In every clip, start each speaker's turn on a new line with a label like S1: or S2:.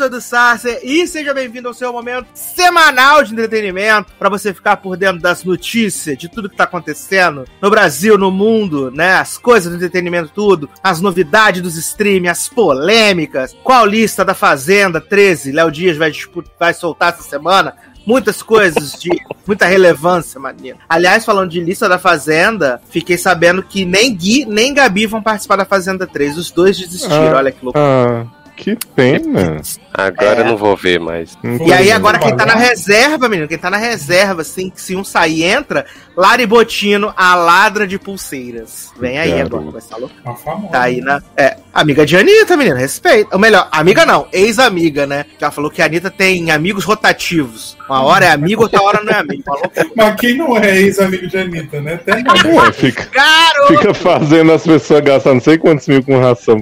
S1: sou do Sarcer e seja bem-vindo ao seu momento semanal de entretenimento para você ficar por dentro das notícias, de tudo que tá acontecendo no Brasil, no mundo, né? As coisas do entretenimento, tudo, as novidades dos streams, as polêmicas, qual lista da Fazenda 13 Léo Dias vai, vai soltar essa semana muitas coisas de muita relevância, maneiro. Aliás, falando de lista da Fazenda, fiquei sabendo que nem Gui nem Gabi vão participar da Fazenda 3. Os dois desistiram,
S2: Ah,
S1: olha que louco.
S2: Ah, que pena.
S3: Agora
S1: É.
S3: eu não vou ver mais.
S1: E aí, agora quem tá na reserva, menino, quem tá na reserva, assim, se um sair, entra, Lari Botino, a ladra de pulseiras. Vem aí
S2: Garoto.
S1: agora, vai ser louco. Tá aí na. É, amiga de Anitta, menino, respeita. Ou melhor, amiga não, ex-amiga, né? Que ela falou que a Anitta tem amigos rotativos. Uma hora é amigo, outra hora não é amigo. Falou,
S4: Mas quem não é ex-amigo de Anitta, né? Até não.
S2: Ué, fica,
S1: garoto!
S2: fica fazendo as pessoas gastar não sei quantos mil com ração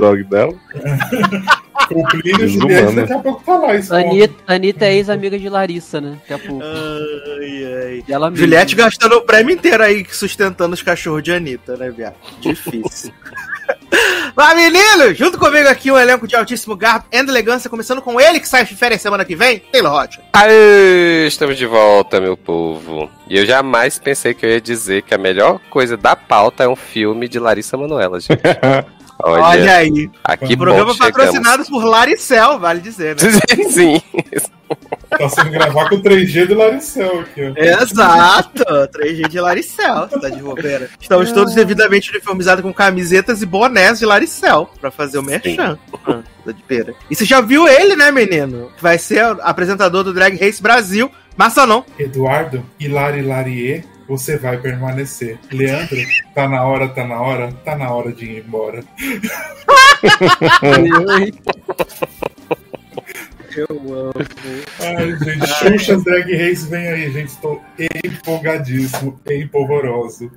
S2: dog dela.
S4: O Plínio
S2: Desumano.
S4: Juliette daqui a pouco tá lá. Isso
S5: Anitta, Anitta é ex-amiga de Larissa, né? Daqui a pouco.
S1: Ai, ai.
S5: Ela.
S1: Juliette gastando o prêmio inteiro aí sustentando os cachorros de Anitta, né, viado? Difícil. Mas, menino, junto comigo aqui um elenco de altíssimo garbo e elegância, começando com ele que sai de férias semana que vem, Taylor Rocha.
S3: Aê, estamos de volta, meu povo. E eu jamais pensei que eu ia dizer que a melhor coisa da pauta é um filme de Larissa Manoela, gente. Olha,
S1: Olha, aí.
S3: aqui
S1: O programa patrocinado por Laricel, vale dizer, né?
S3: Sim.
S4: Tá sendo gravar com o 3G do Laricel aqui, ó.
S1: Exato, 3G de Laricel, você tá de bobeira. Estamos todos devidamente uniformizados com camisetas e bonés de Laricel pra fazer o merchan. Ah, tá de pera. E você já viu ele, né, menino? Que vai ser apresentador do Drag Race Brasil, mas só não.
S4: Eduardo, Hilari Larie, você vai permanecer. Leandro, tá na hora, tá na hora, tá na hora de ir embora.
S1: Eu amo.
S4: Ai, gente, Xuxas Drag Race vem aí, gente. Tô empolgadíssimo, empolvoroso.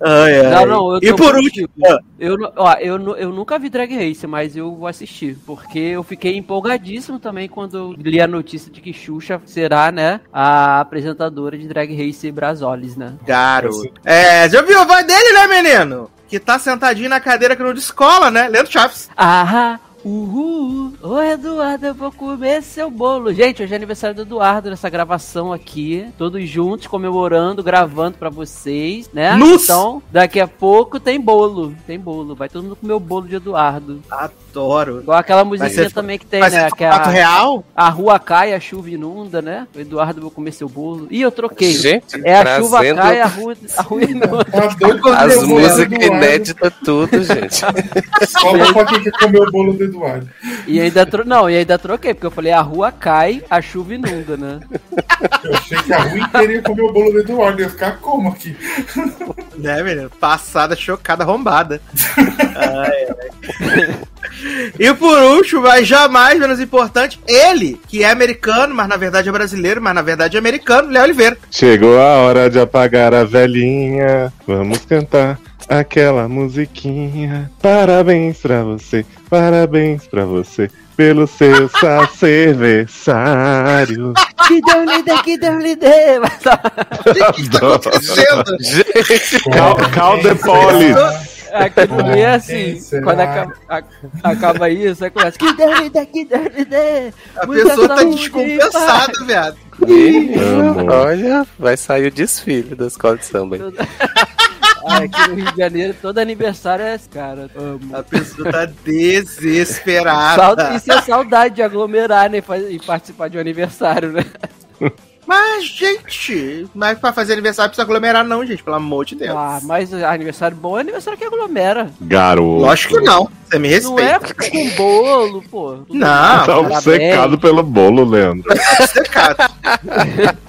S1: Ai, ai.
S5: Não, não, eu
S1: e por último, ah,
S5: Eu, ó, eu, eu nunca vi Drag Race, mas eu vou assistir. Porque eu fiquei empolgadíssimo também quando eu li a notícia de que Xuxa será, né, a apresentadora de Drag Race Brasolis, né?
S1: garoto. É, já viu a voz dele, né, menino? Que tá sentadinho na cadeira que não descola, né? Leandro Chaves.
S5: Ah, uhul. Ô Eduardo, eu vou comer seu bolo. Gente, hoje é aniversário do Eduardo nessa gravação aqui. Todos juntos, comemorando, gravando pra vocês, né?
S1: Nus.
S5: Então, daqui a pouco tem bolo. Tem bolo. Vai todo mundo comer o bolo de Eduardo.
S1: Adoro.
S5: Igual aquela musiquinha também que tem, né?
S1: ser
S5: Que é
S1: fato
S5: a,
S1: real?
S5: a rua cai, a chuva inunda, né? O Eduardo vou comer seu bolo. Ih, eu troquei.
S3: Gente,
S5: É a chuva
S3: trazendo
S5: cai, a rua, a rua inunda.
S3: As músicas inéditas, tudo, gente.
S4: Só pra quem quer comer o bolo do Eduardo.
S5: E ainda tro... Não, e ainda troquei, porque eu falei, a rua cai, a chuva inunda, né?
S4: Eu achei que a rua inteira ia comer o bolo do Eduardo. Ia ficar como aqui?
S1: Né, menino? Passada, chocada, arrombada. Ai, ai. E por último, mas jamais menos importante, ele, que é americano, mas na verdade é brasileiro, mas na verdade é americano, Léo Oliveira.
S2: Chegou a hora de apagar a velhinha. Vamos cantar aquela musiquinha. Parabéns pra você, parabéns pra você. Pelo seu aniversário.
S5: Que deu lide, que deu lide. Mas, ó,
S1: O que, que tá acontecendo?
S3: Gente,
S2: Cal, cal de polis.
S5: Aquilo ali é assim, quando acaba, a- acaba isso, aí começa, que deu lide, que deu lide.
S1: A
S5: Muita
S1: pessoa tá descompensada, viado.
S3: Olha, vai sair o desfile da escola de samba.
S5: Ah, aqui no Rio de Janeiro, todo aniversário é esse, cara. Amo.
S1: A pessoa tá desesperada.
S5: Isso é saudade de aglomerar, né? e participar de um aniversário, né?
S1: Mas, gente, mas pra fazer aniversário precisa aglomerar, não, gente, pelo amor de Deus.
S5: Ah, mas aniversário bom é aniversário que aglomera.
S2: Garoto.
S1: Lógico que não. Você me
S5: Não é
S1: respeita.
S5: com bolo, pô. Tudo
S1: Não,
S5: bem,
S2: Tá obcecado pelo bolo, Leandro.
S1: Secado.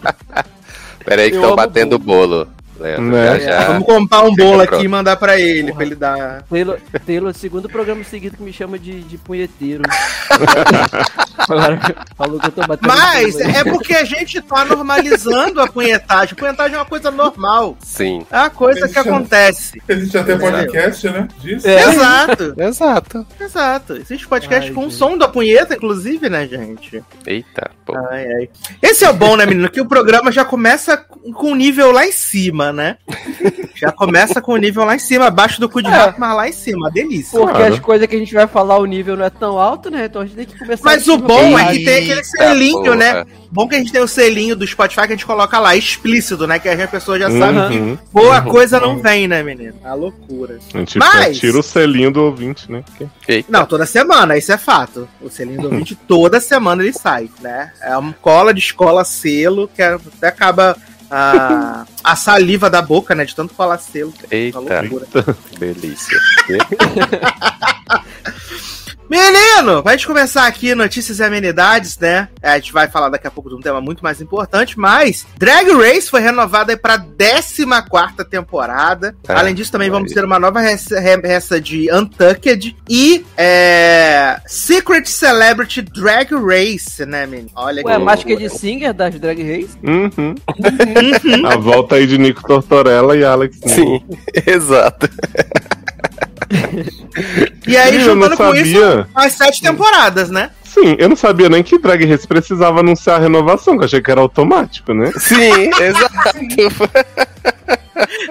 S3: Pera aí que
S5: Eu
S3: estão batendo o bolo. Leandro,
S2: Né?
S3: já, já.
S1: Vamos comprar um bolo aqui
S3: pronto.
S1: e mandar pra ele, pra ele dar.
S5: Taylor, Taylor, segundo programa seguido que me chama de, de punheteiro. Agora, falou que eu tô batendo.
S1: Mas é porque a gente tá normalizando a punhetagem. A punhetagem é uma coisa normal.
S3: Sim.
S1: É uma coisa que acontece.
S4: Existe até podcast, né? Disso.
S5: É.
S1: Exato,
S3: Exato.
S1: exato. Existe podcast
S5: Ai,
S1: com o som da punheta, inclusive, né, gente?
S3: Eita, pô.
S1: Ai, ai. Esse é o bom, né, menino? Que o programa já começa com o nível lá em cima, né? Já começa com o nível lá em cima, abaixo do cu de
S5: É.
S1: rato, mas lá em cima. Delícia.
S5: Porque
S2: Claro.
S5: as coisas que a gente vai falar, o nível não é tão alto, né? Então a gente tem que começar.
S1: Mas o bom é que tem aquele selinho, né?
S3: porra.
S1: Bom que a gente tem o selinho do Spotify que a gente coloca lá, explícito, né? Que a pessoa já sabe que
S2: Uhum.
S1: boa coisa não vem, né, menino? A loucura.
S2: A gente
S1: Mas-
S2: tira o selinho do ouvinte, né?
S3: Eita.
S1: Não, toda semana, isso é fato. O selinho do ouvinte, toda semana ele sai, né? É uma cola de escola selo, que é- até acaba a, a saliva da boca, né? De tanto colar selo.
S3: Eita,
S1: Uma loucura.
S3: delícia.
S1: Menino, pra gente começar aqui notícias e amenidades, né? É, A gente vai falar daqui a pouco de um tema muito mais importante, mas Drag Race foi renovada aí pra 14 temporada.
S3: É,
S1: Além disso, também vamos
S3: aí.
S1: ter uma nova ressa de Untucked e é, Secret Celebrity Drag Race, né, menino? Olha
S5: Ué,
S1: que
S5: mais que
S1: loucura.
S5: de singer das Drag Race?
S2: Uhum. A volta aí de Nico Tortorella e Alex.
S3: Sim, exato.
S1: E aí,
S2: não
S1: juntando com isso, as sete temporadas, né?
S2: Sim, eu não sabia nem que Drag Race precisava anunciar a renovação, que eu achei que era automático, né?
S3: Sim, exato.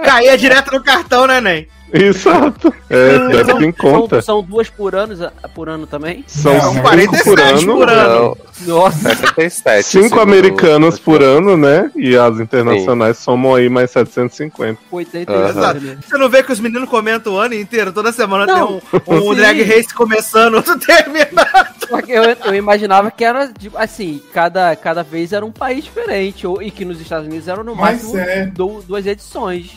S1: Caía direto no cartão, né, Nen?
S2: Exato. É, deve ter em conta.
S5: São, são duas por ano, por ano também?
S2: São
S4: Não,
S2: cinco
S1: 47
S2: por ano.
S1: por ano.
S5: Nossa.
S3: 77.
S2: Cinco americanas por ano, né? E as internacionais somam aí mais 750.
S5: 80
S3: Aham.
S1: Exato. Você não vê que os meninos comentam o ano inteiro? Toda semana
S5: Não.
S1: tem um, um
S5: Sim.
S1: drag race começando, outro terminando.
S5: Só que eu, eu imaginava que era, tipo, assim, cada, cada vez era um país diferente. Ou, e que nos Estados Unidos eram no
S4: Mas
S5: máximo
S4: é.
S5: du- duas edições.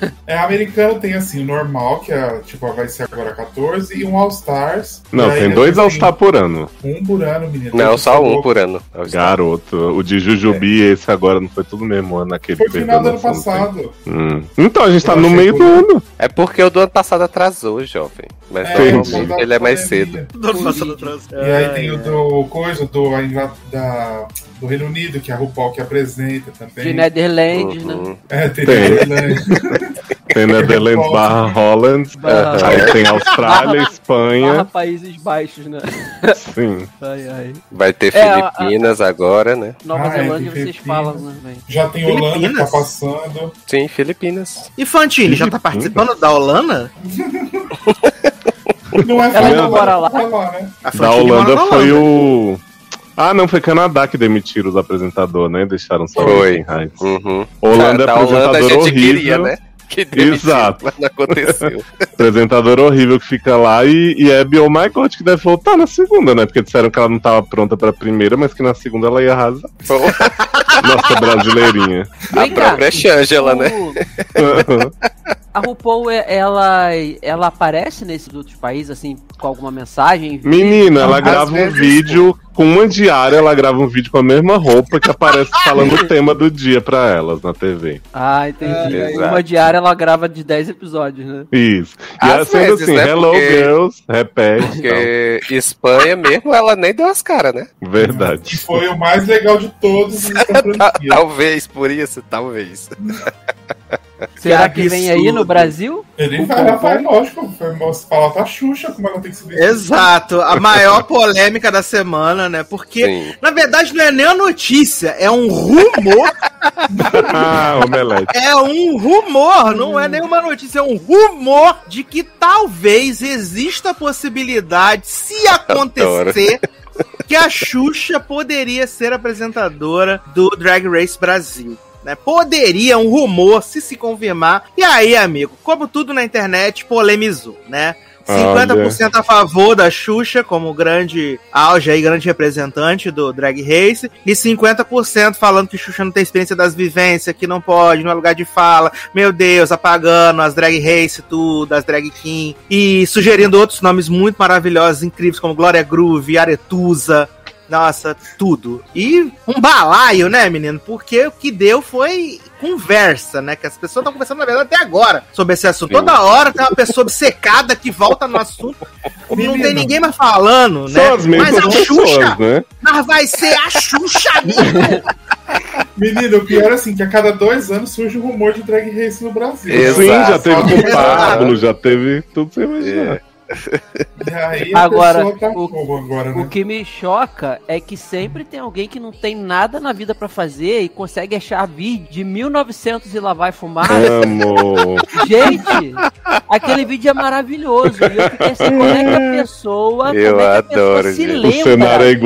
S4: É, americano tem assim, o normal, que é, tipo, vai ser agora 14, e um All Stars.
S2: Não, tem dois All-Star por ano.
S4: Um por ano, menino.
S3: Não, só um por ano.
S2: Garoto, o de Jujubi e esse agora não foi tudo mesmo ano, aquele
S4: Foi final do ano passado.
S2: Hum. Então, a gente tá
S4: Eu
S2: no
S4: achei
S2: meio do
S4: por-
S2: ano.
S3: É porque o do ano passado atrasou, jovem. Mas
S4: É,
S3: ele é mais cedo.
S4: pandemia.
S1: Todo passando atrás.
S4: E aí tem o do coisa do, da, do Reino Unido, que é a RuPaul que apresenta também.
S5: De Netherlands, né?
S3: Uhum.
S4: É, tem,
S2: Tem.
S4: Netherlands.
S2: Tem Netherlands barra Holland.
S5: Barra-
S2: Aí tem Austrália,
S5: Barra
S2: Espanha.
S5: Países Baixos, né?
S2: Sim.
S5: Ai, ai.
S3: Vai ter
S5: É, a-
S3: Filipinas agora, né?
S5: Nova
S4: é,
S5: Zelândia vocês
S4: Filipinas.
S5: falam, né?
S4: Já tem Holanda que tá
S1: Filipinas?
S4: passando.
S3: Sim, Filipinas.
S1: E Fantine, já tá participando da Holanda?
S4: Não é
S5: Ela não mora lá?
S4: lá, né?
S1: A
S2: Da Holanda foi o. Ah, não, foi Canadá que demitiram os apresentadores, né? Deixaram só
S3: Foi.
S2: em raiz.
S3: Uhum.
S2: Holanda é
S3: da Holanda a
S2: apresentador
S3: gente
S2: horrível.
S3: queria, né? Que demitiu,
S2: Exato.
S3: Mas não aconteceu.
S2: Apresentador horrível que fica lá e, e é Bill God que deve voltar na segunda, né? Porque disseram que ela não tava pronta pra primeira, mas que na segunda ela ia arrasar. Nossa brasileirinha.
S3: a
S5: Vem cá,
S3: própria Shangela, né?
S5: A RuPaul, é- ela, ela aparece nesses outros países, assim, com alguma mensagem?
S2: Menina, ela grava um vídeo com uma diária, ela grava um vídeo com a mesma roupa que aparece falando o tema do dia pra elas na TV.
S5: Ah, entendi.
S3: Ah,
S5: Uma diária ela grava de 10 episódios, né?
S2: Isso. E
S3: Às
S2: é sempre
S3: vezes,
S2: assim,
S3: né?
S2: hello
S3: Porque-
S2: girls, repete. e
S3: Porque Espanha mesmo, ela nem deu as caras, né?
S2: Verdade.
S4: Que foi o mais legal de todos
S3: Ta-
S4: franquia.
S3: Talvez, por isso, talvez.
S5: Será que vem aí no Brasil?
S4: Ele
S5: O
S4: vai,
S5: Popó?
S4: vai, lógico, falar pra Xuxa como ela tem que se vestir.
S1: Exato, a maior polêmica da semana, né? Porque,
S3: Sim.
S1: na verdade, não é nem a notícia, é um rumor.
S2: Ah, omelete.
S1: é um rumor, não é nenhuma notícia, é um rumor de que talvez exista a possibilidade, se acontecer, que a Xuxa poderia ser apresentadora do Drag Race Brasil. Né? Poderia, um rumor, se se confirmar. E aí, amigo, como tudo na internet, polemizou, né? 50% a favor da Xuxa como grande auge aí, grande representante do Drag Race, e 50% falando que Xuxa não tem experiência das vivências, que não pode, não é lugar de fala, meu Deus, apagando as Drag Race, tudo, as Drag King, e sugerindo outros nomes muito maravilhosos, incríveis, como Glória Groove, Aretusa, Nossa, tudo. E um balaio, né, menino? Porque o que deu foi conversa, né? Que as pessoas estão conversando, na verdade, até agora sobre esse assunto. Toda hora tem uma pessoa obcecada que volta no assunto. Não tem ninguém mais falando, né?
S2: São as mesmas
S1: Mas a
S2: pessoas,
S1: Xuxa,
S2: né?
S1: mas vai ser a Xuxa.
S4: Menino, o pior é assim, que a cada dois anos surge um rumor de drag race no Brasil.
S3: Exato.
S2: Sim, já teve com o. Pablo, já teve tudo sem imaginar.
S4: E aí a
S5: Agora,
S4: tá
S5: o-
S4: agora,
S5: O
S4: né?
S5: que me choca é que sempre tem alguém que não tem nada na vida pra fazer e consegue achar vídeo de 1900 e lá vai fumar.
S2: Amo.
S5: Gente, aquele vídeo é maravilhoso. Eu fiquei assim, como é que a pessoa,
S3: Eu
S5: como é que a pessoa
S3: adoro,
S5: se
S3: gente.
S2: O cenário é
S5: lembra?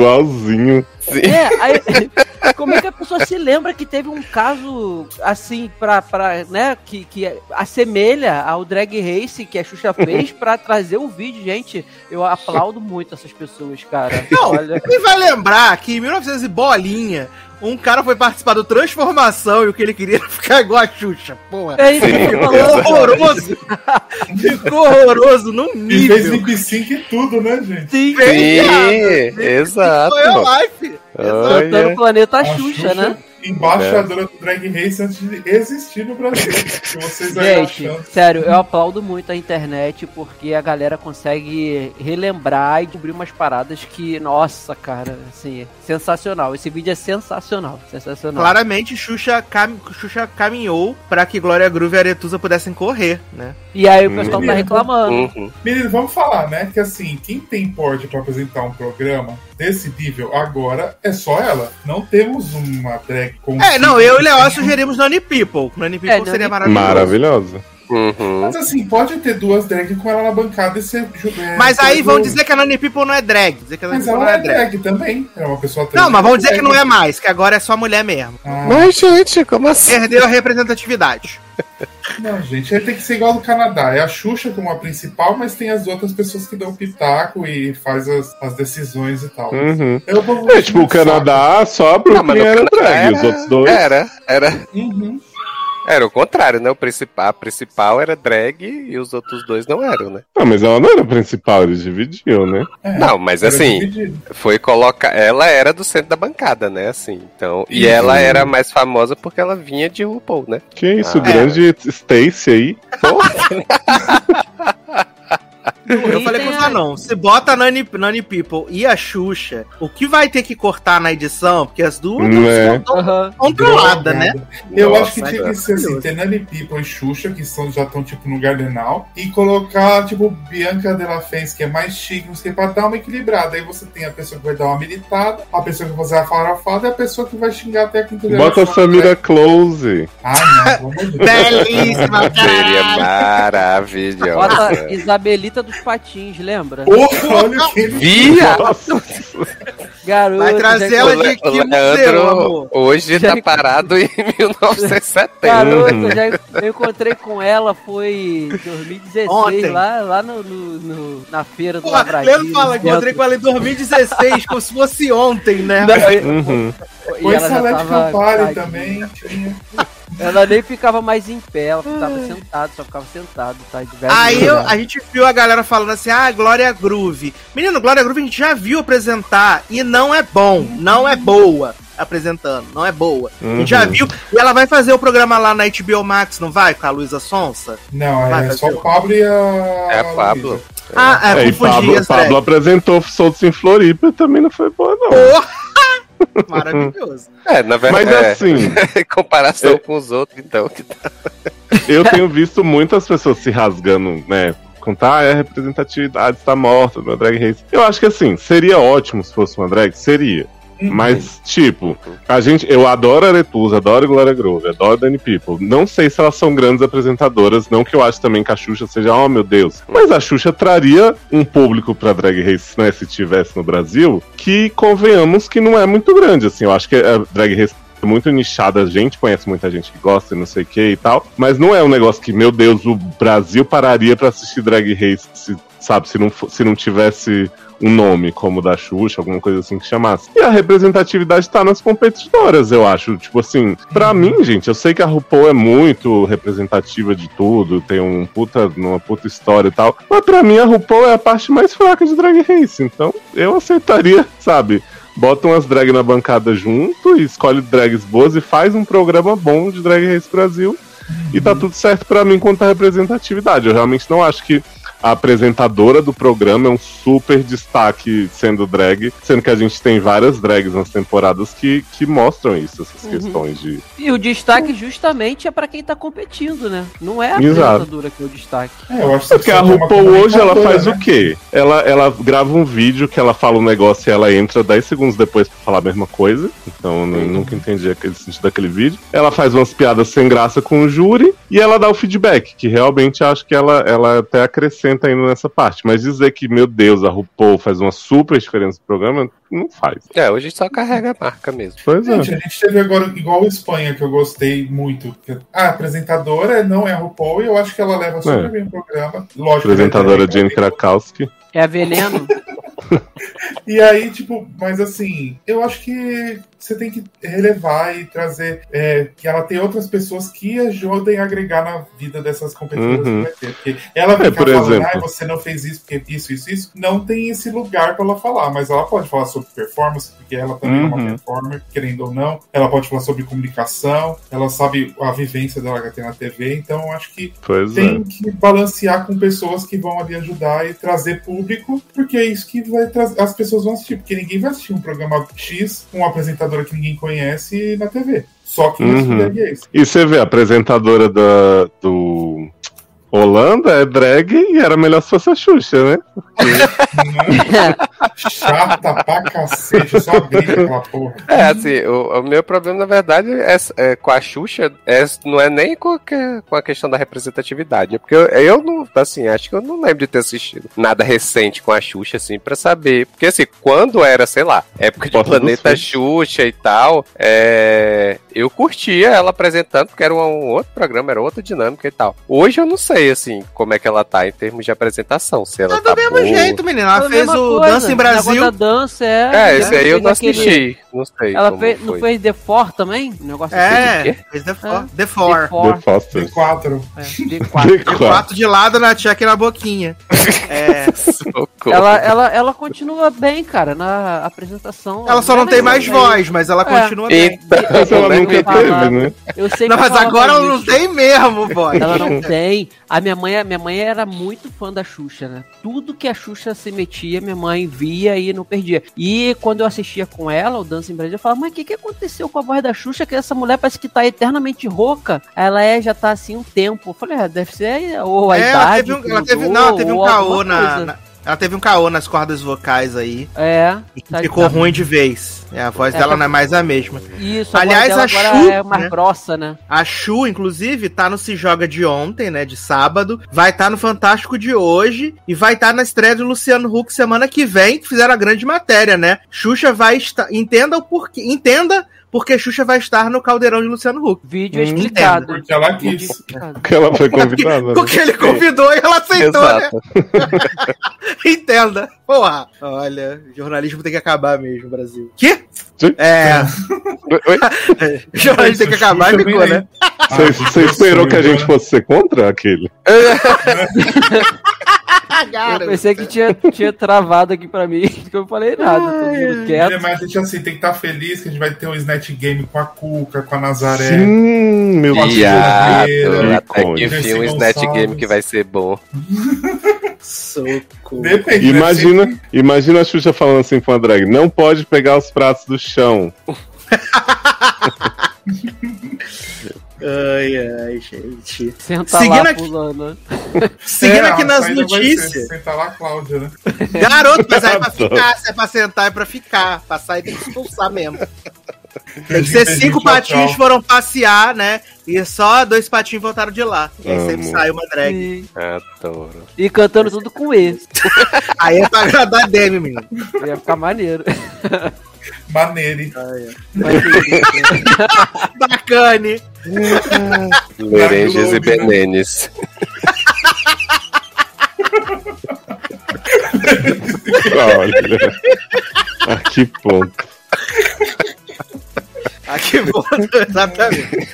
S5: É, aí, como é que a pessoa se lembra que teve um caso assim pra, pra né, que, que assemelha ao drag race que a Xuxa fez pra trazer o vídeo, gente. Eu aplaudo muito essas pessoas, cara.
S1: Não,
S5: Olha,
S1: quem vai lembrar que em 1900 e bolinha, um cara foi participar do Transformação e o que ele queria era ficar igual a Xuxa. Porra.
S5: é isso
S1: Ficou horroroso. Ficou horroroso num
S4: E fez
S1: nível.
S4: lip sync e tudo, né, gente?
S5: Sim,
S3: Sim, exato.
S1: Foi a life.
S5: cantando
S3: Olha.
S5: Planeta
S4: A
S5: Xuxa, né?
S4: Embaixadora do drag race antes de existir no Brasil. Se vocês aí
S5: Gente, sério, eu aplaudo muito a internet porque a galera consegue relembrar e descobrir umas paradas que, nossa, cara, assim, sensacional. Esse vídeo é sensacional, sensacional.
S1: Claramente, Xuxa, cam... Xuxa caminhou pra que Glória Groove e Aretusa pudessem correr, né?
S5: E aí o pessoal tá
S4: Hum.
S5: reclamando.
S3: Uhum.
S4: Menino, vamos falar, né? Que assim, quem tem porte pra apresentar um programa desse nível agora é só ela. Não temos uma drag com.
S1: É, não, eu e Léo sugerimos Nani People. Nani People
S5: É,
S1: seria
S5: Nani
S1: maravilhoso.
S2: Maravilhosa.
S3: Uhum.
S4: Mas assim, pode ter duas drag com ela na bancada e ser. é,
S1: Mas aí vão dizer que a Nani People não é drag. Dizer que a Nani
S4: Mas
S1: People
S4: ela
S1: não
S4: é
S1: é drag.
S4: drag também. É uma pessoa
S1: Não, mas vamos dizer que não é mais, que agora é só mulher mesmo.
S4: Ah,
S3: Mas, gente, como assim?
S1: Perdeu a representatividade.
S4: não, gente, aí tem que ser igual do Canadá. É a Xuxa como a principal, mas tem as outras pessoas que dão pitaco e faz as, as decisões e tal.
S2: Uhum.
S4: Eu vou
S2: É, tipo, o Canadá, só a
S3: Não, mas
S2: Brooklyn
S3: no
S2: era drag, os
S3: era-
S2: outros dois.
S3: Era, era,
S4: Uhum.
S3: Era o contrário, né? O principal, a principal era drag e os outros dois não eram, né?
S2: Não, mas ela não era a principal, eles dividiam, né?
S4: É,
S3: Não, mas
S4: era
S3: assim,
S4: dividido.
S3: foi colocar. Ela era do centro da bancada, né? Assim, então. E
S4: Uhum.
S3: ela era mais famosa porque ela vinha de RuPaul, né?
S2: Que isso,
S3: Ah,
S2: grande Stacy aí.
S1: Eu
S5: E
S1: falei com os anão, se bota a Nani, Nani People e a Xuxa, o que vai ter que cortar na edição, porque as duas
S2: Não é.
S1: estão controladas, né?
S4: Eu
S3: Nossa,
S4: acho que tinha
S3: é
S4: que ser assim, ter Nani People e Xuxa, que são, já estão tipo no Gardenal, e colocar, tipo, Bianca Della Fence, que é mais chique, não sei, pra dar uma equilibrada. Aí você tem a pessoa que vai dar uma militada, a pessoa que vai fazer a farofada e a pessoa que vai xingar até a quinta
S2: Bota a. Samira Close.
S4: Ah, não.
S1: Belíssima,
S3: Seria
S1: caralho.
S3: maravilhosa.
S5: Bota Isabelita dos Patins, lembra?
S4: Porra, olha que
S3: Via!
S5: Garoto.
S1: Vai trazer ela de que museu,
S3: Leandro
S1: amor?
S3: hoje
S5: Já-
S3: tá parado em 1970.
S5: Garoto,
S2: Uhum.
S5: eu já eu encontrei com ela, foi em 2016,
S1: Ontem.
S5: lá, lá no, no- no- na feira do
S1: Porra,
S5: Lavradinho.
S1: Leandro fala, encontrei com ela em 2016, como se fosse ontem, né?
S2: Uhum.
S5: E
S4: Foi
S5: ela já tava.
S4: Também.
S5: Ela nem ficava mais em pé, ela ficava sentada, só ficava sentada, tá?
S1: Aí eu- a gente viu a galera falando assim, ah, Glória Groove. Menino, Glória Groove a gente já viu apresentar e não é bom, não é boa apresentando, não é boa. A gente já
S2: Uhum.
S1: viu, e ela vai fazer o programa lá na HBO Max, não vai? Com a Luísa Sonsa?
S4: Não,
S1: Vai
S4: é só
S1: o-
S4: Pablo e a.
S3: É a Pablo.
S1: Ah, é,
S2: É,
S1: confundi
S2: Pablo,
S1: as
S2: Pablo apresentou Soltos em Floripa e também não foi boa, não.
S1: Porra! Maravilhoso.
S3: É, na
S2: Mas
S3: verdade, é,
S2: assim,
S3: em comparação com os outros, então. que tá-
S2: eu tenho visto muitas pessoas se rasgando, né? Contar, ah, a representatividade está morta no Drag Race. Eu acho que assim, seria ótimo se fosse uma drag, seria. Mas, tipo, a gente, eu adoro Aretusa, adoro Glória Groove, adoro Danny People. Não sei se elas são grandes apresentadoras, não que eu acho também que a Xuxa seja, oh meu Deus. Mas a Xuxa traria um público pra Drag Race, né, se tivesse no Brasil, que convenhamos que não é muito grande, assim. Eu acho que a Drag Race é muito nichada, a gente conhece muita gente que gosta e não sei o que e tal, mas não é um negócio que, meu Deus, o Brasil pararia pra assistir Drag Race, se- sabe, se não, se não tivesse um nome como o da Xuxa, alguma coisa assim que chamasse. E a representatividade tá nas competidoras, eu acho. Tipo assim, pra mim, gente, eu sei que a RuPaul é muito representativa de tudo, tem um puta, uma puta história e tal, mas pra mim a RuPaul é a parte mais fraca de Drag Race, então eu aceitaria, sabe? bota umas drag na bancada junto e escolhe drags boas e faz um programa bom de Drag Race Brasil. E tá tudo certo pra mim quanto à representatividade. Eu realmente não acho que a apresentadora do programa é um super destaque sendo drag, sendo que a gente tem várias drags nas temporadas que, que mostram isso, essas questões de.
S5: E o destaque justamente é pra quem tá competindo, né? Não é a
S2: Exato.
S5: apresentadora que é o destaque.
S4: É, eu acho que
S2: É porque a
S4: é
S2: RuPaul hoje ela faz
S4: né?
S2: o quê? Ela, ela grava um vídeo que ela fala um negócio e ela entra 10 segundos depois pra falar a mesma coisa. Então eu nu- nunca entendi aquele sentido daquele vídeo. Ela faz umas piadas sem graça com o júri e ela dá o feedback, que realmente acho que ela, ela até acrescenta ainda nessa parte. Mas dizer que, meu Deus, a RuPaul faz uma super diferença no programa, não faz.
S3: É, hoje só carrega a marca mesmo.
S2: Pois é.
S4: Gente, a gente teve agora igual a Espanha, que eu gostei muito. que A apresentadora não é a RuPaul e eu acho que ela leva super
S2: É.
S4: bem o programa. Lógico,
S2: Apresentadora
S4: né,
S2: Jane Krakowski.
S5: É a veneno?
S4: E aí, tipo, mas assim, eu acho que você tem que relevar e trazer é, que ela tem outras pessoas que ajudem a agregar na vida dessas competidoras
S2: Uhum.
S4: que vai ter. Porque ela
S2: É,
S4: ficar
S2: por
S4: falando,
S2: exemplo.
S4: ah, você não fez isso porque isso, isso, isso, não tem esse lugar pra ela falar, mas ela pode falar sobre performance, porque ela também é uma
S2: Uhum.
S4: performer, querendo ou não. Ela pode falar sobre comunicação, ela sabe a vivência dela que tem na TV, então acho que
S2: Pois é.
S4: tem que balancear com pessoas que vão ali ajudar e trazer público, porque é isso que vai trazer. As pessoas vão assistir, porque ninguém vai assistir um programa X com uma apresentadora que ninguém conhece na TV. Só que isso
S2: Uhum.
S4: é isso.
S2: E você vê, a apresentadora da, do Holanda é drag e era melhor se fosse a Xuxa, né?
S4: Chata pra cacete, só briga aquela porra.
S3: É, assim, o, o meu problema, na verdade, é, é com a Xuxa, é, não é nem com, a que- com a questão da representatividade. É porque eu, eu não, assim, acho que eu não lembro de ter assistido nada recente com a Xuxa, assim, pra saber. Porque, assim, quando era, sei lá, época de
S2: dos
S3: Planeta. Xuxa e tal, é, eu curtia ela apresentando, porque era um, um outro programa, era outra dinâmica e tal. Hoje eu não sei, assim, como é que ela tá em termos de apresentação. Se ela
S1: Tá
S3: tá
S1: do mesmo
S3: boa.
S1: jeito, menina. Ela
S5: a
S1: fez o
S5: coisa.
S1: Dança em Brasil.
S5: da dança, é.
S3: É, esse aí eu não
S5: aquele-
S3: assisti. Não sei.
S5: Ela
S3: como
S5: fez, não
S3: foi.
S5: fez The Four também? Um negócio
S1: É,
S3: quê?
S1: fez The
S5: É.
S1: Four. The
S5: The
S1: Four.
S5: Four.
S2: The.
S4: T4.
S5: É, The Quatro.
S2: The
S1: The quatro de lado na tcheca e na boquinha. É,
S3: Socorro.
S5: Ela, ela, ela continua bem, cara, na apresentação.
S1: ela só não tem mais
S5: lembra
S1: voz, mas ela
S5: É.
S1: continua bem.
S3: Então,
S2: Mas ela
S3: né,
S2: nunca teve, né?
S5: Eu sei
S1: Não,
S5: que
S1: mas agora ela não tem mesmo voz.
S5: Ela não tem. A minha mãe, minha mãe era muito fã da Xuxa, né? Tudo que a Xuxa se metia, minha mãe via e não perdia. E quando eu assistia com ela, o Dança em Brasil, eu falava, mas o que, que aconteceu com a voz da Xuxa? Que essa mulher parece que tá eternamente rouca. Ela é, já tá assim um tempo. Eu falei, é, deve ser ou a
S1: É, ela
S5: idade.
S1: teve um, ela teve, não, ela teve um caô na, na- Ela teve um caô nas cordas vocais aí.
S5: É.
S1: E que
S5: Tá-
S1: ficou
S5: tá-
S1: ruim de vez. É, a voz
S5: É,
S1: dela
S5: tá-
S1: não é mais a mesma.
S5: Isso, a
S1: Aliás,
S5: voz dela
S1: a
S5: agora
S1: Xuxa,
S5: é mais
S1: né?
S5: grossa, né?
S1: A Chu, inclusive, tá no Se Joga de ontem, né? De sábado. Vai estar no Fantástico de hoje. E vai estar na estreia do Luciano Huck semana que vem, que fizeram a grande matéria, né? Xuxa vai estar. Entenda o porquê. Entenda porque Xuxa vai estar no caldeirão de Luciano Huck.
S5: Vídeo
S2: Hum,
S5: explicado.
S4: Porque ela quis.
S2: Porque ela foi convidada. né?
S1: Porque ele convidou e ela aceitou, né?
S3: Exato.
S1: Entenda. Porra. Olha, jornalismo tem que acabar mesmo, Brasil. Que?
S2: Sim.
S1: É, jornalismo tem que acabar e
S4: Xuxa
S1: ficou,
S4: vem
S1: né?
S2: Você, você esperou que a gente fosse ser contra aquele?
S5: Eu pensei que tinha, tinha travado aqui pra mim, que eu falei nada, todo mundo
S4: É,
S5: quieto.
S4: mas a gente assim, tem que estar feliz que a gente vai ter um Snatch Game com a Cuca, com a Nazaré.
S2: Sim, meu Deus.
S3: Até que enfim um Snatch. Game que vai ser bom.
S1: Socorro.
S4: Depende, né?
S2: Imagina, imagina a Xuxa falando assim pra uma drag: não pode pegar os pratos do chão.
S1: Ai, ai, gente.
S5: Senta
S1: Seguindo
S5: lá
S1: aqui-
S5: pulando.
S1: Seguindo
S4: É,
S1: aqui nas notícias.
S4: Sentar lá, Cláudia, né?
S1: Garoto, mas aí é pra ficar. Se é pra sentar, é pra ficar. Pra sair tem que expulsar mesmo. Tem que ser cinco patinhos foram passear, né? E só dois patinhos voltaram de lá. E aí
S2: Amo.
S1: sempre sai uma drag.
S5: E,
S3: Adoro.
S5: e cantando tudo com E.
S1: Aí é pra agradar a Demi, menino.
S5: Ia ficar maneiro.
S4: Maneire.
S5: Mas, enfim,
S1: Bacane.
S3: Merenges e
S4: né?
S3: Benenes.
S2: Olha. A que ponto.
S1: Aqui volta, exatamente.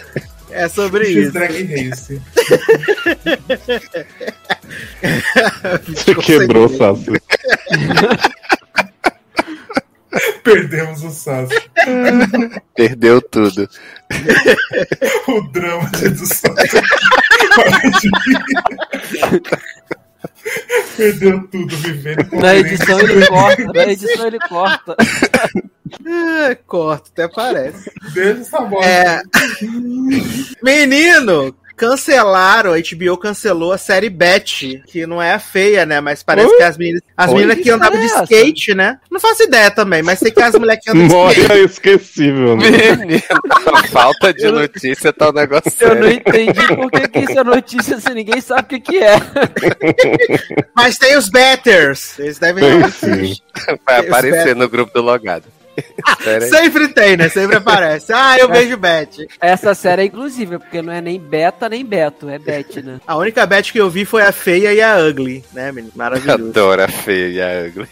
S1: É sobre isso.
S4: Drag Race.
S2: Você quebrou o Sassi.
S4: Perdemos o Sassi.
S3: Perdeu tudo.
S4: O drama do Sassi. Perdeu tudo vivendo
S5: Na edição ele corta, na edição ele corta.
S1: É, corta, até parece.
S4: Deixa essa bola.
S1: É. Menino, cancelaram, a HBO cancelou a série Betty, que não é a feia, né? Mas parece
S3: Oi?
S1: que as meninas, as
S3: Oi?
S1: meninas que
S5: Que
S1: andavam de
S5: é
S1: skate, né? Não faço ideia também, mas sei que as mulheres que andam de skate.
S2: Esquecível, né?
S3: Menino, a falta de notícia tá um negócio
S5: Eu não
S3: sério.
S5: entendi por que, que isso é notícia se ninguém sabe o que, que é.
S1: Mas tem os Betters. Eles devem.
S3: Vai aparecer no grupo do logado. Aí.
S1: Sempre tem, né? Sempre aparece. Ah, eu vejo Betty.
S5: Essa série é inclusiva, porque não é nem beta nem beto, é bet, né?
S1: A única Betty que eu vi foi a feia e a ugly, né, menino? Maravilhoso.
S3: Adoro a feia e a ugly.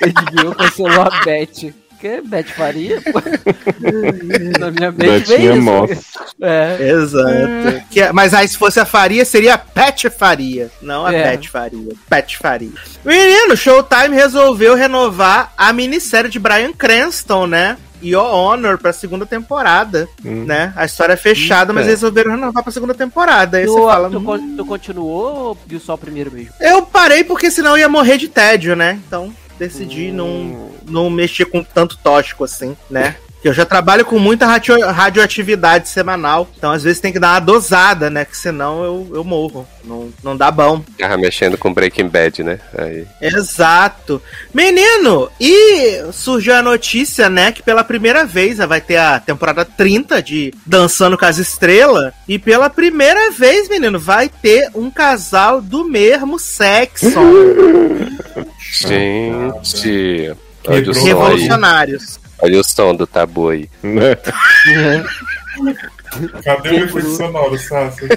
S5: HBO cancelou a bet. Que Bet Faria? pô? Na minha mente
S2: Betinha
S5: veio isso.
S2: Moss.
S5: É.
S1: Exato. Que- mas aí, se fosse a Faria, seria a Pet Faria, não a
S5: É.
S1: Pet Faria. Pet Faria. Menino, Showtime resolveu renovar a minissérie de Brian Cranston, né? Your Honor pra segunda temporada,
S2: Hum.
S1: né? A história é fechada, mas
S3: Eita.
S1: eles resolveram renovar pra segunda temporada. Aí
S5: Tu,
S1: você fala,
S5: tu,
S1: "Hum,
S5: tu continuou ou viu só o primeiro mesmo?
S1: eu parei porque senão eu ia morrer de tédio, né? Então decidi não, não mexer com tanto tóxico assim, né? Que eu já trabalho com muita radio- radioatividade semanal, então às vezes tem que dar uma dosada, né? Que senão eu, eu morro. Não, não dá bom.
S3: Tava mexendo com Breaking Bad, né? Aí.
S1: Exato. Menino, e surgiu a notícia, né, que pela primeira vez vai ter a temporada 30 de Dançando com as Estrelas. E pela primeira vez, menino, vai ter um casal do mesmo sexo.
S3: Gente.
S1: Revolucionários.
S3: Olha o som do tabu aí.
S2: Né?
S4: Cadê o efeito sonoro, Sassi?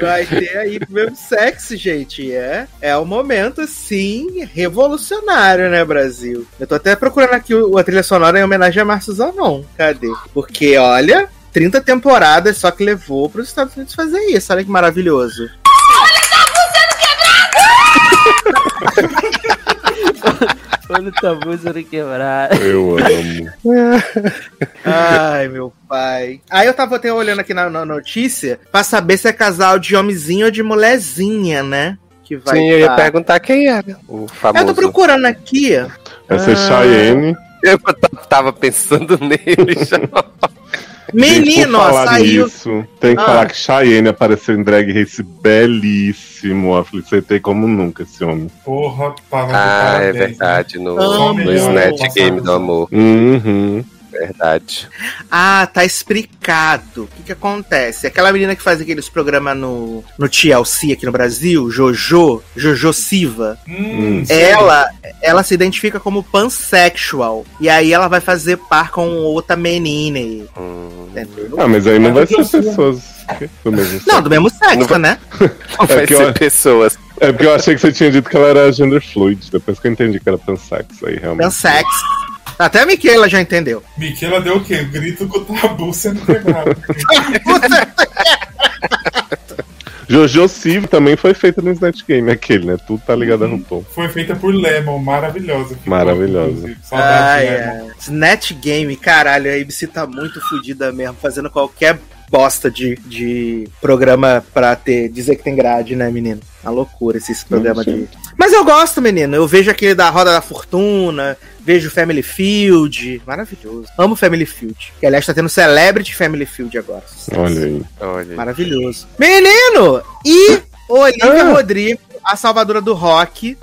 S1: Vai ter aí o mesmo sexo, gente. É, é um momento, assim, revolucionário, né, Brasil? Eu tô até procurando aqui o, a trilha sonora em homenagem a Márcio Zanon. Cadê? Porque, olha, 30 temporadas só que levou pros Estados Unidos fazer isso. Olha que maravilhoso.
S5: Olha o tabu sendo quebrado.
S2: Eu amo.
S1: Ai, meu pai. Aí eu tava até olhando aqui na, na notícia pra saber se é casal de homenzinho ou de mulherzinha, né? Que vai
S3: Sim, eu ia
S1: tá.
S3: perguntar quem era. O
S1: Eu
S3: famoso.
S1: tô procurando aqui.
S2: Ser
S1: Ah.
S2: Cheyenne.
S3: Eu t- tava pensando nele já.
S1: Menino,
S2: Gente, falar
S1: saiu.
S2: nisso, tem que
S1: Ah.
S2: falar que Cheyenne apareceu em Drag Race belíssimo. Eu felicitei como nunca esse homem.
S4: Porra, tava
S3: Ah, é
S4: parabéns, né?
S3: verdade. No, no Snatch. Game do Amor.
S2: Uhum.
S3: Verdade.
S1: Ah, tá explicado. O que que acontece? Aquela menina que faz aqueles programas no, no TLC aqui no Brasil, Jojo, Jojo Siva,
S4: Hum,
S1: ela, ela se identifica como pansexual. E aí ela vai fazer par com outra menina.
S3: Hum?
S2: Ah, mas aí não vai
S4: Mas
S2: ser pessoas do mesmo
S1: Não,
S2: sexo.
S1: do mesmo sexo,
S3: Não vai-
S1: né?
S3: não vai
S2: que
S3: ser
S2: eu-
S3: pessoas.
S2: É porque eu achei que você tinha dito que ela era gender fluid. Depois que eu entendi que era pansexo, aí realmente.
S1: Pansex. Até a Miquela já entendeu.
S4: Miquela deu o quê? Grito com o tabu sendo quebrado.
S2: Jojo Siv também foi feita no Snatch Game, aquele, né? Tudo tá ligado a RuPaul.
S4: Foi feita por Lemon, maravilhosa.
S2: Maravilhosa.
S4: Saudade
S1: Ah,
S4: de Lemon.
S1: é. Snatch Game, caralho, a ABC tá muito fodida mesmo, fazendo qualquer bosta de, de programa pra ter, dizer que tem grade, né, menino? Uma loucura esses programas
S2: sim.
S1: de. Mas eu gosto, menino. Eu vejo aquele da Roda da Fortuna, vejo Family Field. Maravilhoso. Amo Family Field. Que aliás tá tendo Celebrity Family Field agora.
S2: Olha aí.
S3: Olha.
S1: Maravilhoso. Menino! E Olivia Rodrigo, a salvadora do rock,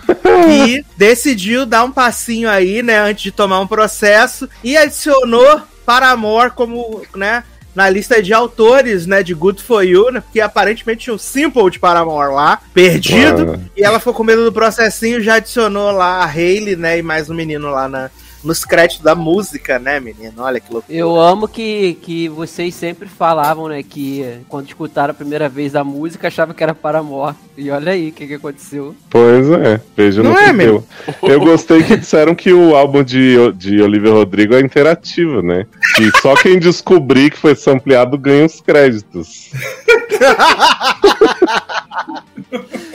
S1: que decidiu dar um passinho aí, né, antes de tomar um processo e adicionou Paramore como, né, na lista de autores, né, de Good For You, né, porque aparentemente tinha um simple de Paramore lá, perdido,
S2: Ah,
S1: e ela ficou com medo do processinho, já adicionou lá a Hayley, né, e mais um menino lá na, nos créditos da música, né, menino? Olha que loucura.
S5: Eu amo que, que vocês sempre falavam, né, que quando escutaram a primeira vez a música achavam que era Paramore. E olha aí o que, que aconteceu.
S2: Pois é, veja no
S1: Não
S2: que
S1: é, meu?
S2: Eu gostei que disseram que o álbum de, de Olivia Rodrigo é interativo, né? E só quem descobrir que foi sampleado ganha os créditos.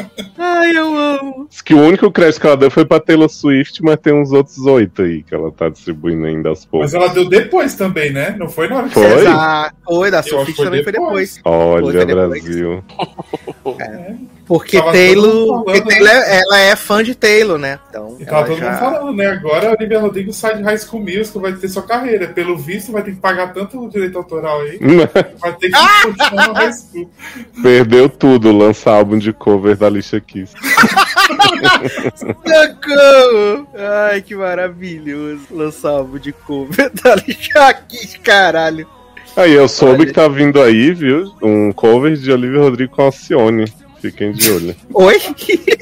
S1: Ai, eu amo.
S2: que o único crédito que ela deu foi pra Taylor Swift, mas tem uns outros oito aí que ela tá distribuindo ainda aos poucos.
S4: Mas ela deu depois também, né? Não foi na hora que
S2: Foi?
S4: você-
S1: Exato. Foi, da Sophie também foi depois.
S4: depois.
S2: Olha,
S1: Foi depois.
S2: Brasil.
S1: Porque
S4: Tava
S1: Taylor, porque Taylor é- ela é fã de Taylor, né? Então,
S4: E tava todo
S1: já-
S4: mundo falando, né? Agora a Olivia Rodrigo sai de High School Musical, vai ter sua carreira. Pelo visto, vai ter que pagar tanto direito autoral aí. Vai ter que continuar no High School.
S2: Perdeu tudo, lança álbum de cover da Alicia Keys.
S1: Socorro! Ai, que maravilhoso. Lançar álbum de cover da Alicia Keys, caralho.
S2: Aí eu soube que tá vindo aí, viu? Um cover de Olivia Rodrigo com Alcione. Fiquem de olho.
S1: Oi?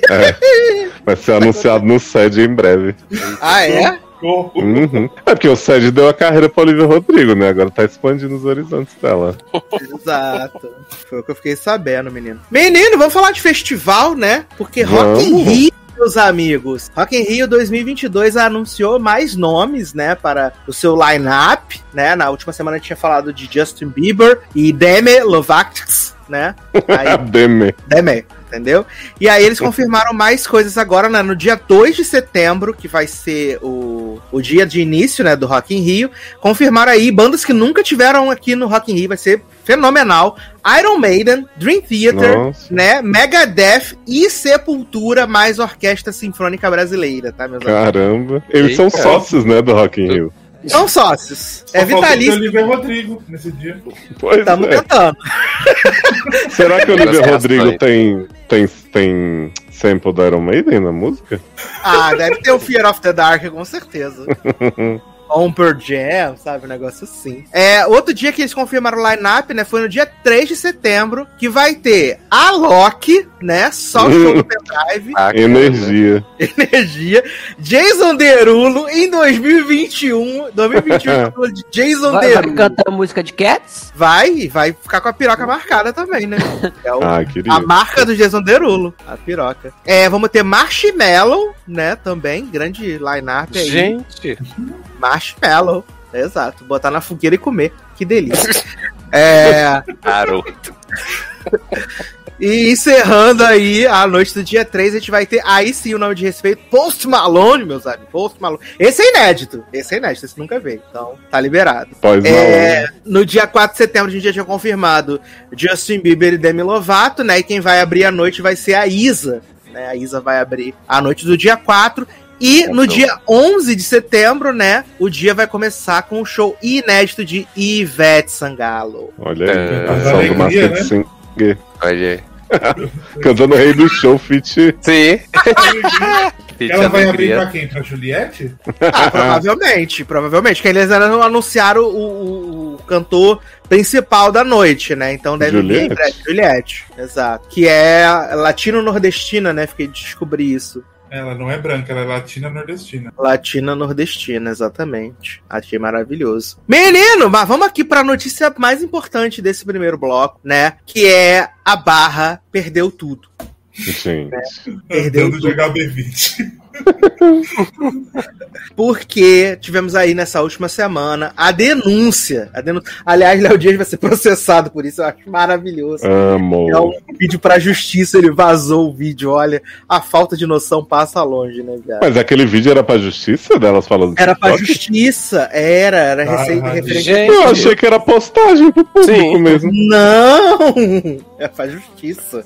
S2: É. Vai ser anunciado no SED em breve.
S1: Ah, é?
S2: Uhum. É porque o SED deu a carreira pra Olivia Rodrigo, né? Agora tá expandindo os horizontes dela.
S1: Exato. Foi o que eu fiquei sabendo, menino. Menino, vamos falar de festival, né? Porque Rock in. Rio, meus amigos. Rock in Rio 2022 anunciou mais nomes, né, para o seu line-up, né? Na última semana tinha falado de Justin Bieber e Demi Lovato, né? Aí,
S2: Deme.
S1: Demi, entendeu? E aí eles confirmaram mais coisas agora, né? No dia 2 de setembro, que vai ser o, o dia de início, né, do Rock in Rio. Confirmaram aí bandas que nunca tiveram aqui no Rock in Rio, vai ser fenomenal. Iron Maiden, Dream Theater,
S2: Nossa.
S1: né, Megadeth e Sepultura, mais Orquestra Sinfônica Brasileira, tá, meus amigos?
S2: Caramba. Eles são
S3: Eita.
S2: sócios, né, do Rock in Rio.
S1: São sócios.
S4: Só
S1: É vitalício.
S4: Olivia Rodrigo nesse dia.
S2: Pois
S1: Estamos
S2: é.
S1: tentando.
S2: Será que o Olivia
S3: As
S2: Rodrigo
S3: reações.
S2: tem, tem, tem sample da Iron Maiden na música?
S1: Ah, deve ter o Fear of the Dark, com certeza. Um Pearl Jam, sabe? Um negócio assim. É, outro dia que eles confirmaram o line-up, né? Foi no dia 3 de setembro, que vai ter a Loki, né? Só o show do pendrive,
S3: Ah,
S2: Energia.
S1: energia. Jason Derulo em 2021. 2021, de Jason
S5: Vai, vai
S1: Derulo.
S5: cantar música de Cats?
S1: Vai, vai ficar com a piroca marcada também, né? É o,
S2: Ah, queria.
S1: a marca do Jason Derulo, a piroca. É, vamos ter Marshmallow, né? Também, grande line-up aí.
S3: Gente,
S1: Marshmallow. Exato. Botar na fogueira e comer. Que delícia. é,
S3: garoto.
S1: e encerrando aí a noite do dia 3, a gente vai ter aí sim o nome de respeito, Post Malone, meus amigos. Post Malone. Esse é inédito. Esse é inédito, esse nunca veio. Então, tá liberado.
S2: Pós
S1: É, no dia 4 de setembro, a gente já tinha confirmado Justin Bieber e Demi Lovato, né? E quem vai abrir a noite vai ser a Isa. Né? A Isa vai abrir a noite do dia 4. E no dia 11 de setembro, né? O dia vai começar com o show inédito de Ivete Sangalo.
S2: Olha aí.
S3: É.
S2: canção do Master
S4: né?
S2: Singer.
S3: Olha aí.
S2: Cantando Rei do Show, feat.
S3: Sim.
S4: Ela vai abrir pra quem? Pra Juliette?
S1: Ah, provavelmente, provavelmente. Que eles ainda não anunciaram o, o- o cantor principal da noite, né? Então deve vir
S2: Juliette.
S1: breve. Juliette, exato. Que é latino-nordestina, né? Fiquei de descobrir isso.
S4: Ela não é branca, ela é latina nordestina.
S1: Latina nordestina, exatamente. Achei maravilhoso. Menino, mas vamos aqui pra notícia mais importante desse primeiro bloco, né? Que é a Barra perdeu tudo.
S2: Gente.
S1: Perdeu
S4: Andando de HB20.
S1: Porque tivemos aí nessa última semana a denúncia. A denú... Aliás, Léo Dias vai ser processado por isso, eu acho maravilhoso.
S2: Amo.
S1: É um vídeo pra justiça, ele vazou o vídeo. Olha, a falta de noção passa longe, né, viado?
S2: Mas aquele vídeo era pra justiça delas falando
S1: Era pra justiça, era, era
S4: Ah,
S1: receita
S4: ah,
S1: referente.
S3: gente.
S2: Eu achei que era postagem pro público
S3: Sim.
S2: mesmo.
S1: Não! É pra justiça.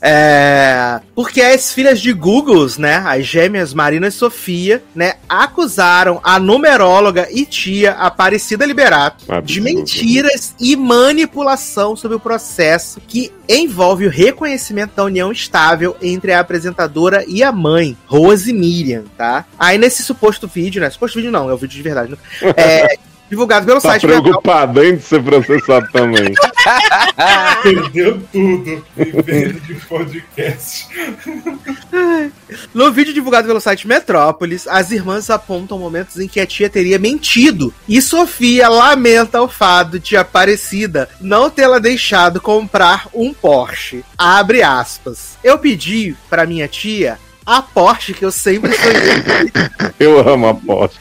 S1: É. Porque as filhas de Googles, né? As gêmeas Marina e Sofia, né? Acusaram a numeróloga e tia Aparecida Liberato de mentiras e manipulação sobre o processo que envolve o reconhecimento da união estável entre a apresentadora e a mãe, Rose Miriam, tá? Aí nesse suposto vídeo, né? Suposto vídeo não, é o vídeo de verdade, né? É. Divulgado pelo
S2: Tá
S1: site Metal
S2: preocupado, hein, de ser processado também.
S4: Perdeu tudo vivendo de podcast.
S1: No vídeo divulgado pelo site Metrópolis, as irmãs apontam momentos em que a tia teria mentido. E Sofia lamenta o fato de Aparecida não tê-la deixado comprar um Porsche. Abre aspas. Eu pedi pra minha tia a Porsche que eu sempre sonhei.
S2: Eu amo a Porsche.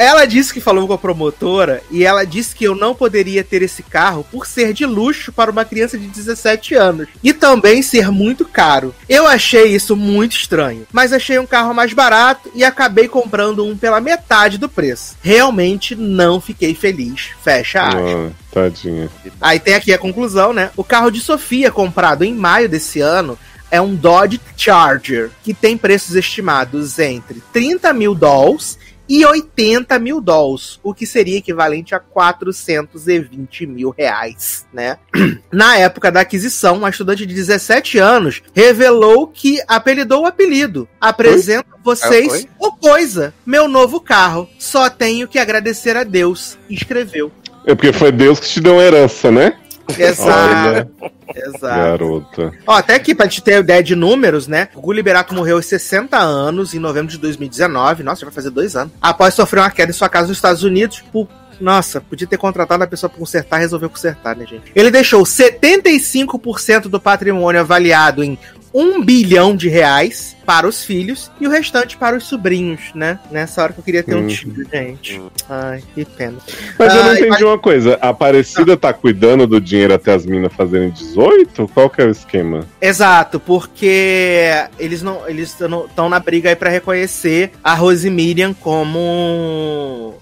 S1: Ela disse que falou com a promotora e ela disse que eu não poderia ter esse carro por ser de luxo para uma criança de 17 anos e também ser muito caro. Eu achei isso muito estranho, mas achei um carro mais barato e acabei comprando um pela metade do preço. Realmente não fiquei feliz. Fecha aspas.
S2: Ah, tadinha.
S1: Aí tem aqui a conclusão, né? O carro de Sofia, comprado em maio desse ano, é um Dodge Charger, que tem preços estimados entre 30 mil dólares e 80 mil dólares, o que seria equivalente a 420 mil reais, né? Na época da aquisição, uma estudante de 17 anos revelou que apelidou o apelido. Apresento a vocês
S3: Oi?
S1: o Coisa, meu novo carro. Só tenho que agradecer a Deus. Escreveu.
S2: É porque foi Deus que te deu uma herança, né?
S1: Exato. Exato.
S2: Garota.
S1: Ó, até aqui, pra gente ter ideia de números, né? O Gugu Liberato morreu aos 60 anos, em novembro de 2019. Nossa, já vai fazer dois anos. Após sofrer uma queda em sua casa nos Estados Unidos, por nossa, podia ter contratado a pessoa pra consertar, resolveu consertar, né, gente? Ele deixou 75% do patrimônio avaliado em 1 bilhão de reais para os filhos e o restante para os sobrinhos, né? Nessa hora que eu queria ter um
S2: Uhum.
S1: tio, gente. Ai, que pena.
S2: Mas eu não
S1: Ah,
S2: entendi uma coisa. A Aparecida tá cuidando do dinheiro até as minas fazerem 18? Qual que é o esquema?
S1: Exato, porque eles não eles estão na briga aí pra reconhecer a Rose Miriam como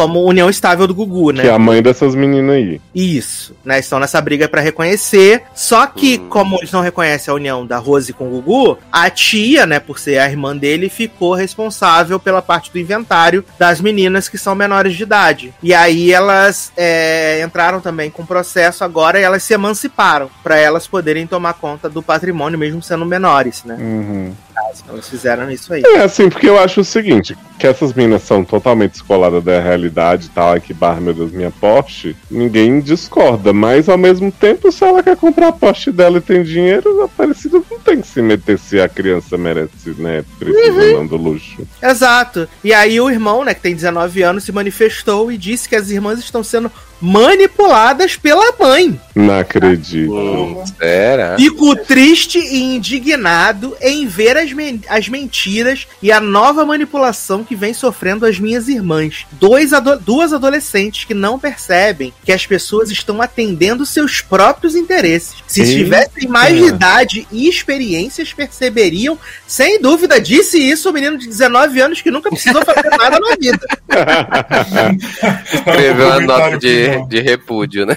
S1: como união estável do Gugu, né?
S2: Que é a mãe dessas meninas aí.
S1: Isso, né? Estão nessa briga pra reconhecer. Só que, como eles não reconhecem a união da Rose com o Gugu, a tia, né, por ser a irmã dele, ficou responsável pela parte do inventário das meninas que são menores de idade. E aí elas é, entraram também com processo agora e elas se emanciparam pra elas poderem tomar conta do patrimônio, mesmo sendo menores, né?
S2: Uhum.
S1: Então eles fizeram isso aí.
S2: É, assim, porque eu acho o seguinte, que essas minas são totalmente descoladas da realidade e tal, ai que barra, meu Deus, minha Porsche, ninguém discorda, mas ao mesmo tempo, se ela quer comprar a Porsche dela e tem dinheiro, a Aparecida não tem que se meter se a criança merece, né, precisa
S1: Uhum.
S2: do luxo.
S1: Exato. E aí o irmão, né, que tem 19 anos, se manifestou e disse que as irmãs estão sendo manipuladas pela mãe.
S2: Não acredito.
S3: Hum, será?
S1: Fico triste e indignado em ver as, men- as mentiras e a nova manipulação que vem sofrendo as minhas irmãs. Dois ado- duas adolescentes que não percebem que as pessoas estão atendendo seus próprios interesses. Se
S2: Eita.
S1: tivessem mais de idade e experiências, perceberiam. Sem dúvida, disse isso o menino de 19 anos que nunca precisou fazer nada na vida.
S3: Escreveu uma nota de, de repúdio, né?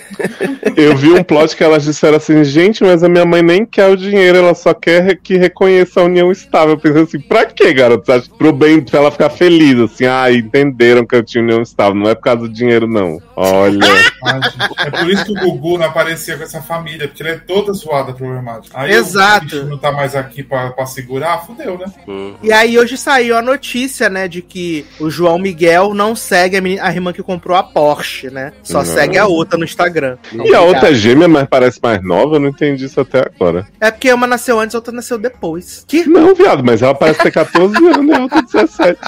S2: Eu vi um plot que elas disseram assim, gente, mas a minha mãe nem quer o dinheiro, ela só quer que reconheça a união estável. Eu pensei assim, pra quê, garoto? Que Pro bem, pra ela ficar feliz, assim, ah, entenderam que eu tinha união estável, não é por causa do dinheiro, não. Olha.
S4: É por isso que o Gugu não aparecia com essa família, porque ele é toda zoada problemática. Aí
S1: Exato.
S4: o bicho não tá mais aqui pra, pra segurar, fudeu, né?
S3: Hum.
S1: E aí hoje saiu a notícia, né, de que o João Miguel não segue a, meni- a irmã que comprou a Porsche, né? Só
S2: Não.
S1: segue a outra no Instagram.
S2: E a outra é gêmea, mas parece mais nova, eu não entendi isso até agora.
S1: É porque uma nasceu antes, a outra nasceu depois. Que?
S2: Não, viado, mas ela parece ter 14 anos e a outra 17.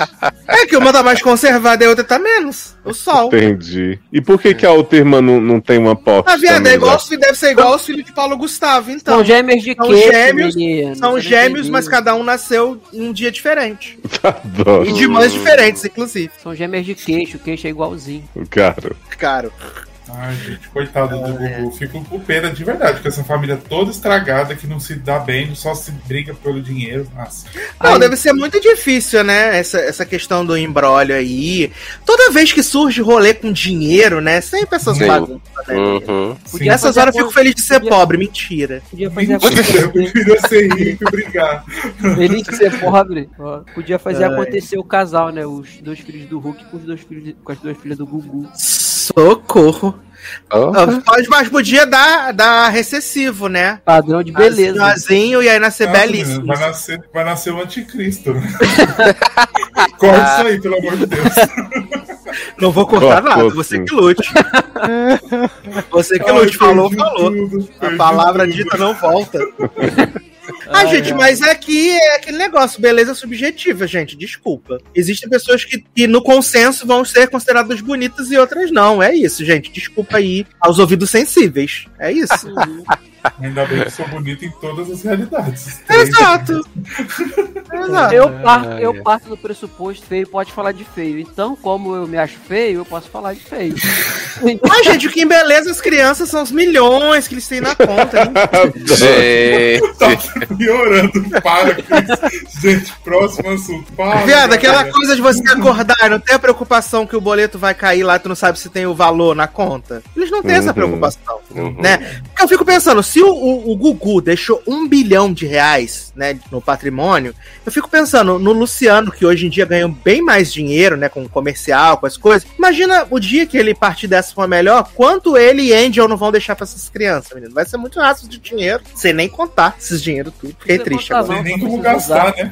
S1: É que uma tá mais conservada e a outra tá menos. O sol.
S2: Entendi. E por que, que a outra irmã não, não tem uma Porsche?
S1: A viada
S2: também,
S1: é igual, fi- deve ser igual aos filhos de Paulo Gustavo, então.
S5: São gêmeos de
S1: São
S5: quê,
S1: gêmeos-
S5: menino?
S1: São gêmeos, mas cada um nasceu em um dia diferente.
S2: Adoro.
S1: E de mães diferentes, inclusive.
S5: São gêmeos de queixo, o queixo é igualzinho.
S2: Cara.
S1: Cara.
S4: Ai, gente, coitado do Gugu. Fico com pena de verdade, com essa família toda estragada que não se dá bem, só se briga pelo dinheiro. Nossa.
S1: Não,
S5: Aí-
S1: deve ser muito difícil, né? Essa, essa questão do embrólio aí. Toda vez que surge rolê com dinheiro, né? Sempre essas
S3: Sim.
S1: bagunças, né?
S3: Uhum.
S4: Sim.
S1: Nessas horas eu fico feliz de ser
S5: podia-
S1: pobre. Mentira.
S5: Podia fazer
S4: Mentira, eu
S5: acontecer.
S4: queria ser rico e brigar.
S5: Feliz de ser pobre. Ó, Podia fazer
S1: Ai.
S5: acontecer o casal, né? Os dois filhos do Hulk com, os dois filhos de- com as duas filhas do Gugu.
S1: Socorro. Ah, Pode, mas podia dar, dar recessivo, né?
S5: Padrão de beleza.
S1: Senhorzinho e aí nascer
S4: Nossa,
S1: belíssimo.
S4: Vai nascer, vai nascer o anticristo. né? Corre isso aí, pelo amor de Deus.
S1: Não vou cortar nada, você que lute. você que
S4: Ai,
S1: lute, falou,
S4: perdi
S1: falou.
S4: tudo,
S1: A palavra
S4: tudo.
S1: dita não volta. Ah, gente, mas aqui é aquele negócio, beleza subjetiva, gente, desculpa. Existem pessoas que, que no consenso vão ser consideradas bonitas e outras não. É isso, gente. Desculpa aí aos ouvidos sensíveis. É isso.
S4: Ainda bem que sou bonito em todas as realidades.
S1: Exato. Exato.
S5: Eu parto, eu parto do pressuposto feio pode falar de feio. Então, como eu me acho feio, eu posso falar de feio.
S1: Mas, gente, o que embeleza as crianças são os milhões que eles têm na conta. hein?
S4: Tá piorando. Para com isso. Gente, próximo assunto. Para,
S1: Viado, aquela coisa de você acordar e não ter a preocupação que o boleto vai cair lá, tu não sabe se tem o valor na conta. Eles não têm essa
S2: Uhum.
S1: preocupação,
S3: Uhum.
S1: né? Porque eu fico pensando, se o, o, o Gugu deixou um bilhão de reais, né, no patrimônio, eu fico pensando no Luciano, que hoje em dia ganha bem mais dinheiro, né, com comercial, com as coisas. Imagina o dia que ele partir dessa for melhor, quanto ele e Angel não vão deixar pra essas crianças, menino. Vai ser muito rastro de dinheiro, sem nem contar esses dinheiro tudo. Fiquei triste agora.
S4: Não tem nem
S5: só
S4: como gastar, né?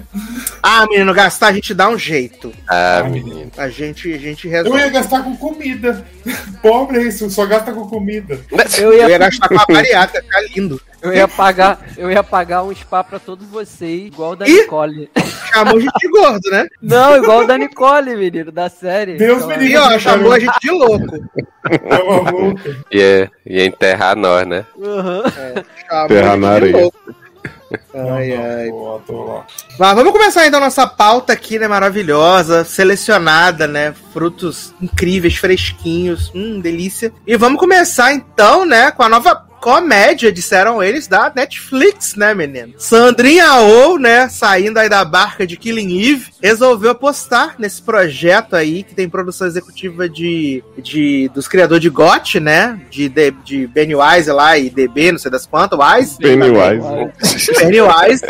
S1: Ah, menino, gastar a gente dá um jeito.
S3: Ah, menino.
S1: A gente, a gente
S4: Eu
S1: resolve.
S4: ia gastar com comida. Pobre é isso, só gasta com comida.
S5: Eu
S1: Eu
S5: ia,
S1: ia gastar com a bariátrica, ficar lindo.
S5: eu ia pagar, eu ia pagar um spa pra todos vocês, igual o da
S1: Ih!
S5: Nicole.
S1: Chamou a gente de gordo, né?
S5: Não, igual o da Nicole, menino, da série.
S4: Deus
S5: Ela-
S4: me
S1: E ó, chamou a gente de louco.
S3: Ia, ia enterrar nós, né?
S5: Uhum.
S1: A gente
S2: na areia.
S1: Ai,
S4: não,
S1: ai. Mas vamos começar então nossa pauta aqui, né? Maravilhosa, selecionada, né? Frutos incríveis, fresquinhos, hum, delícia. E vamos começar então, né? Com a nova comédia, disseram eles, da Netflix, né, menino? Sandrinha Oh, né? Saindo aí da barca de Killing Eve, resolveu apostar nesse projeto aí que tem produção executiva de, de dos criadores de GOT, né? De, de, de Pennywise lá e DB, não sei das quantas, Wise.
S2: Pennywise.
S1: Pennywise.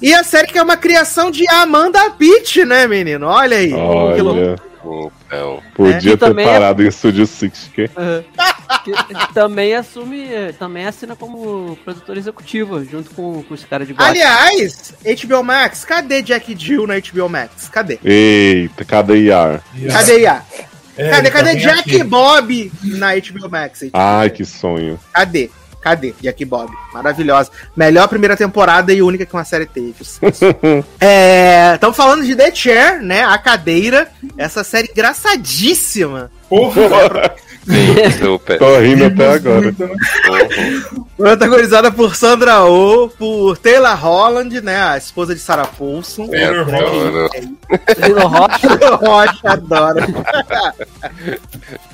S1: E a série que é uma criação de Amanda Pitt, né, menino? Olha aí. Que.
S2: Olha,
S3: Então,
S2: podia
S5: E
S2: ter
S5: também é-
S2: parado em Studio Six, que
S5: Uhum. Que também assume, também assina como produtor executivo, junto com, com os caras de Gotham.
S1: Aliás, HBO Max, cadê Jack Jill na HBO Max? Cadê?
S2: Eita, cadê IAR?
S1: Cadê IA?
S4: É,
S1: Cadê,
S4: tá
S1: cadê Jack
S4: aqui.
S1: Bob na HBO Max?
S2: Ai, que sonho.
S1: Cadê? Cadê Jack Bob? Maravilhosa. Melhor primeira temporada e única que uma série teve. é, Estamos falando de The Chair, né? A cadeira. Essa série engraçadíssima.
S4: Porra,
S3: sim, super.
S2: Tô rindo até agora.
S4: né?
S3: Uhum.
S1: Protagonizada por Sandra Oh, por Taylor Holland, né? A esposa de Sarah Paulson.
S3: Adoro.
S5: Lilo Rocha.
S1: Rocha adora.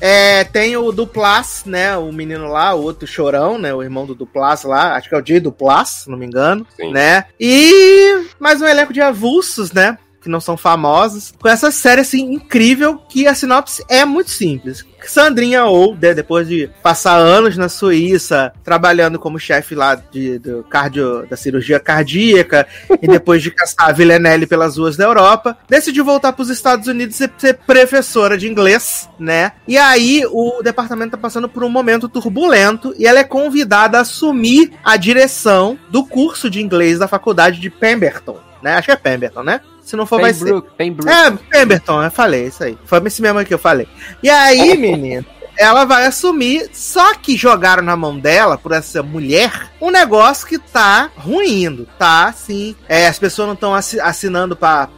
S1: é, tem o Duplas, né? O menino lá, o outro chorão, né? O irmão do Duplas lá. Acho que é o Jay Duplas, se não me engano.
S3: Sim.
S1: Né? E mais um elenco de avulsos, né? Que não são famosos. Com essa série, assim, incrível, que a sinopse é muito simples. Sandrinha ou, né, depois de passar anos na Suíça, trabalhando como chefe lá de, do cardio, da cirurgia cardíaca, e depois de caçar a Villanelle pelas ruas da Europa, decidiu voltar para os Estados Unidos e ser professora de inglês, né? E aí o departamento tá passando por um momento turbulento e ela é convidada a assumir a direção do curso de inglês da faculdade de Pemberton, né? Acho que é Pemberton, né? Se não for, vai ser.
S5: Pembroke, Pembroke.
S1: É, Pemberton, eu falei isso aí. Foi esse mesmo que eu falei. E aí, menino, ela vai assumir, só que jogaram na mão dela, por essa mulher, um negócio que tá ruindo, tá? Assim, é, as pessoas não estão assinando pra-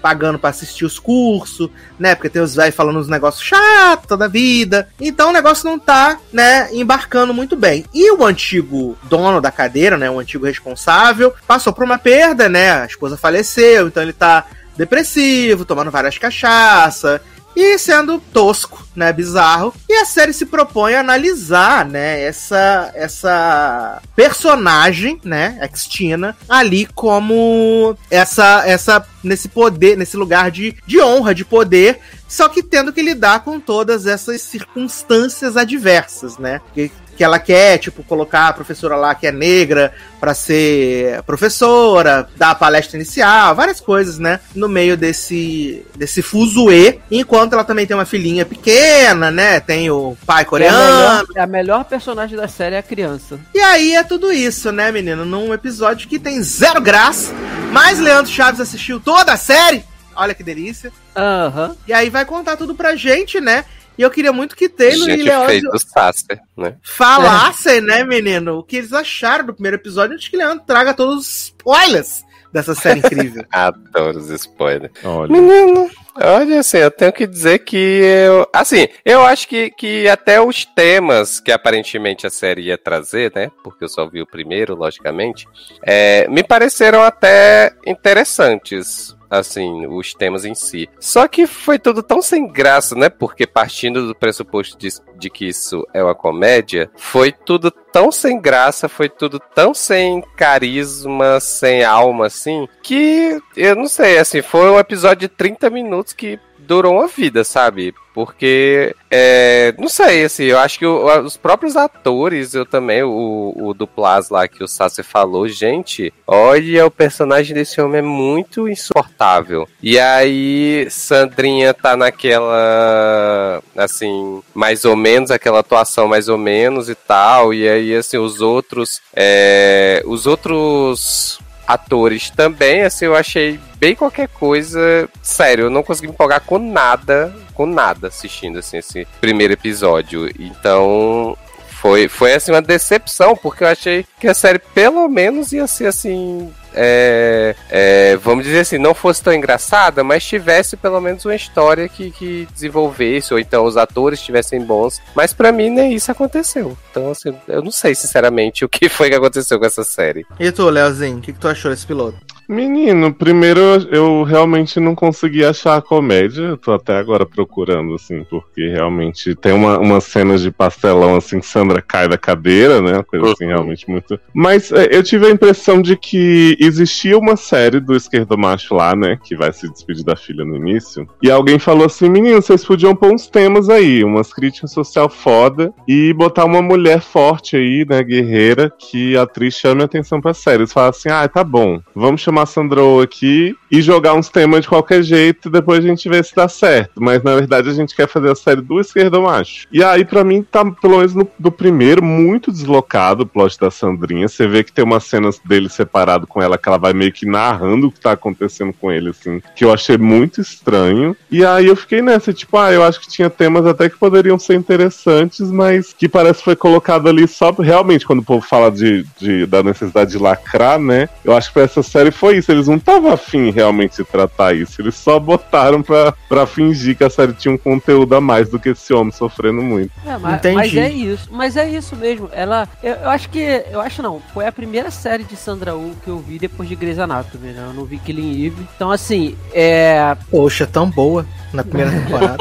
S1: pagando pra assistir os cursos, né? Porque tem os velhos falando uns negócios chatos toda vida. Então o negócio não tá, né, embarcando muito bem. E o antigo dono da cadeira, né, o antigo responsável, passou por uma perda, né? A esposa faleceu, então ele tá depressivo, tomando várias cachaça e sendo tosco, né, bizarro. E a série se propõe a analisar, né, essa essa personagem, né, Extina, ali como essa essa nesse poder, nesse lugar de, de honra, de poder, só que tendo que lidar com todas essas circunstâncias adversas, né? Que, que ela quer, tipo, colocar a professora lá que é negra pra ser professora, dar a palestra inicial, várias coisas, né? No meio desse, desse fuzuê. Enquanto ela também tem uma filhinha pequena, né? Tem o pai
S5: É a,
S1: coreano.
S5: melhor, a melhor personagem da série é a criança.
S1: E aí é tudo isso, né, menino? Num episódio que tem zero graça. Mas Leandro Chaves assistiu toda a série. Olha que delícia.
S5: Aham.
S1: E aí vai contar tudo pra gente, né? E eu queria muito que Taylor e
S3: Gente
S1: Leandro
S3: feio do Sasser, né?
S1: falassem, né, menino, o que eles acharam do primeiro episódio antes que Leandro traga todos os spoilers dessa série incrível.
S3: Adoro os spoilers.
S2: Olha.
S3: Menino, Olha, assim, eu tenho que dizer que eu. Assim, eu acho que, que até os temas que aparentemente a série ia trazer, né? Porque eu só vi o primeiro, logicamente, é, me pareceram até interessantes assim, os temas em si. Só que foi tudo tão sem graça, né? Porque partindo do pressuposto de, de, que isso é uma comédia, foi tudo tão sem graça, foi tudo tão sem carisma, sem alma, assim, que eu não sei, assim, foi um episódio de 30 minutos que durou uma vida, sabe? Porque, é, não sei, assim, eu acho que o, os próprios atores, eu também, o, o Duplas lá que o Sassi falou, gente, olha, o personagem desse homem é muito insuportável. E aí, Sandrinha tá naquela, assim, mais ou menos, aquela atuação mais ou menos e tal, e aí, assim, os outros, é, os outros atores também, assim, eu achei bem qualquer coisa. Sério, eu não consegui me empolgar com nada, com nada assistindo assim, esse primeiro episódio. Então, foi, foi assim uma decepção, porque eu achei que a série pelo menos ia ser assim é, é, vamos dizer assim, não fosse tão engraçada, mas tivesse pelo menos uma história que, que desenvolvesse, ou então os atores estivessem bons. Mas para mim nem isso aconteceu. Então, assim, eu não sei sinceramente o que foi que aconteceu com essa série.
S1: E tu, Leozinho, o que, que tu achou desse piloto?
S2: Menino, primeiro eu realmente não consegui achar a comédia. Eu tô até agora procurando, assim, porque realmente tem uma, uma cena de pastelão, assim, que Sandra cai da cadeira, né? Uma coisa assim, realmente muito. Mas é, eu tive a impressão de que existia uma série do Esquerdo Macho lá, né? Que vai se despedir da filha no início. E alguém falou assim: menino, vocês podiam pôr uns temas aí, umas críticas social foda e botar uma mulher forte aí, né? Guerreira, que a atriz chame a atenção pra série. Eles falam assim: ah, tá bom, vamos chamar chamar a Sandro aqui e jogar uns temas de qualquer jeito e depois a gente vê se dá certo. Mas na verdade a gente quer fazer a série do esquerdo macho. E aí, para mim, tá, pelo menos no, do primeiro, muito deslocado o plot da Sandrinha. Você vê que tem umas cenas dele separado com ela que ela vai meio que narrando o que tá acontecendo com ele, assim, que eu achei muito estranho. E aí eu fiquei nessa, tipo, ah, eu acho que tinha temas até que poderiam ser interessantes, mas que parece que foi colocado ali só realmente quando o povo fala de, de da necessidade de lacrar, né? Eu acho que pra essa série foi isso. Eles não estavam afim realmente de tratar isso. Eles só botaram pra, pra fingir que a série tinha um conteúdo a mais do que esse homem sofrendo muito.
S5: É, mas, mas, é isso. Mas é isso mesmo. Ela. Eu, eu, acho que. Eu acho não. Foi a primeira série de Sandra Oh que eu vi depois de Grey's Anatomy, né? Eu não vi Killing Eve. Então, assim, é.
S1: Poxa, tão boa na primeira temporada.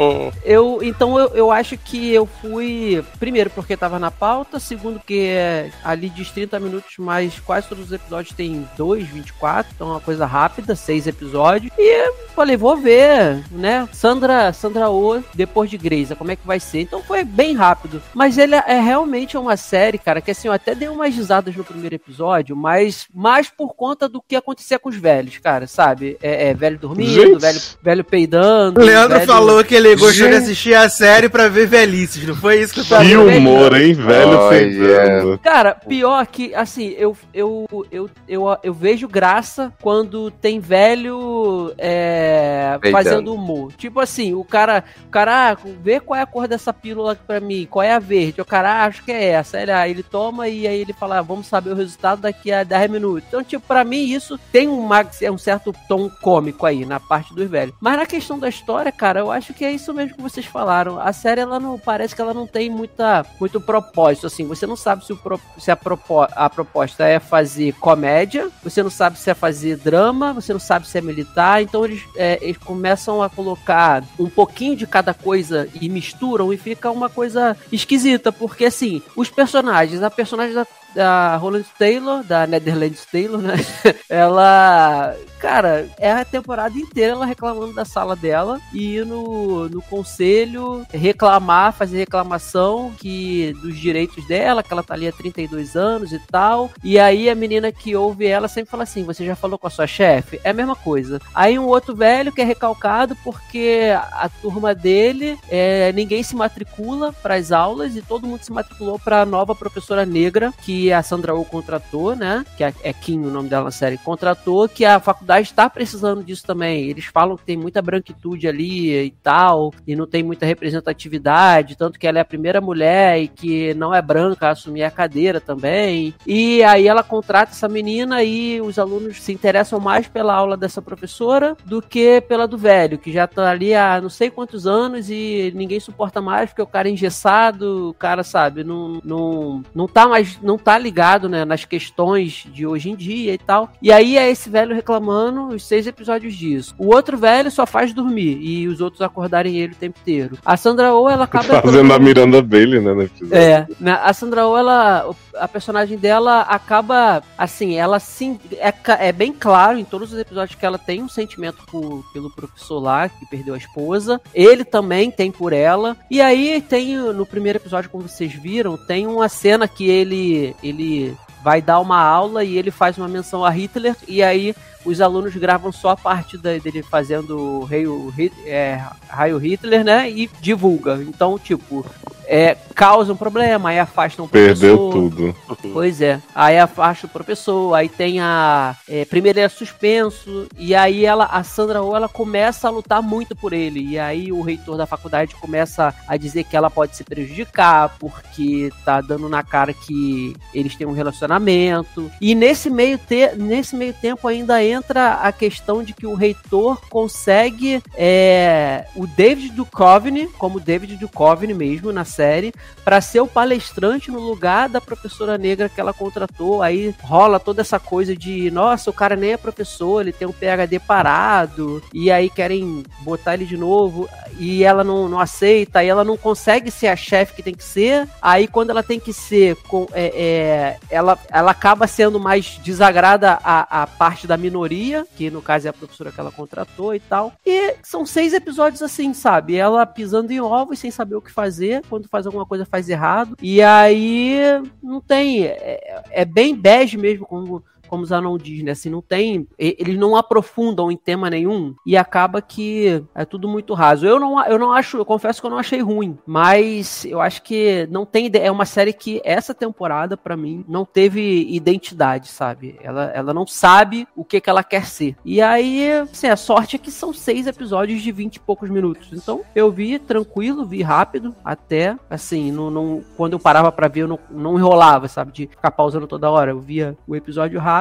S5: eu, então eu, eu acho que eu fui, primeiro, porque tava na pauta, segundo, que é ali de 30 minutos, mas quase todos os episódios tem 2, 24, então é uma coisa rápida, seis episódios. E falei, vou ver, né? Sandra, Sandra O, depois de Grey's, como é que vai ser? Então foi bem rápido. Mas ele é realmente uma série, cara, que assim, eu até dei umas risadas no primeiro episódio, mas mais por conta do que acontecia com os velhos, cara, sabe? É, é velho dormindo, Gente. velho, velho peidando.
S1: Leandro
S5: velho...
S1: falou que ele gostou de assistir a série pra ver velhices, não foi isso que eu falei?
S2: Que humor, hein? Velho oh, peidando.
S5: Yeah. Cara, pior que, assim, eu, eu, eu, eu, eu vejo graça quando tem velho é, fazendo humor. Tipo assim, o cara, o cara, ah, vê qual é a cor dessa pílula pra mim, qual é a verde. O cara, ah, acho que é essa. Ele, ah, ele toma e aí ele fala, ah, vamos saber o resultado daqui a 10 minutos. Então, tipo, pra mim isso tem um, um certo tom cômico aí na parte dos velhos. Mas na questão da história, cara, eu acho que é isso mesmo que vocês falaram. A série, ela não parece que ela não tem muita, muito propósito, assim. Você não sabe se, o, se a, propo, a proposta é fazer comédia, você não sabe se é fazer drama, você não sabe se é militar. Então eles, é, eles começam a colocar um pouquinho de cada coisa e misturam e fica uma coisa esquisita, porque assim, os personagens, a personagem da da Roland Taylor, da Netherlands Taylor, né? ela, cara, é a temporada inteira ela reclamando da sala dela e no, no conselho reclamar, fazer reclamação que dos direitos dela, que ela tá ali há 32 anos e tal. E aí a menina que ouve ela sempre fala assim: Você já falou com a sua chefe? É a mesma coisa. Aí um outro velho que é recalcado porque a turma dele, é, ninguém se matricula para as aulas e todo mundo se matriculou para a nova professora negra que a Sandra Oh contratou, né? Que é, é Kim o nome dela na série, contratou, que a faculdade está precisando disso também. Eles falam que tem muita branquitude ali e tal, e não tem muita representatividade, tanto que ela é a primeira mulher e que não é branca a assumir a cadeira também. E aí ela contrata essa menina e os alunos se interessam mais pela aula dessa professora do que pela do velho, que já tá ali há não sei quantos anos e ninguém suporta mais porque o cara é engessado, o cara, sabe, não, não, não tá mais, não tá ligado, né, nas questões de hoje em dia e tal. E aí é esse velho reclamando os seis episódios disso. O outro velho só faz dormir e os outros acordarem ele o tempo inteiro. A Sandra Oh, ela acaba
S2: Fazendo a Miranda Bailey, né, no episódio.
S5: é, né, a Sandra Oh, ela, a personagem dela acaba, assim, ela sim, é, é bem claro em todos os episódios que ela tem um sentimento por- pelo professor lá, que perdeu a esposa, ele também tem por ela, e aí tem, no primeiro episódio, como vocês viram, tem uma cena que ele, ele vai dar uma aula e ele faz uma menção a Hitler, e aí os alunos gravam só a parte dele fazendo o raio, é, raio Hitler, né, e divulga. Então, tipo, é, causa um problema, aí afastam o
S2: Perdeu
S5: professor.
S2: tudo.
S5: Pois é. Aí afasta o professor, aí tem a. É, primeiro ele é suspenso, e aí ela, a Sandra Oh, ela começa a lutar muito por ele. E aí o reitor da faculdade começa a dizer que ela pode se prejudicar, porque tá dando na cara que eles têm um relacionamento. E nesse meio, te, nesse meio tempo ainda entra a questão de que o reitor consegue é, o David Duchovny, como David Duchovny mesmo na série, para ser o palestrante no lugar da professora negra que ela contratou. Aí rola toda essa coisa de, nossa, o cara nem é professor, ele tem um PhD parado, e aí querem botar ele de novo, e ela não, não aceita, aí ela não consegue ser a chefe que tem que ser. Aí quando ela tem que ser, com, é, é, ela, ela acaba sendo mais desagrada a, a parte da minoria, que no caso é a professora que ela contratou e tal. E são seis episódios assim, sabe? Ela pisando em ovos sem saber o que fazer, quando faz alguma coisa faz errado. E aí não tem. É, é bem bege mesmo, como como Zanon diz, né? Assim, não tem. Eles não aprofundam em tema nenhum e acaba que é tudo muito raso. Eu não, eu não acho, eu confesso que eu não achei ruim, mas eu acho que não tem. É uma série que essa temporada, pra mim, não teve identidade, sabe? Ela, ela não sabe o que, que ela quer ser. E aí, assim, a sorte é que são seis episódios de vinte e poucos minutos. Então, eu vi tranquilo, vi rápido, até, assim, não, não, quando eu parava pra ver, eu não, não enrolava, sabe? De ficar pausando toda hora. Eu via o episódio rápido.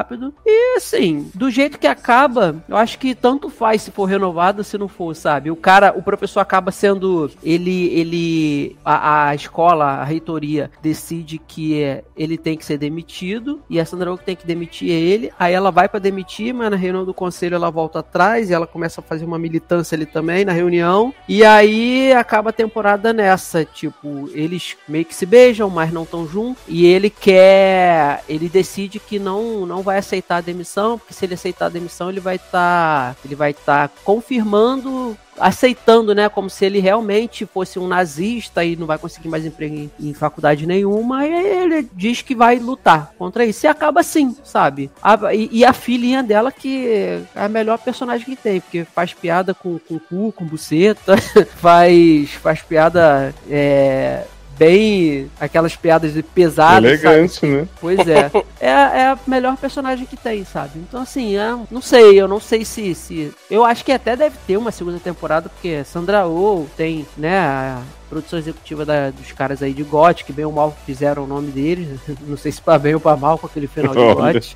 S5: E, assim, do jeito que acaba, eu acho que tanto faz se for renovado, se não for, sabe? O cara, o professor acaba sendo. Ele. ele a, a escola, a reitoria, decide que é, ele tem que ser demitido. E a Sandra Oh tem que demitir ele. Aí ela vai pra demitir, mas na reunião do conselho ela volta atrás e ela começa a fazer uma militância ali também na reunião. E aí acaba a temporada nessa. Tipo, eles meio que se beijam, mas não estão juntos. E ele quer. Ele decide que não, não vai aceitar a demissão, porque se ele aceitar a demissão, ele vai estar. ele vai estar confirmando aceitando, né, como se ele realmente fosse um nazista e não vai conseguir mais emprego em, em faculdade nenhuma, e ele diz que vai lutar contra isso. E acaba assim, sabe? A- e, e a filhinha dela que é a melhor personagem que tem, porque faz piada com, com cu, com buceta, faz, faz piada é, bem aquelas piadas pesadas, sabe?
S2: Elegante, né?
S5: Pois é. é. É a melhor personagem que tem, sabe? Então, assim, é, não sei, eu não sei se, se. Eu acho que até deve ter uma segunda temporada, porque Sandra Oh tem, né, a produção executiva da- dos caras aí de GOT, que bem ou mal fizeram o nome deles. Não sei se pra bem ou pra mal com aquele final de. GOT.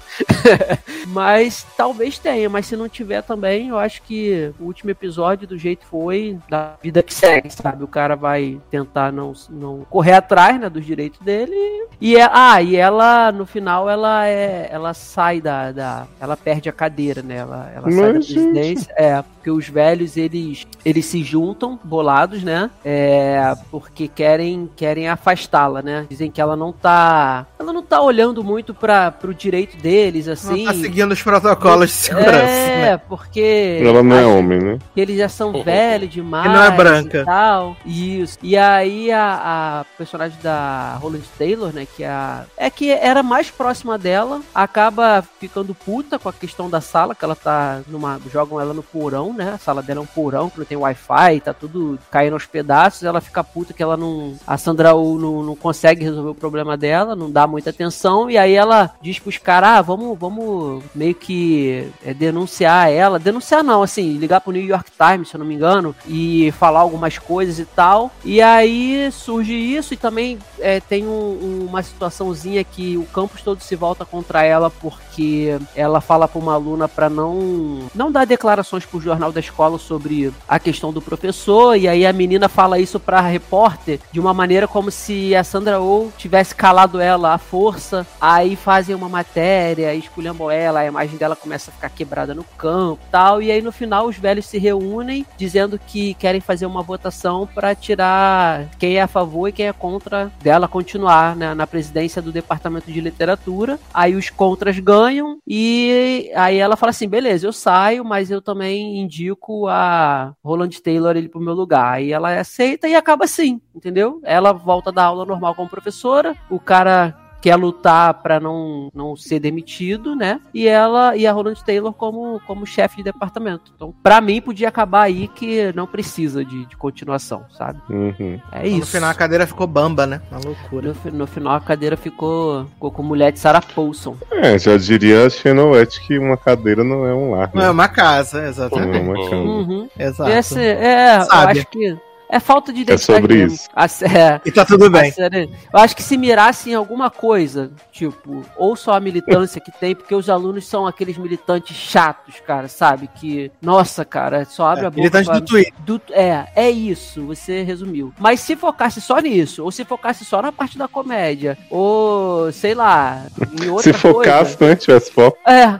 S5: mas talvez tenha, mas se não tiver também, eu acho que o último episódio, do jeito que foi, da vida que segue, sabe? O cara vai tentar não, não correr atrás, né, dos direitos dele. E é, ah, e ela, no final, ela é. Ela sai da. da ela perde a cadeira, né? Ela, ela sai da
S2: Mas, gente.
S5: presidência. É, porque os velhos, eles, eles se juntam, bolados, né? É, porque querem, querem afastá-la, né? Dizem que ela não tá. Ela não tá olhando muito para pro direito deles, assim.
S1: Não tá seguindo os protocolos de segurança,
S5: É,
S1: né?
S5: porque.
S2: Ela não é homem, né?
S5: que eles já são velhos demais.
S1: E não é branca.
S5: E tal. Isso. E aí a, a personagem da Roland Taylor, né? Que é a. É que era mais próxima dela, acaba ficando puta com a questão da sala, que ela tá numa. Jogam ela no porão, né? A sala dela é um porão, que não tem Wi-Fi, tá tudo caindo aos pedaços. Ela fica fica puta que ela não. A Sandra Oh não, não consegue resolver o problema dela, não dá muita atenção, e aí ela diz pros caras, ah, vamos, vamos meio que é, denunciar ela. Denunciar não, assim, ligar pro New York Times, se eu não me engano, e falar algumas coisas e tal. E aí surge isso, e também é, tem um- uma situaçãozinha que o campus todo se volta contra ela porque ela fala pra uma aluna pra não não dar declarações pro jornal da escola sobre a questão do professor e aí a menina fala isso pra repórter de uma maneira como se a Sandra Oh tivesse calado ela à força. Aí fazem uma matéria, esculhambam ela, a imagem dela começa a ficar quebrada no campo, tal, e aí no final os velhos se reúnem dizendo que querem fazer uma votação pra tirar quem é a favor e quem é contra dela continuar né, na presidência do departamento de literatura. Aí os contras ganham e aí ela fala assim: beleza, eu saio, mas eu também indico a Roland Taylor ele pro meu lugar. Aí ela aceita e acaba assim, entendeu? Ela volta da aula normal como professora, o cara quer lutar pra não, não ser demitido, né? E ela e a Roland Taylor como, como chefe de departamento. Então, pra mim, podia acabar aí que não precisa de, de continuação, sabe?
S2: Uhum.
S5: É
S1: No
S5: isso.
S1: final a cadeira ficou bamba, né? Uma loucura.
S5: No, no final a cadeira ficou, ficou com mulher de Sarah Paulson.
S2: É, já diria a Xenowet que uma cadeira não é um lar,
S1: Não é
S2: né?
S1: uma casa,
S2: Não é
S1: exatamente.
S2: uma cama.
S5: Uhum.
S1: Exato.
S5: Esse, é, acho que é falta de identidade
S2: sobre
S5: mesmo.
S2: isso.
S5: A, é,
S1: E tá tudo bem.
S5: série- eu acho que se mirasse em alguma coisa, tipo, ou só a militância que tem, porque os alunos são aqueles militantes chatos, cara, sabe? Que, nossa, cara, só abre a boca.
S1: Militante
S5: pra-
S1: do Twitter.
S5: do- é, é isso, você resumiu. Mas se focasse só nisso, ou se focasse só na parte da comédia, ou sei lá, em outra
S2: Se focasse,
S5: coisa.
S2: né? Tivesse foco.
S5: É.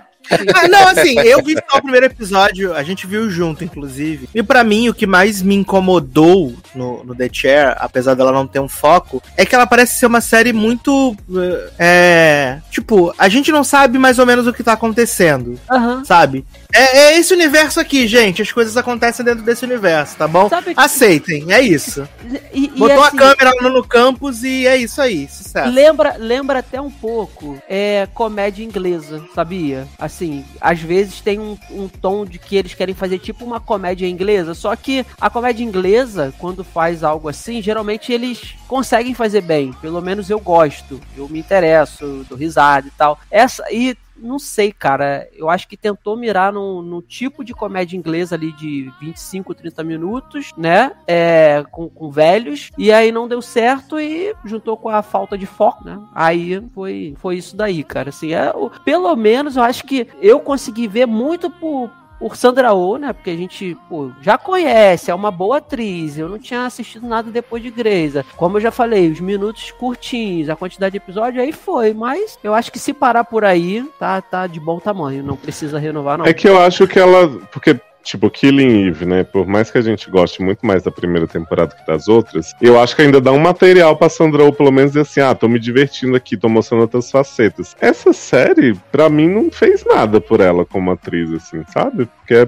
S1: Ah, não, assim, eu vi só o primeiro episódio, a gente viu junto, inclusive. E pra mim, o que mais me incomodou no, no The Chair, apesar dela não ter um foco, é que ela parece ser uma série muito. eh, É. Tipo, a gente não sabe mais ou menos o que tá acontecendo,
S5: Aham.
S1: sabe? É, é esse universo aqui, gente. As coisas acontecem dentro desse universo, tá bom?
S5: Que-
S1: Aceitem, é isso.
S5: E, e
S1: Botou
S5: assim,
S1: a câmera no, no campus e é isso aí, sucesso.
S5: Lembra, lembra até um pouco é, comédia inglesa, sabia? Assim, às vezes tem um, um tom de que eles querem fazer tipo uma comédia inglesa, só que a comédia inglesa, quando faz algo assim, geralmente eles conseguem fazer bem. Pelo menos eu gosto, eu me interesso, dou risada e tal. Essa, e não sei, cara. Eu acho que tentou mirar num, num tipo de comédia inglesa ali de 25, 30 minutos, né? É, com, com velhos. E aí não deu certo e juntou com a falta de foco, né? Aí foi, foi isso daí, cara. Assim, é, pelo menos eu acho que eu consegui ver muito por. Por Sandra Oh, né? Porque a gente, pô, já conhece, é uma boa atriz. Eu não tinha assistido nada depois de Grey's. Como eu já falei, os minutos curtinhos, a quantidade de episódio, aí foi. Mas eu acho que se parar por aí, tá, tá de bom tamanho. Não precisa renovar, não.
S2: É que eu acho que ela. Porque, tipo, Killing Eve, né? Por mais que a gente goste muito mais da primeira temporada que das outras, eu acho que ainda dá um material pra Sandra Oh, pelo menos dizer assim: ah, tô me divertindo aqui, tô mostrando outras facetas. Essa série, pra mim, não fez nada por ela como atriz, assim, sabe? Porque é,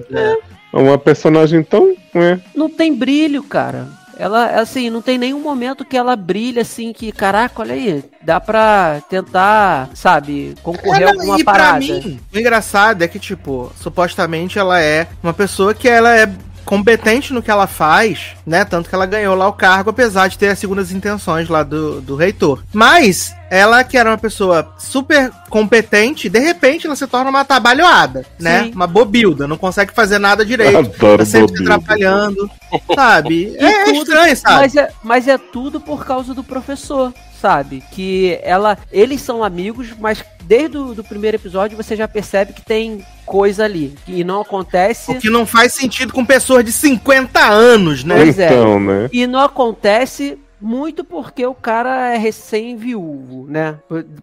S2: é uma personagem tão. É,
S5: Não tem brilho, cara. Ela, assim, não tem nenhum momento que ela brilha assim, que, caraca, olha aí, dá pra tentar, sabe, concorrer a
S1: É, não,
S5: alguma
S1: e pra
S5: parada.
S1: mim, o engraçado é que, tipo, supostamente ela é uma pessoa que ela é competente no que ela faz, né? Tanto que ela ganhou lá o cargo, apesar de ter as segundas intenções lá do, do reitor. Mas ela, que era uma pessoa super competente, de repente ela se torna uma trabalhada, né?
S5: Sim.
S1: Uma bobilda, não consegue fazer nada direito.
S2: adoro
S1: Tá sempre se
S2: bobilda.
S1: atrapalhando, sabe?
S5: E
S1: É,
S5: tudo-
S1: estranho, sabe?
S5: Mas é, mas é tudo por causa do professor, sabe? Que ela, eles são amigos, mas desde o do primeiro episódio você já percebe que tem coisa ali que não acontece.
S1: O que não faz sentido com pessoas de 50 anos, né?
S5: Pois é.
S2: então, né?
S5: E não acontece muito porque o cara é recém-viúvo, né?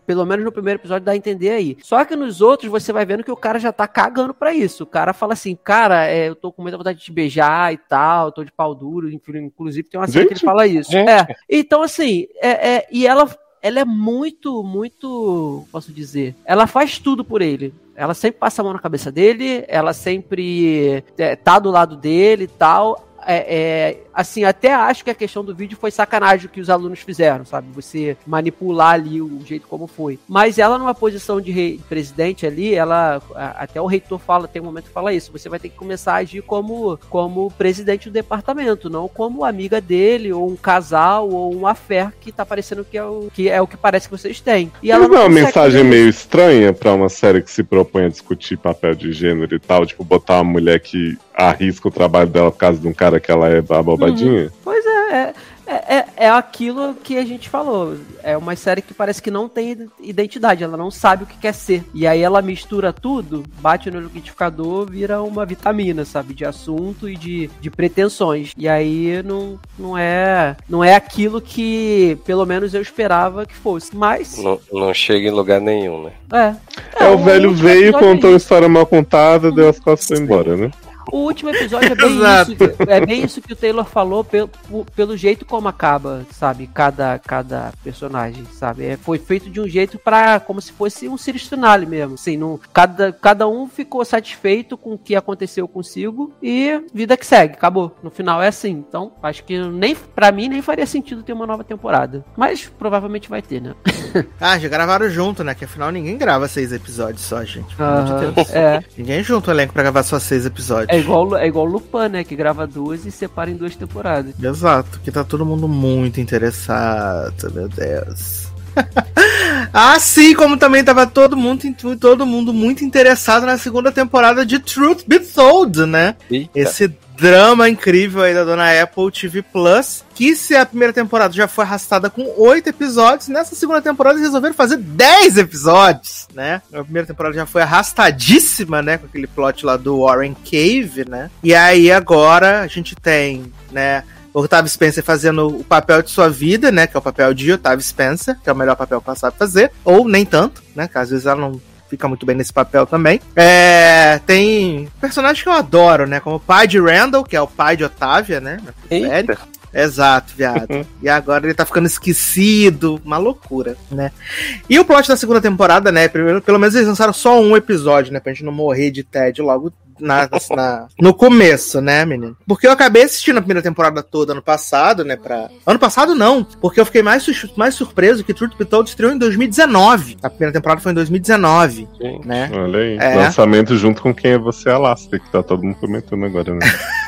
S5: Pelo menos no primeiro episódio dá a entender aí. Só que nos outros você vai vendo que o cara já tá cagando pra isso. O cara fala assim, cara, é, eu tô com muita vontade de te beijar e tal, tô de pau duro. Inclu- Inclusive tem uma cena que ele fala isso.
S3: gente.
S5: É. Então, assim, é, é- e ela, ela é muito, muito, posso dizer, ela faz tudo por ele. Ela sempre passa a mão na cabeça dele, ela sempre é, tá do lado dele e tal. É, é, assim, até acho que a questão do vídeo foi sacanagem o que os alunos fizeram, sabe? Você manipular ali o jeito como foi. Mas ela numa posição de rei, presidente ali, ela até o reitor fala, tem um momento que fala isso, você vai ter que começar a agir como como presidente do departamento, não como amiga dele ou um casal ou um affair que tá parecendo que é o que é o que parece que vocês têm.
S2: E ela não é uma mensagem meio estranha para uma série que se propõe a discutir papel de gênero e tal, tipo botar uma mulher que arrisca o trabalho dela por causa de um cara que ela é Uhum.
S5: Pois é, é é, é, é, aquilo que a gente falou. É uma série que parece que não tem identidade, ela não sabe o que quer ser. E aí ela mistura tudo, bate no liquidificador, vira uma vitamina, sabe? De assunto e de, de pretensões. E aí não, não, é, não é aquilo que, pelo menos, eu esperava que fosse. Mas.
S3: Não, não chega em lugar nenhum, né?
S2: É. É, é o velho veio, contou uma história mal contada, deu as costas e foi embora, né?
S5: O último episódio é bem isso. É bem isso que o Taylor falou pelo, pelo jeito como acaba, sabe? Cada, cada personagem, sabe? É, foi feito de um jeito para como se fosse um Sirius Finale mesmo. Assim, não, cada, cada um ficou satisfeito com o que aconteceu consigo e vida que segue, acabou. No final é assim. Então, acho que nem para mim nem faria sentido ter uma nova temporada. Mas provavelmente vai ter, né?
S1: ah, já gravaram junto, né? Que afinal ninguém grava seis episódios só, gente.
S5: Uh, é.
S1: Ninguém junta o elenco pra gravar só seis episódios.
S5: É igual, é igual Lupin, né? Que grava duas e separa em duas temporadas.
S1: Exato, que tá todo mundo muito interessado, meu Deus. assim como também tava todo mundo, todo mundo muito interessado na segunda temporada de Truth Be Told, né? Eita. Esse drama incrível aí da dona Apple TV Plus. Que se a primeira temporada já foi arrastada com oito episódios, nessa segunda temporada eles resolveram fazer dez episódios, né? A primeira temporada já foi arrastadíssima, né? Com aquele plot lá do Warren Cave, né? E aí agora a gente tem, né? Octavio Spencer fazendo o papel de sua vida, né? Que é o papel de Octavio Spencer, que é o melhor papel que ela sabe fazer, ou nem tanto, né? Que às vezes ela não fica muito bem nesse papel também. É, tem personagens que eu adoro, né? Como o pai de Randall, que é o pai de Otávia, né?
S3: Eita.
S1: Exato, viado. e agora ele tá ficando esquecido, uma loucura, né? E o plot da segunda temporada, né? Primeiro, pelo menos eles lançaram só um episódio, né? Pra gente não morrer de tédio logo na, na, no começo, né, menino? Porque eu acabei assistindo a primeira temporada toda ano passado, né? Pra... Ano passado não, porque eu fiquei mais, mais surpreso que Truth Be Told estreou em 2019. A primeira temporada foi em 2019. Sim. Né?
S2: Olha aí. É. Lançamento junto com quem é você, Alaska, que tá todo mundo comentando agora, né?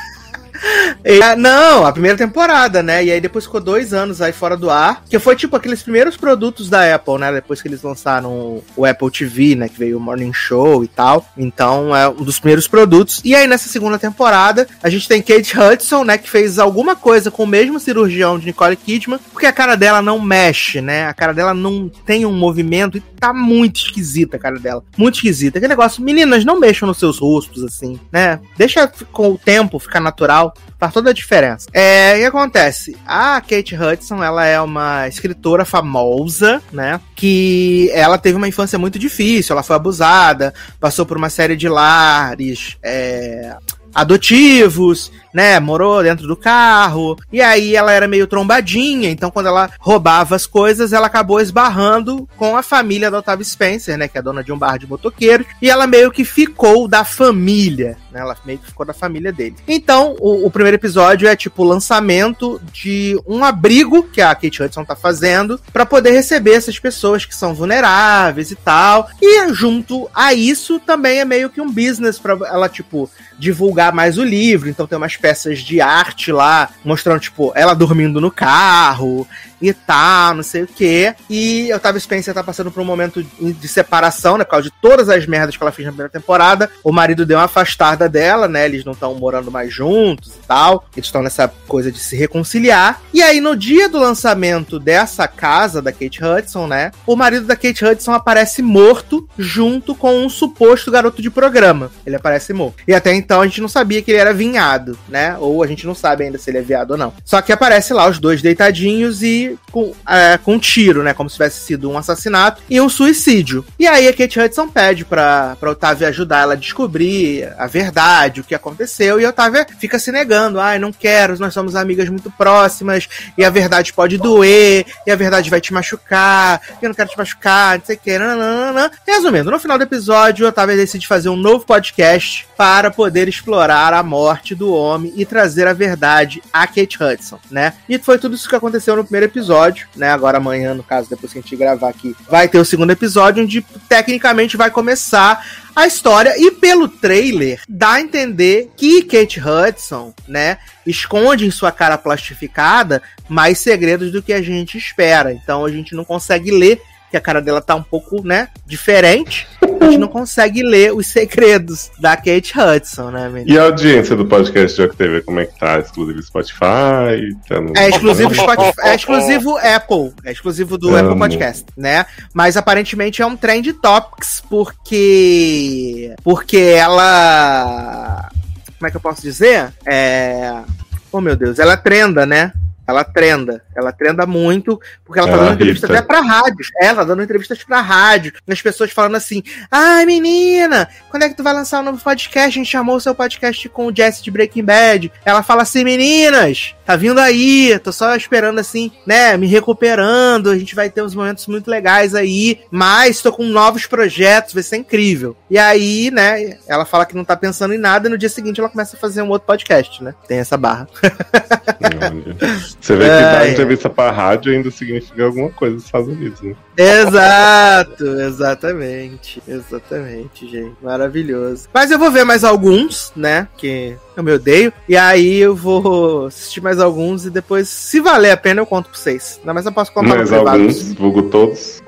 S1: E, não, a primeira temporada, né? E aí depois ficou dois anos aí fora do ar. Que foi tipo aqueles primeiros produtos da Apple, né? Depois que eles lançaram o Apple TV, né? Que veio o Morning Show e tal. Então é um dos primeiros produtos. E aí nessa segunda temporada, a gente tem Kate Hudson, né? Que fez alguma coisa com o mesmo cirurgião de Nicole Kidman. Porque a cara dela não mexe, né? A cara dela não tem um movimento e tá muito esquisita a cara dela. Muito esquisita. Aquele negócio, meninas, não mexam nos seus rostos assim, né? Deixa com o tempo ficar natural. Faz toda a diferença. É, que acontece? A Kate Hudson, ela é uma escritora famosa, né? Que ela teve uma infância muito difícil, ela foi abusada, passou por uma série de lares, é, adotivos, né? Morou dentro do carro. E aí ela era meio trombadinha, então quando ela roubava as coisas, ela acabou esbarrando com a família da Otávio Spencer, né? Que é dona de um bar de motoqueiros. E ela meio que ficou da família, né? Ela meio que ficou da família dele. Então, o, o primeiro episódio é tipo o lançamento de um abrigo que a Kate Hudson tá fazendo para poder receber essas pessoas que são vulneráveis e tal. E junto a isso também é meio que um business para ela, tipo, divulgar mais o livro. Então tem umas peças de arte lá, mostrando, tipo, ela dormindo no carro e tal, não sei o quê. E Otávio Spencer tá passando por um momento de separação, né? Por causa de todas as merdas que ela fez na primeira temporada. O marido deu uma afastada dela, né? Eles não estão morando mais juntos e tal. Eles estão nessa coisa de se reconciliar. E aí, no dia do lançamento dessa casa da Kate Hudson, né? O marido da Kate Hudson aparece morto junto com um suposto garoto de programa. Ele aparece morto. E até então a gente não sabia que ele era vinhado, né? Ou a gente não sabe ainda se ele é viado ou não. Só que aparece lá os dois deitadinhos e com, é, com um tiro, né? Como se tivesse sido um assassinato e um suicídio. E aí a Kate Hudson pede pra, pra Otávia ajudar ela a descobrir a verdade, o que aconteceu, e a Otávia fica se negando. Ai, não quero, nós somos amigas muito próximas, e a verdade pode doer, e a verdade vai te machucar, eu não quero te machucar, não sei o que, nananana. Resumindo, no final do episódio, a Otávia decide fazer um novo podcast para poder explorar a morte do homem e trazer a verdade a Kate Hudson, né? E foi tudo isso que aconteceu no primeiro episódio, né? Agora amanhã, no caso, depois que a gente gravar aqui, vai ter o segundo episódio, onde tecnicamente vai começar a história e pelo trailer dá a entender que Kate Hudson, né, esconde em sua cara plastificada mais segredos do que a gente espera. Então a gente não consegue ler que a cara dela tá um pouco, né, diferente. A gente não consegue ler os segredos da Kate Hudson, né, menina?
S2: E a audiência do podcast Jogo TV, como é que tá? Exclusivo Spotify? Tá no...
S1: É exclusivo Spotify, é exclusivo Apple, é exclusivo do
S2: Amo.
S1: Apple Podcast, né? Mas aparentemente é um trend topics porque porque ela como é que eu posso dizer? É Oh meu Deus, ela trenda, né? Ela trenda. Ela trenda muito, porque ela tá
S2: Ela
S1: dando entrevista
S2: irrita.
S1: até pra rádios. Ela tá dando entrevistas pra rádio. As pessoas falando assim: Ai, menina, quando é que tu vai lançar um novo podcast? A gente chamou o seu podcast com o Jesse de Breaking Bad. Ela fala assim: meninas, tá vindo aí. Tô só esperando assim, né? Me recuperando. A gente vai ter uns momentos muito legais aí. Mas tô com novos projetos, vai ser incrível. E aí, né? Ela fala que não tá pensando em nada. E no dia seguinte ela começa a fazer um outro podcast, né? Tem essa barra.
S2: Você vê que
S1: Ai,
S2: dar entrevista pra rádio ainda significa alguma coisa nos Estados Unidos, né?
S1: Exato, exatamente. Exatamente, gente. Maravilhoso. Mas eu vou ver mais alguns, né? Que eu me odeio. E aí eu vou assistir mais alguns e depois, se valer a pena, eu conto pra vocês. Ainda mais eu posso contar privado.
S2: alguns, vulgo todos.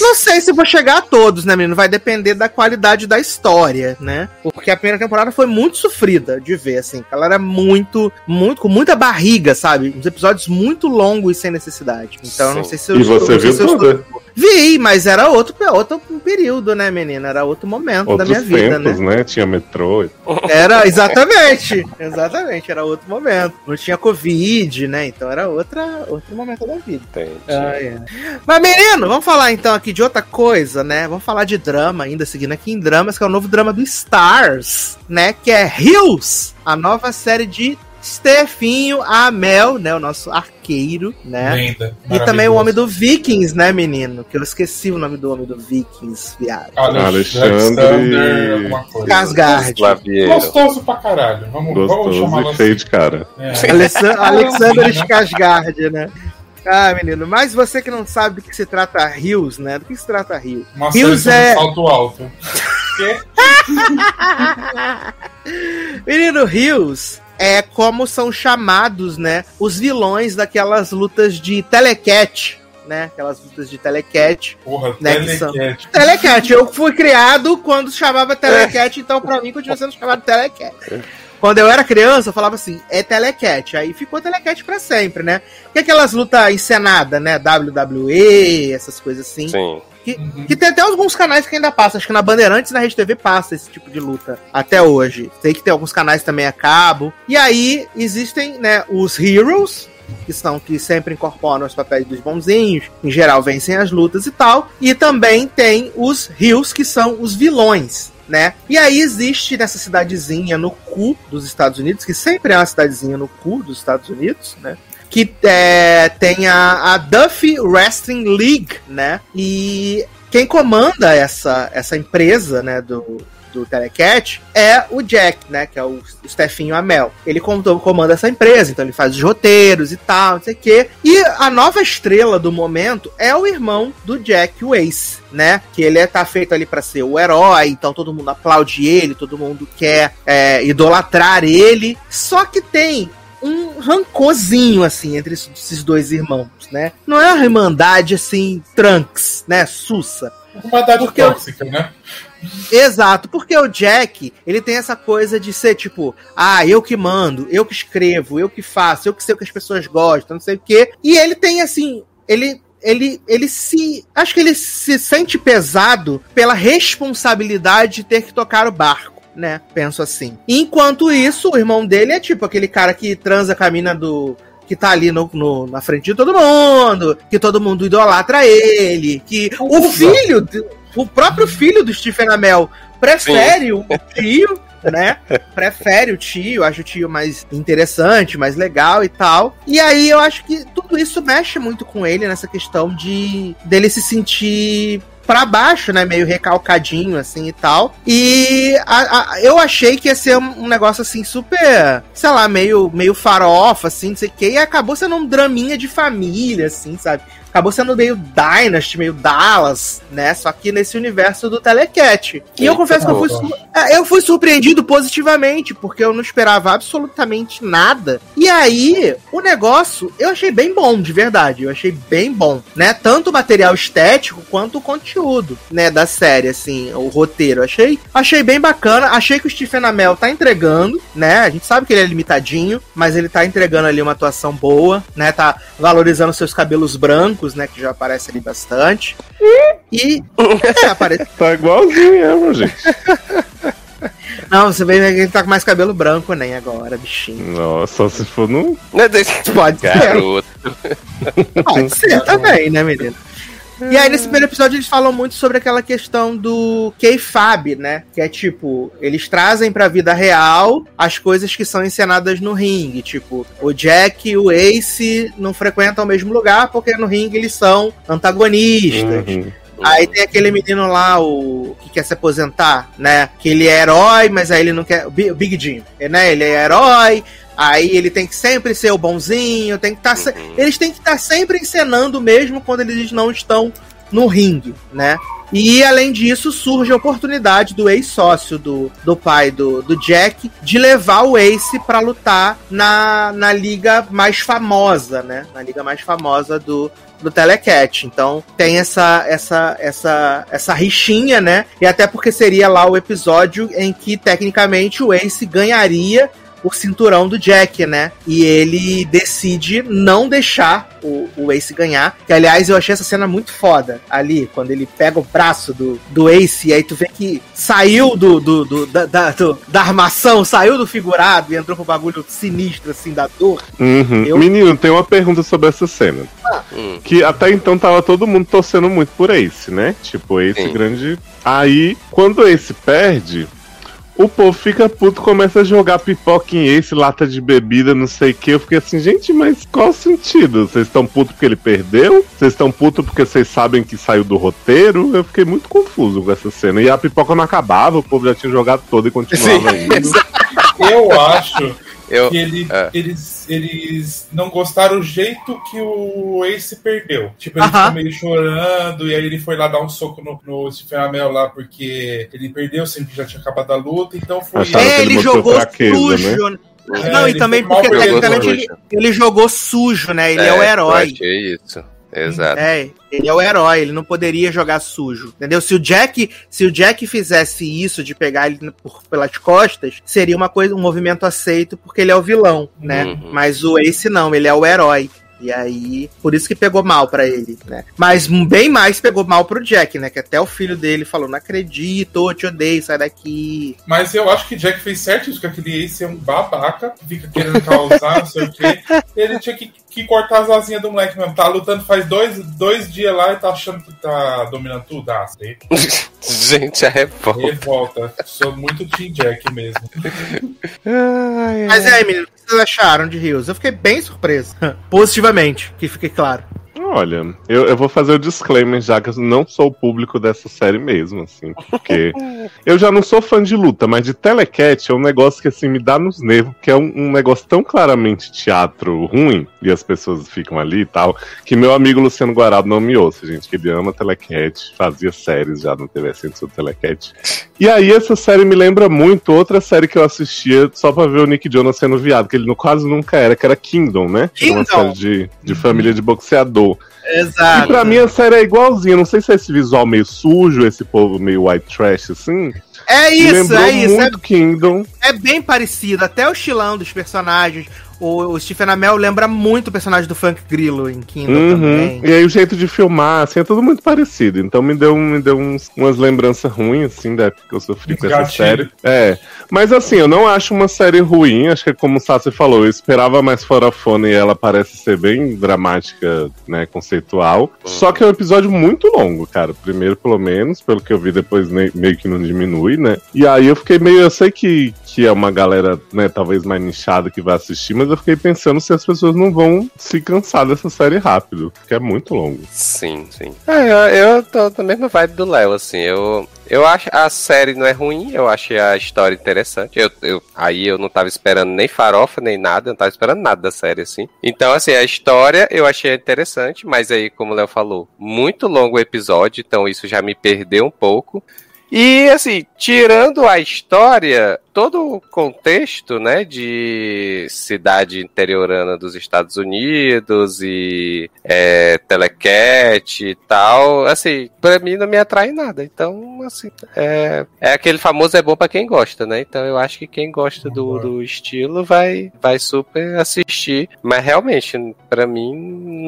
S1: Não sei se vou chegar a todos, né, menino? Vai depender da qualidade da história, né? Porque a primeira temporada foi muito sofrida de ver, assim. Ela era muito, muito, com muita barriga, sabe? Uns episódios muito longos e sem necessidade. Então eu não sei se eu
S2: E você
S1: não sei
S2: viu toda?
S1: Vi, mas era outro, outro período, né, menina? Era outro momento
S2: Outros
S1: da minha vida,
S2: tempos,
S1: né?
S2: né? Tinha metrô. e-
S1: Era, exatamente, exatamente, era outro momento. Não tinha Covid, né? Então era outra, outro momento da vida.
S3: Entendi.
S1: Ah, Mas, menino, vamos falar então aqui de outra coisa, né? Vamos falar de drama ainda, seguindo aqui em dramas, que é o novo drama do Stars, né? Que é Hills, a nova série de Stefinho Amel, né? O nosso arqueiro, né?
S4: Lenda.
S1: E também o homem do Vikings, né, menino? Que eu esqueci o nome do homem do Vikings, viado.
S2: Alexandre-
S4: Alexander, alguma coisa.
S1: Casgard.
S4: Gostoso pra caralho. Vamos, vamos
S2: Gostoso
S4: chamar
S2: e feio de cara.
S4: É.
S1: Alexan- Alexander
S4: né?
S1: Skarsgård, né? Ah, menino, mas você que não sabe do que se trata Rios, né? Do que se trata Rios?
S4: Uma
S1: Rios é-
S4: de salto alto. Quê?
S1: Menino, Rios é como são chamados, né? Os vilões daquelas lutas de telecat, né? Aquelas lutas de telecat.
S4: Porra,
S1: Né, que são-
S4: telecat.
S1: Telecat, eu fui criado quando chamava telecat, então pra mim continua sendo chamado telecat. Quando eu era criança, eu falava assim, é telecat. Aí ficou telecat pra sempre, né? Que é aquelas lutas encenadas, né? WWE, essas coisas assim.
S3: Sim.
S4: Uhum.
S1: Que tem até alguns canais que ainda passam. Acho que na Bandeirantes e na Rede TV passa esse tipo de luta até hoje. Sei que tem alguns canais também a cabo. E aí existem, né, os Heroes, que são que sempre incorporam os papéis dos bonzinhos, em geral vencem as lutas e tal. E também tem os Heels, que são os vilões. Né? E aí existe nessa cidadezinha no cu dos Estados Unidos, que sempre é uma cidadezinha no cu dos Estados Unidos, né? que é, tem a, a Duffy Wrestling League, né? E quem comanda essa, essa empresa, né, do, do Telecat é o Jack, né, que é o Stefinho Amel. Ele com- comanda essa empresa, então ele faz os roteiros e tal, não sei o quê. E a nova estrela do momento é o irmão do Jack, o Ace, né? Que ele é, tá feito ali pra ser o herói, então todo mundo aplaude ele, todo mundo quer é, idolatrar ele. Só que tem um rancorzinho, assim, entre es- esses dois irmãos, né? Não é uma irmandade, assim, trunks, né? Sussa.
S4: Uma idade
S1: Porque eu-
S4: tóxica, né?
S1: Exato, porque o Jack, ele tem essa coisa de ser tipo, ah, eu que mando, eu que escrevo, eu que faço, eu que sei o que as pessoas gostam, não sei o quê. E ele tem assim, ele ele ele se, acho que ele se sente pesado pela responsabilidade de ter que tocar o barco. Né? Penso assim. Enquanto isso, o irmão dele é tipo aquele cara que transa com a mina do. que tá ali no, no- na frente de todo mundo, que todo mundo idolatra ele, que o
S4: Ufa.
S1: filho, do- o próprio filho do Stephen Amell prefere o tio, né? Prefere o tio, acha o tio mais interessante, mais legal e tal. E aí eu acho que tudo isso mexe muito com ele nessa questão de dele se sentir pra baixo, né? Meio recalcadinho, assim e tal. E a- a- eu achei que ia ser um, um negócio assim super, sei lá, meio, meio farofa, assim, não sei o quê. E acabou sendo um draminha de família, assim, sabe? Acabou sendo meio Dynasty, meio Dallas, né? Só que nesse universo do Telecat. E eu
S3: Eita,
S1: confesso que eu fui, é, eu fui surpreendido positivamente, porque eu não esperava absolutamente nada. E aí, o negócio eu achei bem bom, de verdade. Eu achei bem bom, né? Tanto o material estético quanto o conteúdo, né, da série, assim, o roteiro. Achei, achei bem bacana. Achei que o Stephen Amell tá entregando, né? A gente sabe que ele é limitadinho, mas ele tá entregando ali uma atuação boa, né? Tá valorizando seus cabelos brancos, né, que já aparece ali bastante. E é, aparece
S2: Tá igualzinho mesmo, gente.
S1: Não, você vê que ele tá com mais cabelo branco, nem agora, bichinho.
S2: Nossa, só se for no.
S3: É
S1: Pode ser,
S3: Garoto.
S1: pode ser também, né, menino? E aí, nesse primeiro episódio, eles falam muito sobre aquela questão do K-Fab, né? Que é tipo, eles trazem pra vida real as coisas que são encenadas no ringue. Tipo, o Jack e o Ace não frequentam o mesmo lugar porque no ringue eles são antagonistas.
S2: Uhum.
S1: Aí tem aquele menino lá, o que quer se aposentar, né? Que ele é herói, mas aí ele não quer. O Bi- o Big Jim, né? Ele é herói, aí ele tem que sempre ser o bonzinho, tem que estar.
S3: Uhum.
S1: Eles têm que estar sempre encenando mesmo quando eles não estão no ringue, né? E além disso, surge a oportunidade do ex-sócio do, do pai do, do Jack de levar o Ace pra lutar na, na liga mais famosa, né? Na liga mais famosa do, do Telecat. Então tem essa essa essa essa rixinha, né? E até porque seria lá o episódio em que tecnicamente o Ace ganharia o cinturão do Jack, né? E ele decide não deixar o, o Ace ganhar. Que, aliás, eu achei essa cena muito foda ali, quando ele pega o braço do, do Ace e aí tu vê que saiu do, do, do- da, da, do- da armação, saiu do figurado e entrou pro bagulho sinistro, assim, da dor.
S2: Uhum.
S1: Eu-
S2: Menino, tem uma pergunta sobre essa cena.
S3: Hum.
S2: Que até então tava todo mundo torcendo muito por Ace, né? Tipo, Ace
S3: Sim.
S2: grande. Aí, quando Ace perde, o povo fica puto, começa a jogar pipoca em Ace, lata de bebida, não sei o que. Eu fiquei assim, gente, mas qual o sentido? Vocês estão puto porque ele perdeu? Vocês estão puto porque vocês sabem que saiu do roteiro? Eu fiquei muito confuso com essa cena. E a pipoca não acabava, o povo já tinha jogado toda e continuava
S3: Sim.
S2: indo.
S4: Eu acho
S3: Eu,
S4: que ele-
S3: É.
S4: eles, eles não gostaram do jeito que o Ace perdeu. Tipo, ele
S1: Aham.
S4: ficou meio chorando, e aí ele foi lá dar um soco no, no Stephen Amell lá, porque ele perdeu, sempre já tinha acabado a luta, então foi.
S1: É,
S2: ele
S1: jogou
S2: fraqueza,
S1: sujo.
S4: É,
S1: não, e
S4: ele
S1: também porque tecnicamente ele, ele jogou sujo, né? Ele é, o herói.
S3: É isso. Exato.
S1: É, ele é o herói, ele não poderia jogar sujo, entendeu? Se o Jack, se o Jack fizesse isso de pegar ele por- pelas costas, seria uma coisa, um movimento aceito porque ele é o vilão, né?
S3: Uhum.
S1: Mas o Ace não, ele é o herói. E aí, por isso que pegou mal pra ele, né? Mas bem mais pegou mal pro Jack, né? Que até o filho dele falou: "Não acredito, eu te odeio, sai daqui".
S4: Mas eu acho que Jack fez certo isso, que aquele Ace é um babaca, fica querendo causar, não sei o quê. Ele tinha que, que cortar as asinhas do moleque mesmo. Tá lutando faz dois, dois dias lá e tá achando que tá dominando tudo. Ah, sei.
S3: Gente, a revolta.
S4: Revolta. Sou muito Team Jack mesmo.
S3: Ai,
S1: Mas é aí, menino, o que vocês acharam de Rios? Eu fiquei bem surpreso. Positivamente, que fique claro.
S2: Olha, eu, eu vou fazer o disclaimer já que eu não sou o público dessa série mesmo, assim, porque eu já não sou fã de luta, mas de telecat é um negócio que assim me dá nos nervos, que é um, um negócio tão claramente teatro ruim, e as pessoas ficam ali e tal, que meu amigo Luciano Guarado não me ouça, gente, que ele ama telecat, fazia séries já no TV Centro sobre telecat. E aí essa série me lembra muito outra série que eu assistia só pra ver o Nick Jonas sendo viado, que ele quase nunca era, que era Kingdom, né? Que era uma
S1: Kingdom.
S2: série de, de família de boxeador. E
S1: Exato.
S2: pra mim a série é igualzinha. Não sei se é esse visual meio sujo, esse povo meio white trash assim.
S1: É
S2: Me
S1: isso, é isso. É
S2: muito Kingdom.
S1: É bem parecido, até o estilão dos personagens. O, o Stephen Amell lembra muito o personagem do Funk Grillo em Kindle
S2: Uhum.
S1: também.
S2: E aí o jeito de filmar, assim, é tudo muito parecido. Então me deu, me deu uns- umas lembranças ruins, assim, da época que eu sofri com essa série. É. Mas assim, eu não acho uma série ruim. Acho que é como o Sassi falou, eu esperava mais forafona e ela parece ser bem dramática, né, conceitual. Só que é um episódio muito longo, cara. Primeiro, pelo menos, pelo que eu vi, depois meio que não diminui, né? E aí eu fiquei meio. Eu sei que, que é uma galera, né, talvez mais nichada que vai assistir, mas eu fiquei pensando se as pessoas não vão se cansar dessa série rápido, porque é muito longo.
S3: Sim, sim. É, eu, eu tô na mesma vibe do Léo, assim. Eu, eu acho a série não é ruim, eu achei a história interessante. Eu, eu, aí eu não tava esperando nem farofa, nem nada, eu não tava esperando nada da série, assim. Então, assim, a história eu achei interessante, mas aí, como o Léo falou, muito longo o episódio, então isso já me perdeu um pouco. E assim, tirando a história, todo o contexto, né, de cidade interiorana dos Estados Unidos e é, e tal, assim, pra mim não me atrai nada. Então, assim, é, é aquele famoso é bom pra quem gosta, né? Então eu acho que quem gosta do, do estilo vai, vai super assistir. Mas realmente, pra mim,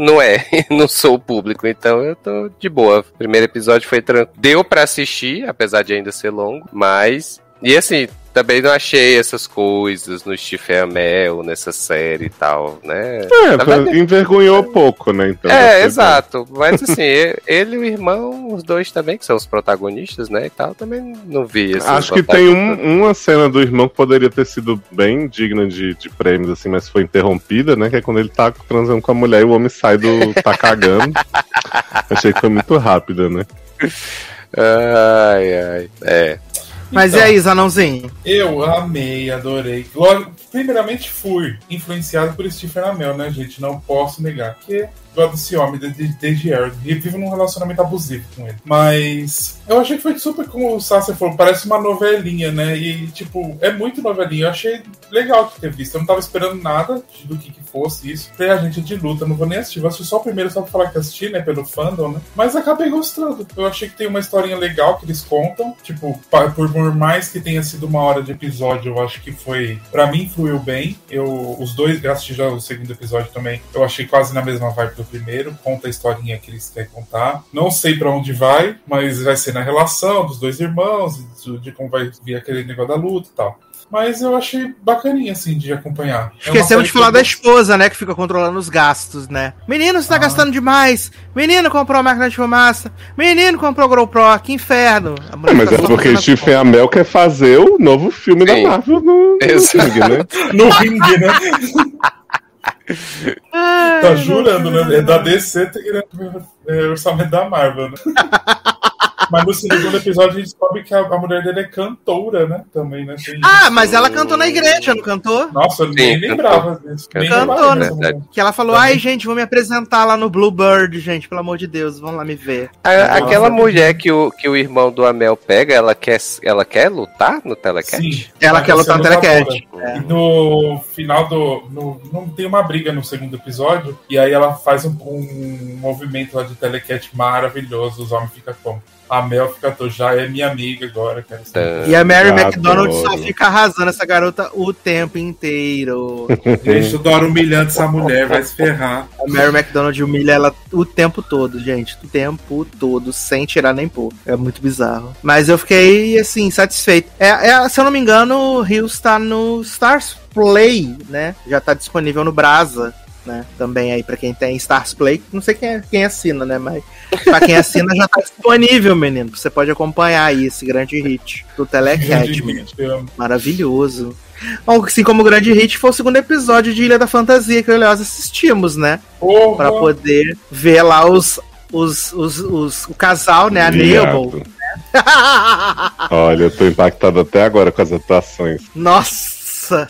S3: não é. não sou o público, então eu tô de boa. O primeiro episódio foi tranquilo. Deu pra assistir, apesar de ainda ser longo, mas. E assim, também não achei essas coisas no Stephen Amell, nessa série e tal, né?
S2: É,
S3: verdade-
S2: envergonhou pouco, né? Então,
S3: É, exato. Mas assim, ele e o irmão, os dois também, que são os protagonistas, né? E tal, também não vi
S2: Acho que tem um- uma cena do irmão que poderia ter sido bem digna de, de prêmios, assim, mas foi interrompida, né? Que é quando ele tá transando com a mulher e o homem sai do. tá cagando. Achei que foi muito rápida, né?
S3: Ai, ai. É.
S1: Mas
S4: Então.
S1: e aí, Zanãozinho?
S4: Eu amei, adorei. Glória- Primeiramente fui influenciado por Stephen Amell, né, gente? Não posso negar. Que gosto desse homem desde, desde Earth. E vivo num relacionamento abusivo com ele. Mas eu achei que foi super, como o Sasser falou, parece uma novelinha, né? E, tipo, é muito novelinha. Eu achei legal de ter visto. Eu não tava esperando nada do que, que fosse isso. Falei, a gente de luta, não vou nem assistir. Vou assistir só o primeiro, só pra falar que assisti, né? Pelo fandom, né? Mas acabei gostando. Eu achei que tem uma historinha legal que eles contam. Tipo, por, mais que tenha sido uma hora de episódio, eu acho que foi. Pra mim, fluiu bem. Eu, os dois, assisti já o segundo episódio também. Eu achei quase na mesma vibe do primeiro. Conta a historinha que eles querem contar. Não sei pra onde vai, mas vai ser na relação dos dois irmãos, de, de como vai vir aquele negócio da luta e tal. Mas eu achei bacaninha, assim, de acompanhar. É
S1: Esquecemos
S4: série
S1: de falar da esposa, né? Que fica controlando os gastos, né? Menino, você tá
S4: Ah.
S1: gastando demais. Menino comprou a máquina de fumaça. Menino comprou o GoPro. Que inferno.
S2: É, mas é porque Stephen Amell quer fazer o novo filme da
S3: Sim.
S2: Marvel no, no
S3: Exato.
S2: ringue, né?
S4: No ringue, né?
S1: Ai,
S4: Tá jurando, né? É da DC, tem que é, orçamento da Marvel, né? Mas no segundo episódio a gente descobre que a, a mulher dele é cantora, né? Também, né? Tem-
S1: Ah, mas ela cantou na igreja, não cantou?
S4: Nossa, eu nem
S3: Sim,
S4: lembrava disso. Nem
S3: Cantou,
S4: lembrava
S1: né?
S4: mulher.
S1: Que ela falou, ai, gente, vou me apresentar lá no Bluebird, gente, pelo amor de Deus, vão lá me ver.
S3: A- aquela mulher que o, que o irmão do Amel pega, ela quer, ela quer lutar no Telecat?
S4: Sim.
S1: Ela quer lutar no Telecat.
S4: lutadora. E no final do. No, não tem uma briga no segundo episódio. E aí ela faz um, um movimento lá de telecat maravilhoso. Os homens ficam como? A Mel fica, já é minha amiga agora, cara.
S3: Tá.
S1: E a Mary
S2: Adoro.
S1: McDonald só fica arrasando essa garota o tempo inteiro.
S4: Deixa o Dora humilhando essa mulher, vai se ferrar.
S1: A Mary McDonald humilha ela o tempo todo, gente. O tempo todo, sem tirar nem pôr. É muito bizarro. Mas eu fiquei, assim, satisfeito. É, é, se eu não me engano, o Rios tá no Stars Play, né? Já tá disponível no Brasa. Né? Também aí pra quem tem Stars Play, não sei quem, é- quem assina, né? Mas pra quem assina já tá disponível, menino. Você pode acompanhar aí esse grande hit do Telecat. Maravilhoso. Bom, Assim como o grande hit foi o segundo episódio de Ilha da Fantasia que eu e Leoz assistimos, né?
S4: Porra,
S1: Pra poder ver lá os, os, os, os- o casal, né? A Neubel.
S2: Viado. Olha, eu tô impactado até agora com as atuações.
S1: Nossa!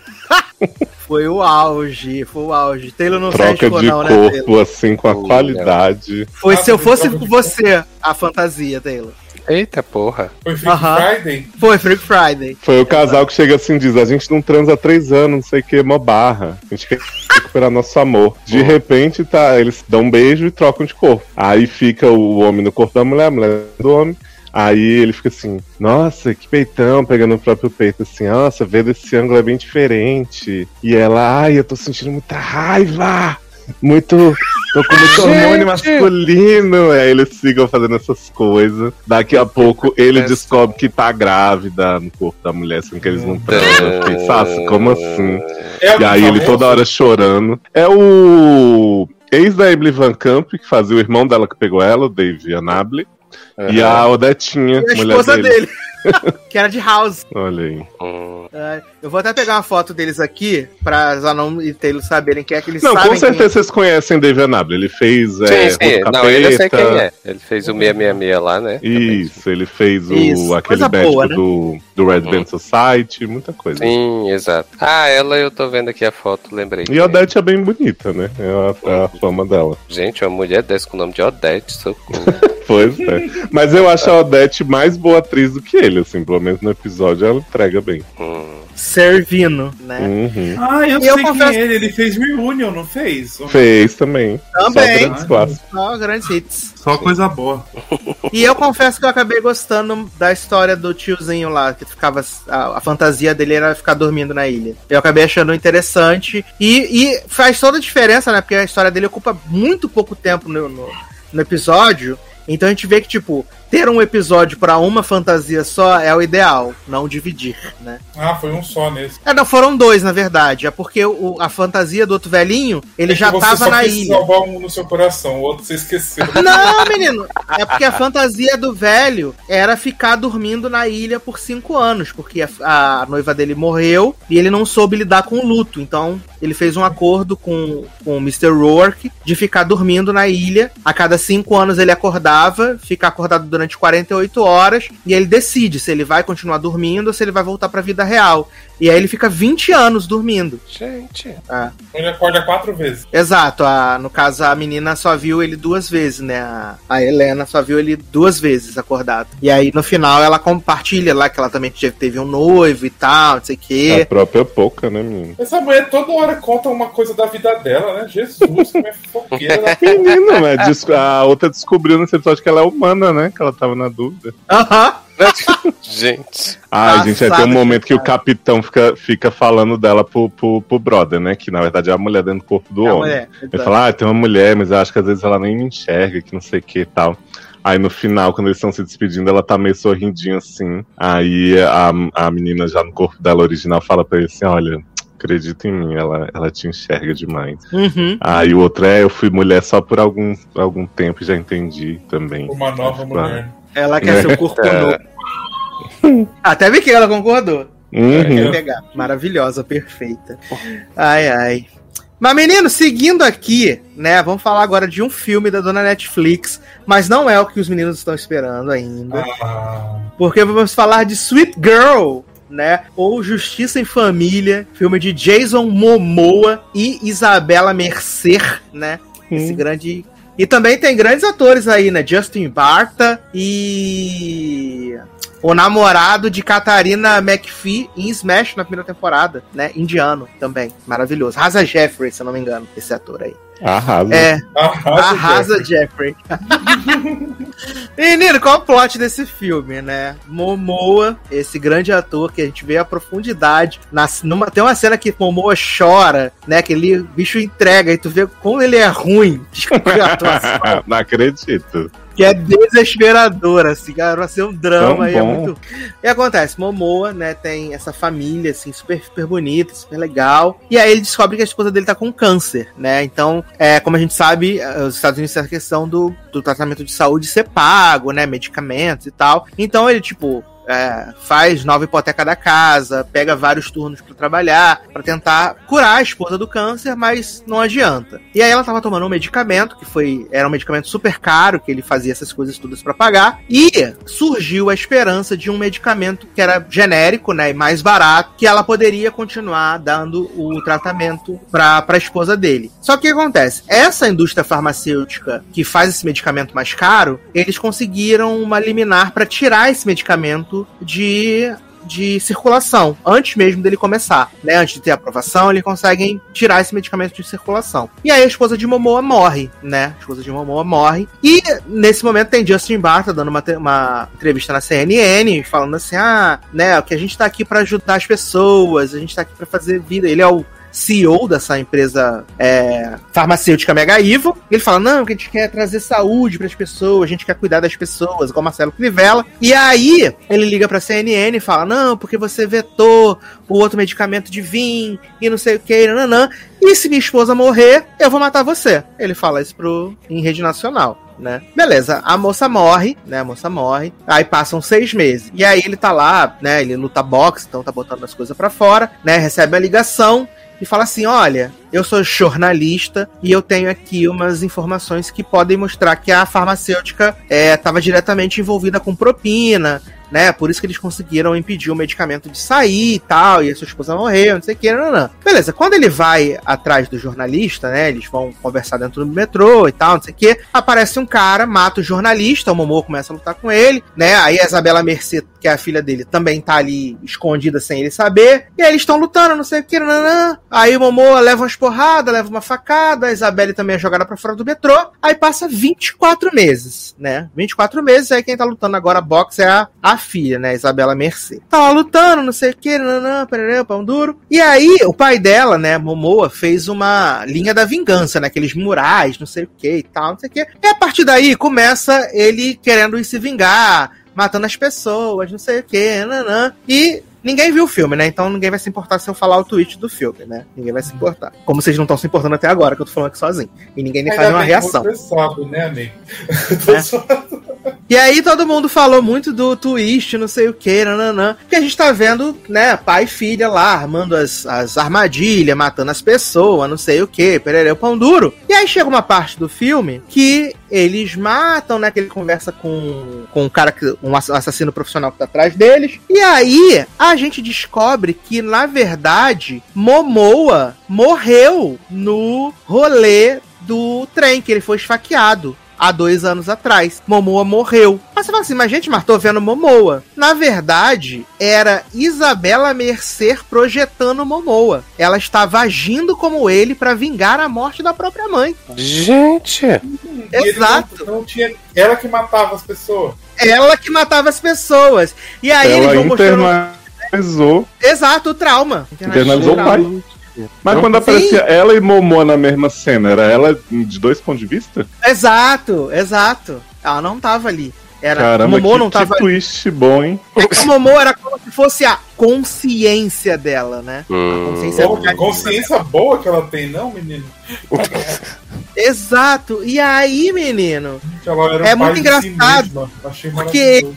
S1: Foi o auge, foi o auge. Taylor não se
S2: Troca
S1: arriscou,
S2: de
S1: não, né,
S2: corpo,
S1: Taylor?
S2: assim, com a
S3: Oh,
S2: qualidade.
S1: Foi se eu fosse você a fantasia, Taylor.
S3: Eita porra.
S4: Foi Freak
S1: Aham.
S4: Friday?
S1: Foi Freak Friday.
S2: Foi o casal que chega assim e diz: a gente não transa há três anos, não sei o que, mó barra. A gente quer recuperar nosso amor. De
S3: Pô.
S2: repente, tá, eles dão um beijo e trocam de corpo. Aí fica o homem no corpo da mulher, a mulher do homem. Aí ele fica assim, nossa, que peitão, pegando o próprio peito, assim, nossa, vendo esse ângulo é bem diferente. E ela, ai, eu tô sentindo muita raiva! Muito. Tô com muito hormônio masculino. Aí eles ficam fazendo essas coisas. Daqui a pouco ele
S3: Essa-
S2: descobre que tá grávida no corpo da mulher, sendo que eles não transam. Eu fiquei, Sassi, como assim?
S4: É
S2: E aí ele toda hora chorando. É o ex da Emily Van Camp, que fazia o irmão dela que pegou ela, o Dave Anable. E a Odetinha,
S1: E a
S2: mulher
S1: esposa
S2: dele.
S1: dele. que era de House.
S2: Olha aí.
S1: É, eu vou até pegar uma foto deles aqui, pra Zanon e Taylor saberem quem é que eles
S2: Não,
S1: sabem.
S2: com certeza vocês conhecem Dave Anable. Ele fez. é,
S3: sim, sim.
S2: Rodo
S3: Não, ele eu sei quem é. Ele fez o 666 lá, né?
S2: Isso, ele fez o,
S1: Isso,
S2: aquele médico
S1: né?
S2: do, do Red Band Society, muita coisa.
S3: Sim, exato. Ah, ela eu tô vendo aqui a foto, lembrei.
S2: E a Odete é bem bonita, né? É a, é a fama dela.
S3: Gente, uma mulher dessa com o nome de Odete, socorro.
S2: Pois é. Mas eu acho a Odete mais boa atriz do que ele, assim, pelo menos no episódio ela entrega bem.
S3: Hum.
S1: Servino, né?
S2: Uhum.
S4: Ah, eu
S1: eu
S4: sei
S1: confesso-
S4: quem é ele. Ele fez Reunion, não fez?
S2: Fez também.
S1: Também.
S2: Só grandes clássicos.
S1: Só grandes hits.
S4: Só coisa boa.
S1: E eu confesso que eu acabei gostando da história do tiozinho lá, que ficava. A, a fantasia dele era ficar dormindo na ilha. Eu acabei achando interessante. E, e faz toda a diferença, né? Porque a história dele ocupa muito pouco tempo no, no, no episódio. Então a gente vê que, tipo, ter um episódio pra uma fantasia só é o ideal, não dividir, né?
S4: Ah, foi um só nesse.
S1: É, não, foram dois, na verdade. É porque o, a fantasia do outro velhinho, ele
S4: É
S1: já
S4: você
S1: tava na ilha.
S4: salvar um no seu coração, o outro você esqueceu.
S1: Não, menino. É porque a fantasia do velho era ficar dormindo na ilha por cinco anos, porque a, a noiva dele morreu e ele não soube lidar com o luto. Então, ele fez um acordo com, com o Mr. Rourke de ficar dormindo na ilha. A cada cinco anos ele acordava, fica acordado durante 48 horas, e ele decide se ele vai continuar dormindo ou se ele vai voltar pra vida real. E aí ele fica 20 anos dormindo.
S3: Gente.
S4: Ele acorda quatro vezes.
S1: Exato, a, no caso a menina só viu ele duas vezes, né? A, a Helena só viu ele duas vezes acordado. E aí no final ela compartilha lá que ela também teve, teve um noivo e tal, não sei o
S2: A
S1: quê.
S2: própria Poca, né, menino?
S4: Essa mulher toda hora conta uma coisa da vida dela, né? Jesus, como é fofoqueira.
S2: Menino, né? Des- A outra descobriu nesse episódio que ela é humana, né? Que ela tava na dúvida.
S1: Aham.
S3: Gente.
S2: Ai, gente, aí tem um momento que o capitão fica, fica falando dela pro, pro, pro brother, né? Que na verdade é a mulher dentro do corpo do
S1: É
S2: homem.
S1: mulher,
S2: Ele fala, ah, tem uma mulher, mas eu acho que às vezes ela nem me enxerga, que não sei o que e tal. Aí no final, quando eles estão se despedindo, ela tá meio sorrindinha assim. Aí a, a menina já no corpo dela original fala pra ele assim, olha, acredita em mim, ela, ela te enxerga demais.
S1: Uhum.
S2: Aí o outro é, eu fui mulher só por algum, algum tempo e já entendi também.
S4: Uma nova mulher.
S1: Ela quer seu corpo
S3: É.
S1: novo. Até vi que ela concordou.
S2: Uhum.
S1: Quer pegar. Maravilhosa, perfeita. Ai, ai. Mas, menino, seguindo aqui, né? Vamos falar agora de um filme da dona Netflix, mas não é o que os meninos estão esperando ainda.
S4: Ah,
S1: Porque vamos falar de Sweet Girl, né? Ou Justiça em Família, filme de Jason Momoa e Isabela Mercer, né? Esse grande. E também tem grandes atores aí, né? Justin Barta e. O namorado de Katarina McPhee em Smash na primeira temporada, né? Indiano também. Maravilhoso. Rasa Jeffrey, se eu não me engano, esse ator aí.
S2: Arrasa.
S1: É,
S4: arrasa,
S1: Arrasa Jeffrey. Menino, qual é o plot desse filme, né? Momoa, esse grande ator que a gente vê a profundidade. Na, numa, tem uma cena que Momoa chora, né? Que ele, bicho entrega e tu vê como ele é ruim de atuação.
S2: não acredito.
S1: Que é desesperador, assim, cara, vai ser um drama e é muito. E acontece, Momoa, né, tem essa família, assim, super, super bonita, super legal. E aí ele descobre que a esposa dele tá com câncer, né? Então, é, como a gente sabe, eh, os Estados Unidos tem essa questão do, do tratamento de saúde ser pago, né? Medicamentos e tal. Então ele, tipo. É, faz nova hipoteca da casa, pega vários turnos pra trabalhar, pra tentar curar a esposa do câncer, mas não adianta. E aí ela tava tomando um medicamento, que foi era um medicamento super caro, que ele fazia essas coisas todas pra pagar, e surgiu a esperança de um medicamento que era genérico, né, e mais barato, que ela poderia continuar dando o tratamento pra, pra esposa dele. Só que o que acontece? Essa indústria farmacêutica que faz esse medicamento mais caro, eles conseguiram uma liminar pra tirar esse medicamento de de circulação, antes mesmo dele começar, né? Antes de ter aprovação, eles conseguem tirar esse medicamento de circulação. E aí a esposa de Momoa morre, né? A esposa de Momoa morre. E nesse momento tem Justin Barta dando uma, uma entrevista na CNN, falando assim: ah, né, que a gente tá aqui para ajudar as pessoas, a gente tá aqui para fazer vida. Ele é o CEO dessa empresa é, farmacêutica Mega Evil. Ele fala: não, que a gente quer trazer saúde para as pessoas, a gente quer cuidar das pessoas, igual Marcelo Crivella. E aí ele liga pra CNN e fala: não, porque você vetou o outro medicamento de vir e não sei o que, nananã. E se minha esposa morrer, eu vou matar você. Ele fala isso pro, em rede nacional. Né? Beleza, a moça morre, né? A moça morre. Aí passam seis meses. E aí ele tá lá, né? Ele luta boxe, então tá botando as coisas para fora, né? Recebe a ligação e fala assim: olha, eu sou jornalista e eu tenho aqui umas informações que podem mostrar que a farmacêutica estava é, diretamente envolvida com propina, né? Por isso que eles conseguiram impedir o medicamento de sair e tal, e a sua esposa morreu, não sei o que, não, não. Beleza, quando ele vai atrás do jornalista, né? Eles vão conversar dentro do metrô e tal, não sei o que, aparece um cara, mata o jornalista, o Momô começa a lutar com ele, né? Aí a Isabela Mercê, que é a filha dele, também tá ali escondida sem ele saber, e aí eles estão lutando, não sei o que, não, não. Aí o Momô leva umas porradas, leva uma facada, a Isabelle também é jogada pra fora do metrô, aí passa 24 meses, né? 24 meses, aí quem tá lutando agora boxe é a, a filha, né? Isabela Mercê. Tá lá lutando, não sei o que, nanã, pererê, pão duro. E aí, o pai dela, né, Momoa, fez uma linha da vingança, né? Aqueles murais, não sei o que e tal, não sei o que. E a partir daí começa ele querendo se vingar, matando as pessoas, não sei o que, nanã. E Ninguém viu o filme, né? Então ninguém vai se importar se eu falar o tweet do filme, né? Ninguém vai se importar. Como vocês não estão se importando até agora, que eu tô falando aqui sozinho. E ninguém nem faz uma reação. Você
S4: sabe, né, amigo?
S1: É. E aí todo mundo falou muito do twist, não sei o que, nananã. Que a gente tá vendo, né, pai e filha lá, armando as, as armadilhas, matando as pessoas, não sei o que, perereu pão duro. E aí chega uma parte do filme que eles matam, né? Que ele conversa com, com um cara, que, um assassino profissional que tá atrás deles. E aí a gente descobre que, na verdade, Momoa morreu no rolê do trem, que ele foi esfaqueado há dois anos atrás. Momoa morreu. Mas você fala assim, mas gente, mas tô vendo Momoa. Na verdade, era Isabela Mercer projetando Momoa. Ela estava agindo como ele para vingar a morte da própria mãe.
S3: Gente!
S1: Exato.
S4: Não, não tinha... Ela que matava as pessoas.
S1: Ela que matava as pessoas. E aí
S2: Ela
S1: eles vão mostrando...
S2: internalizou.
S1: Exato, o trauma.
S2: Internalizou o pai. Mas quando
S1: Sim.
S2: aparecia ela e Momô na mesma cena, era ela de dois pontos de vista?
S1: Exato, exato. Ela não tava ali. Era,
S2: Caramba,
S1: Momô
S2: que,
S1: não
S2: que
S1: tava ali.
S2: twist bom, hein?
S1: O Momô era como se fosse a consciência dela, né? A consciência
S4: Pô, que consciência boa que ela tem, não, menino?
S1: Exato. E aí, menino,
S4: Ela era
S1: É
S4: um
S1: muito engraçado,
S4: mesma. Achei
S1: porque-
S4: maravilhoso.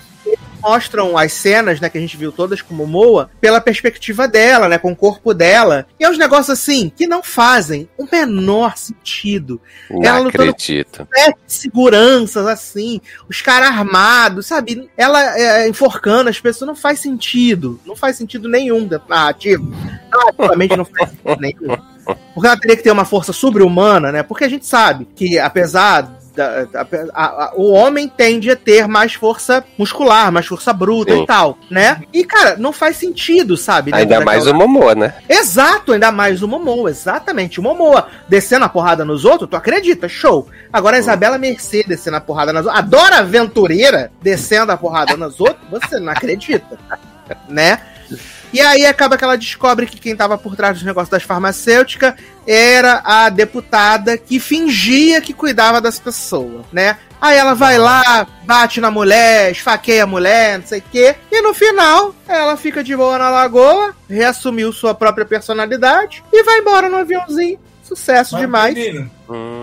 S1: Mostram as cenas, né, que a gente viu todas com Momoa, pela perspectiva dela, né, com o corpo dela. E é uns negócios assim que não fazem o menor sentido. Ela
S3: Não
S1: lutando
S3: acredito.
S1: sete seguranças, assim, os caras armados, sabe? Ela é, enforcando as pessoas, não faz sentido. Não faz sentido nenhum da narrativa. Narrativamente não faz sentido nenhum. Porque ela teria que ter uma força sobre-humana, né? Porque a gente sabe que, apesar. Da- da- a- a- o homem tende a ter mais força muscular, mais força bruta
S3: Sim.
S1: e tal, né? E, cara, não faz sentido, sabe?
S3: Ainda
S1: Dentro
S3: mais
S1: daquela-
S3: o Momoa, né?
S1: Exato, ainda mais o Momoa, exatamente. O Momoa descendo a porrada nos outros, tu acredita, show. Agora a Isabela Mercedes descendo a porrada nas outras, a Dora Aventureira descendo a porrada nos outros, você não acredita, né? E aí acaba que ela descobre que quem tava por trás dos negócios das farmacêuticas era a deputada que fingia que cuidava das pessoas, né? Aí ela vai lá, bate na mulher, esfaqueia a mulher, não sei o quê. E no final, ela fica de boa na lagoa, reassumiu sua própria personalidade e vai embora no aviãozinho. Sucesso
S4: Mas,
S1: demais.
S4: menino.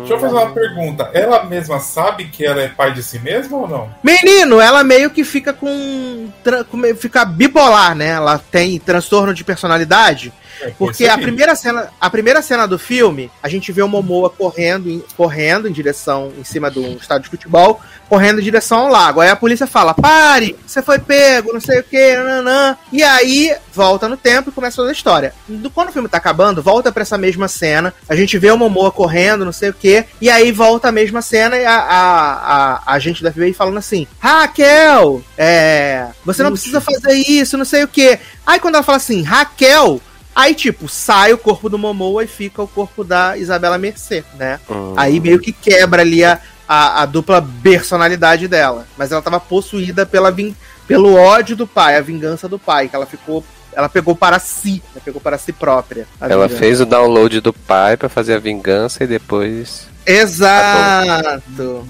S4: Deixa eu fazer uma pergunta. Ela mesma sabe que ela é pai de si mesma ou não?
S1: Menino, ela meio que fica com. tra- com- Fica bipolar, né? Ela tem transtorno de personalidade. Porque a primeira cena, a primeira cena do filme, a gente vê o Momoa correndo, em- correndo em direção em cima de um estádio de futebol, correndo em direção ao lago. Aí a polícia fala: "Pare, você foi pego, não sei o que, nananã". E aí volta no tempo e começa toda a história. Do- Quando o filme tá acabando, volta pra essa mesma cena. A gente vê o Momoa correndo, não sei o que, e aí volta a mesma cena e a, a, a, a gente da FBI falando assim: Raquel, é, você não precisa fazer isso, não sei o que. Aí quando ela fala assim, Raquel, aí tipo, sai o corpo do Momoa e fica o corpo da Isabela Mercê, né?
S3: Hum.
S1: Aí meio que quebra ali a, a, a dupla personalidade dela. Mas ela tava possuída pela vin pelo ódio do pai, a vingança do pai, que ela ficou. Ela pegou para si, né? pegou para si própria.
S3: Ela
S1: vingança.
S3: fez o download do pai pra fazer a vingança e depois.
S1: Exato.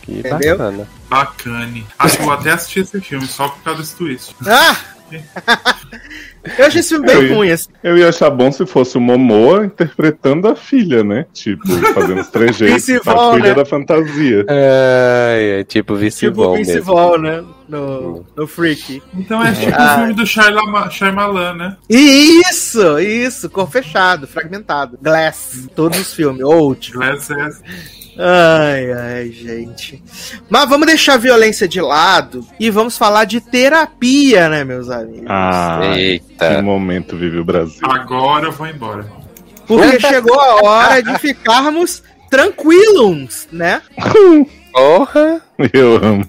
S3: Que
S1: Entendeu?
S3: bacana.
S4: Bacane. Acho que eu vou até assistir esse filme só por causa desse twist.
S1: Ah! Eu achei esse filme bem
S2: Eu ia-
S1: ruim, assim.
S2: Eu ia achar bom se fosse o Momoa interpretando a filha, né? Tipo, fazendo os trejeitos. A filha
S1: né?
S2: da fantasia.
S3: É, é tipo vice
S1: Tipo. Vaughn, né? No, no Freak.
S4: Então é tipo
S1: Ah.
S4: o filme do Shyama- Shyamalan, né?
S1: Isso, isso, cor fechado, fragmentado. Glass, todos os filmes. Out.
S4: Glass é
S1: Ai, ai, gente. Mas vamos deixar a violência de lado e vamos falar de terapia, né, meus amigos?
S2: Ah, que
S3: Eita.
S2: momento vive o Brasil.
S4: Agora eu vou embora.
S1: Porque chegou a hora de ficarmos tranquilos, né?
S3: Porra!
S2: Eu amo.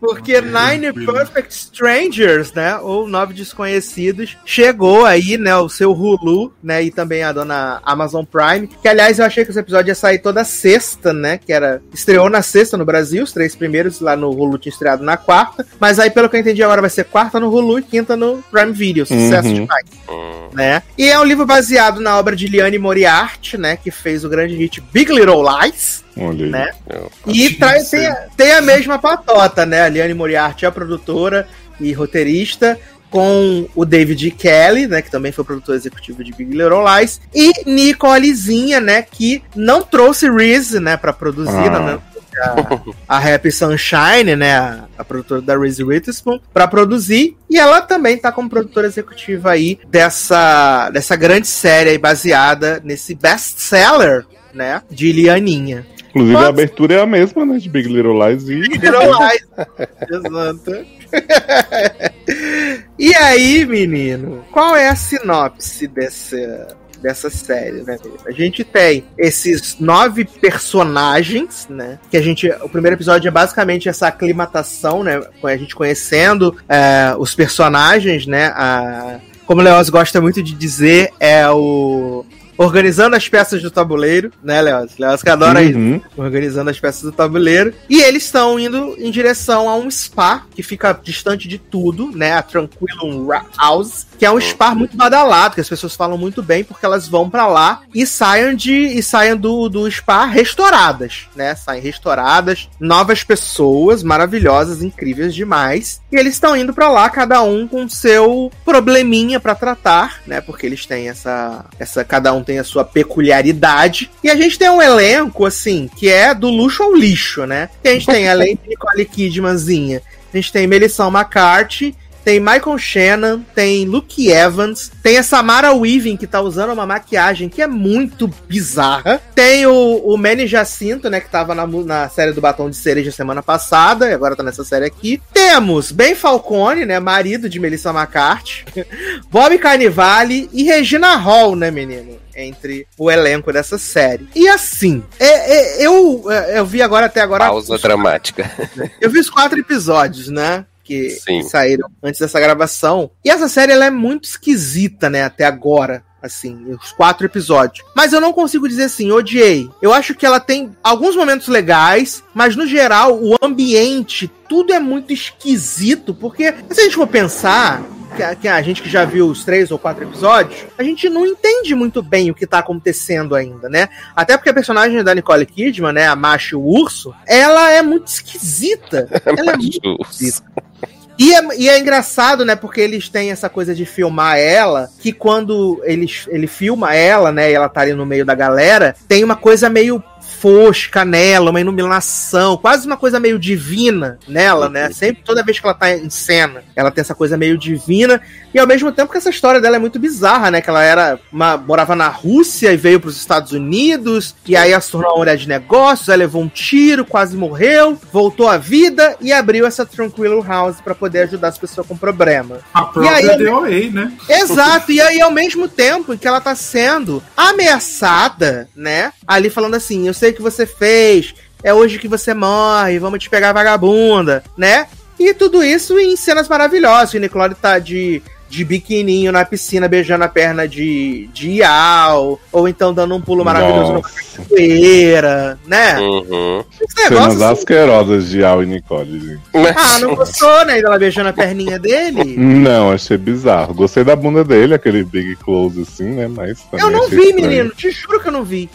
S1: Porque Nine Perfect Strangers, né, ou Nove Desconhecidos, chegou aí, né, o seu Hulu, né, e também a dona Amazon Prime, que aliás eu achei que esse episódio ia sair toda sexta, né, que era, estreou na sexta no Brasil, os três primeiros lá no Hulu tinha estreado na quarta, mas aí pelo que eu entendi agora vai ser quarta no Hulu e quinta no Prime Video, sucesso
S2: Uhum.
S1: demais
S3: Hum,
S1: né? E é um livro baseado na obra de Liane Moriarty, né? Que fez o grande hit Big Little Lies,
S2: Olha aí.
S1: né?
S3: eu-
S1: E traz, tem, a- tem a mesma patota, né? A Liane Moriarty é a produtora e roteirista, com o David Kelly, né? Que também foi produtor executivo de Big Little Lies, e Nicolezinha, né? Que não trouxe Reese, né? Pra produzir,
S2: Ah.
S1: né? A, a Happy Sunshine, né? A, a produtora da Reese Witherspoon, pra produzir. E ela também tá como produtora executiva aí dessa, dessa grande série aí baseada nesse best-seller, né? De Lianinha.
S2: Inclusive
S1: Mas-
S2: a abertura é a mesma, né? De Big Little Lies e.
S1: Little Lies. Exato. e aí, menino, qual é a sinopse dessa, dessa série, né? A gente tem esses nove personagens, né? Que a gente. O primeiro episódio é basicamente essa aclimatação, né? Com a gente conhecendo é, os personagens, né? A, como o Leoz gosta muito de dizer, é o. Organizando as peças do tabuleiro, né, Leoz? Leoz que adora isso
S2: Uhum.
S1: organizando as peças do tabuleiro. E eles estão indo em direção a um spa que fica distante de tudo, né? A Tranquilum Ra- House, que é um spa muito badalado, que as pessoas falam muito bem, porque elas vão pra lá e saiam de e saiam do, do spa restauradas, né? Saem restauradas, novas pessoas maravilhosas, incríveis demais. E eles estão indo pra lá, cada um com seu probleminha pra tratar, né? Porque eles têm essa, essa. Cada um tem a sua peculiaridade. E a gente tem um elenco, assim, que é do luxo ao lixo, né? A gente tem, além de Nicole Kidmanzinha, a gente tem Melissa McCarthy. Tem Michael Shannon, tem Luke Evans, tem a Samara Weaving, que tá usando uma maquiagem que é muito bizarra. Tem o, o Manny Jacinto, né, que tava na, na série do Batom de Cereja semana passada, e agora tá nessa série aqui. Temos Ben Falcone, né, marido de Melissa McCarthy. Bob Carnivale e Regina Hall, né, menino? Entre o elenco dessa série. E assim, é- é- eu, é, eu vi agora até agora.
S3: Pausa dramática.
S1: eu vi os quatro episódios, né? Que,
S3: Sim.
S1: que saíram antes dessa gravação. E essa série ela é muito esquisita, né? Até agora. Assim, os quatro episódios. Mas eu não consigo dizer assim, odiei. Eu acho que ela tem alguns momentos legais, mas no geral, o ambiente, tudo é muito esquisito. Porque, se a gente for pensar, que a, que a gente que já viu os três ou quatro episódios, a gente não entende muito bem o que tá acontecendo ainda, né? Até porque a personagem da Nicole Kidman, né, a Macho Urso, ela é muito esquisita. Ela é muito
S3: Jus.
S1: e é, e é engraçado, né? Porque eles têm essa coisa de filmar ela, que quando eles, ele filma ela, né? E ela tá ali no meio da galera, tem uma coisa meio fosca nela, uma iluminação, quase uma coisa meio divina nela, né? Sempre, toda vez que ela tá em cena, ela tem essa coisa meio divina. E ao mesmo tempo que essa história dela é muito bizarra, né? Que ela era uma, morava na Rússia e veio para os Estados Unidos, e aí tornou uma mulher de negócios, ela levou um tiro, quase morreu, voltou à vida e abriu essa Tranquilo House para poder ajudar as pessoas com problema.
S4: A própria
S1: E aí-
S4: DOA, né?
S1: Exato, e aí ao mesmo tempo em que ela tá sendo ameaçada, né? Ali falando assim, eu sei o que você fez, é hoje que você morre, vamos te pegar vagabunda, né? E tudo isso em cenas maravilhosas. O Nicole tá de, de biquininho na piscina beijando a perna de, de Ial, ou então dando um pulo maravilhoso no
S2: Nossa.
S1: capoeira, né?
S3: Uhum.
S2: Cenas
S1: assim,
S2: asquerosas de Al e Nicole, gente.
S1: ah, não gostou, né? Dela beijando a perninha dele?
S2: Não, achei bizarro. Gostei da bunda dele, aquele big close assim, né? Mas.
S1: Eu não vi,
S2: estranho.
S1: menino, te juro que eu não vi.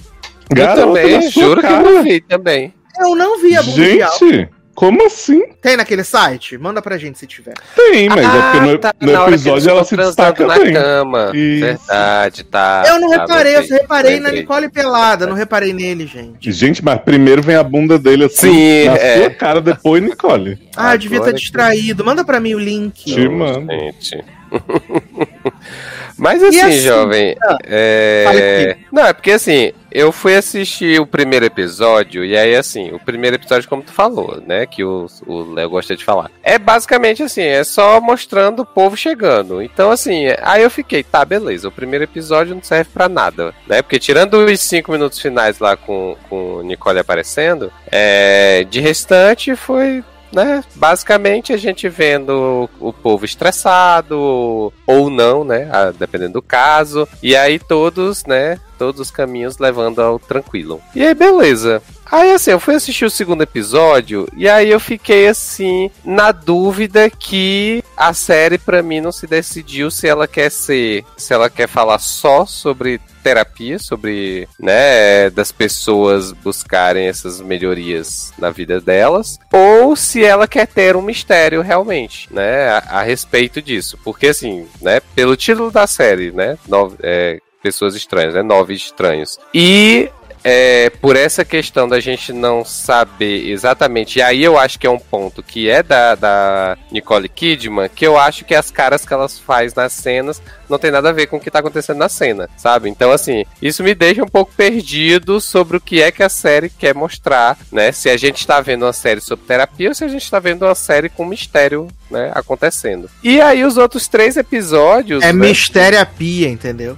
S3: Eu
S2: Garota,
S3: também,
S2: na sua
S3: juro que eu
S2: cara.
S3: não vi também.
S1: Eu não vi a bunda de Ial.
S2: Gente, como assim?
S1: Tem naquele site? Manda pra gente se tiver.
S2: Tem, mas é porque no,
S3: tá,
S2: no episódio ela se destaca
S3: na
S2: bem.
S3: cama.
S2: Isso.
S3: Verdade, tá.
S1: eu não
S3: tá,
S1: reparei, eu reparei na. Nicole pelada, não reparei nele, gente.
S2: Gente, mas primeiro vem a bunda dele assim
S3: Sim,
S2: na
S3: é.
S2: sua cara, depois Nicole.
S1: Ah, eu devia ter
S3: que-
S1: distraído. Manda pra mim o link.
S2: Te mando.
S3: Gente. Mas assim,
S1: assim,
S3: jovem.
S1: ah,
S3: é... Não, é porque assim, eu fui assistir o primeiro episódio, e aí assim, o primeiro episódio, como tu falou, né? Que o Léo gosta de falar. É basicamente assim, é só mostrando o povo chegando. Então, assim, aí eu fiquei, tá, beleza, o primeiro episódio não serve pra nada, né? Porque tirando os cinco minutos finais lá com, com Nicole aparecendo, é, de restante foi né? Basicamente a gente vendo o povo estressado ou não, né? Dependendo do caso. E aí todos, né? Todos os caminhos levando ao tranquilo. E aí, beleza. Aí assim, eu fui assistir o segundo episódio e aí eu fiquei assim na dúvida que a série pra mim não se decidiu se ela quer ser, se ela quer falar só sobre terapia, sobre, né, das pessoas buscarem essas melhorias na vida delas, ou se ela quer ter um mistério realmente, né, a, a respeito disso, porque assim, né, pelo título da série, né, nove, é, pessoas estranhas, né, nove estranhos, e é, por essa questão da gente não saber exatamente, e aí eu acho que é um ponto que é da, da Nicole Kidman, que eu acho que as caras que elas faz nas cenas não tem nada a ver com o que tá acontecendo na cena, sabe? Então, assim, isso me deixa um pouco perdido sobre o que é que a série quer mostrar, né? Se a gente está vendo uma série sobre terapia ou se a gente está vendo uma série com mistério, né, acontecendo. E aí os outros três episódios...
S1: É
S3: né?
S1: mistério-pia, entendeu?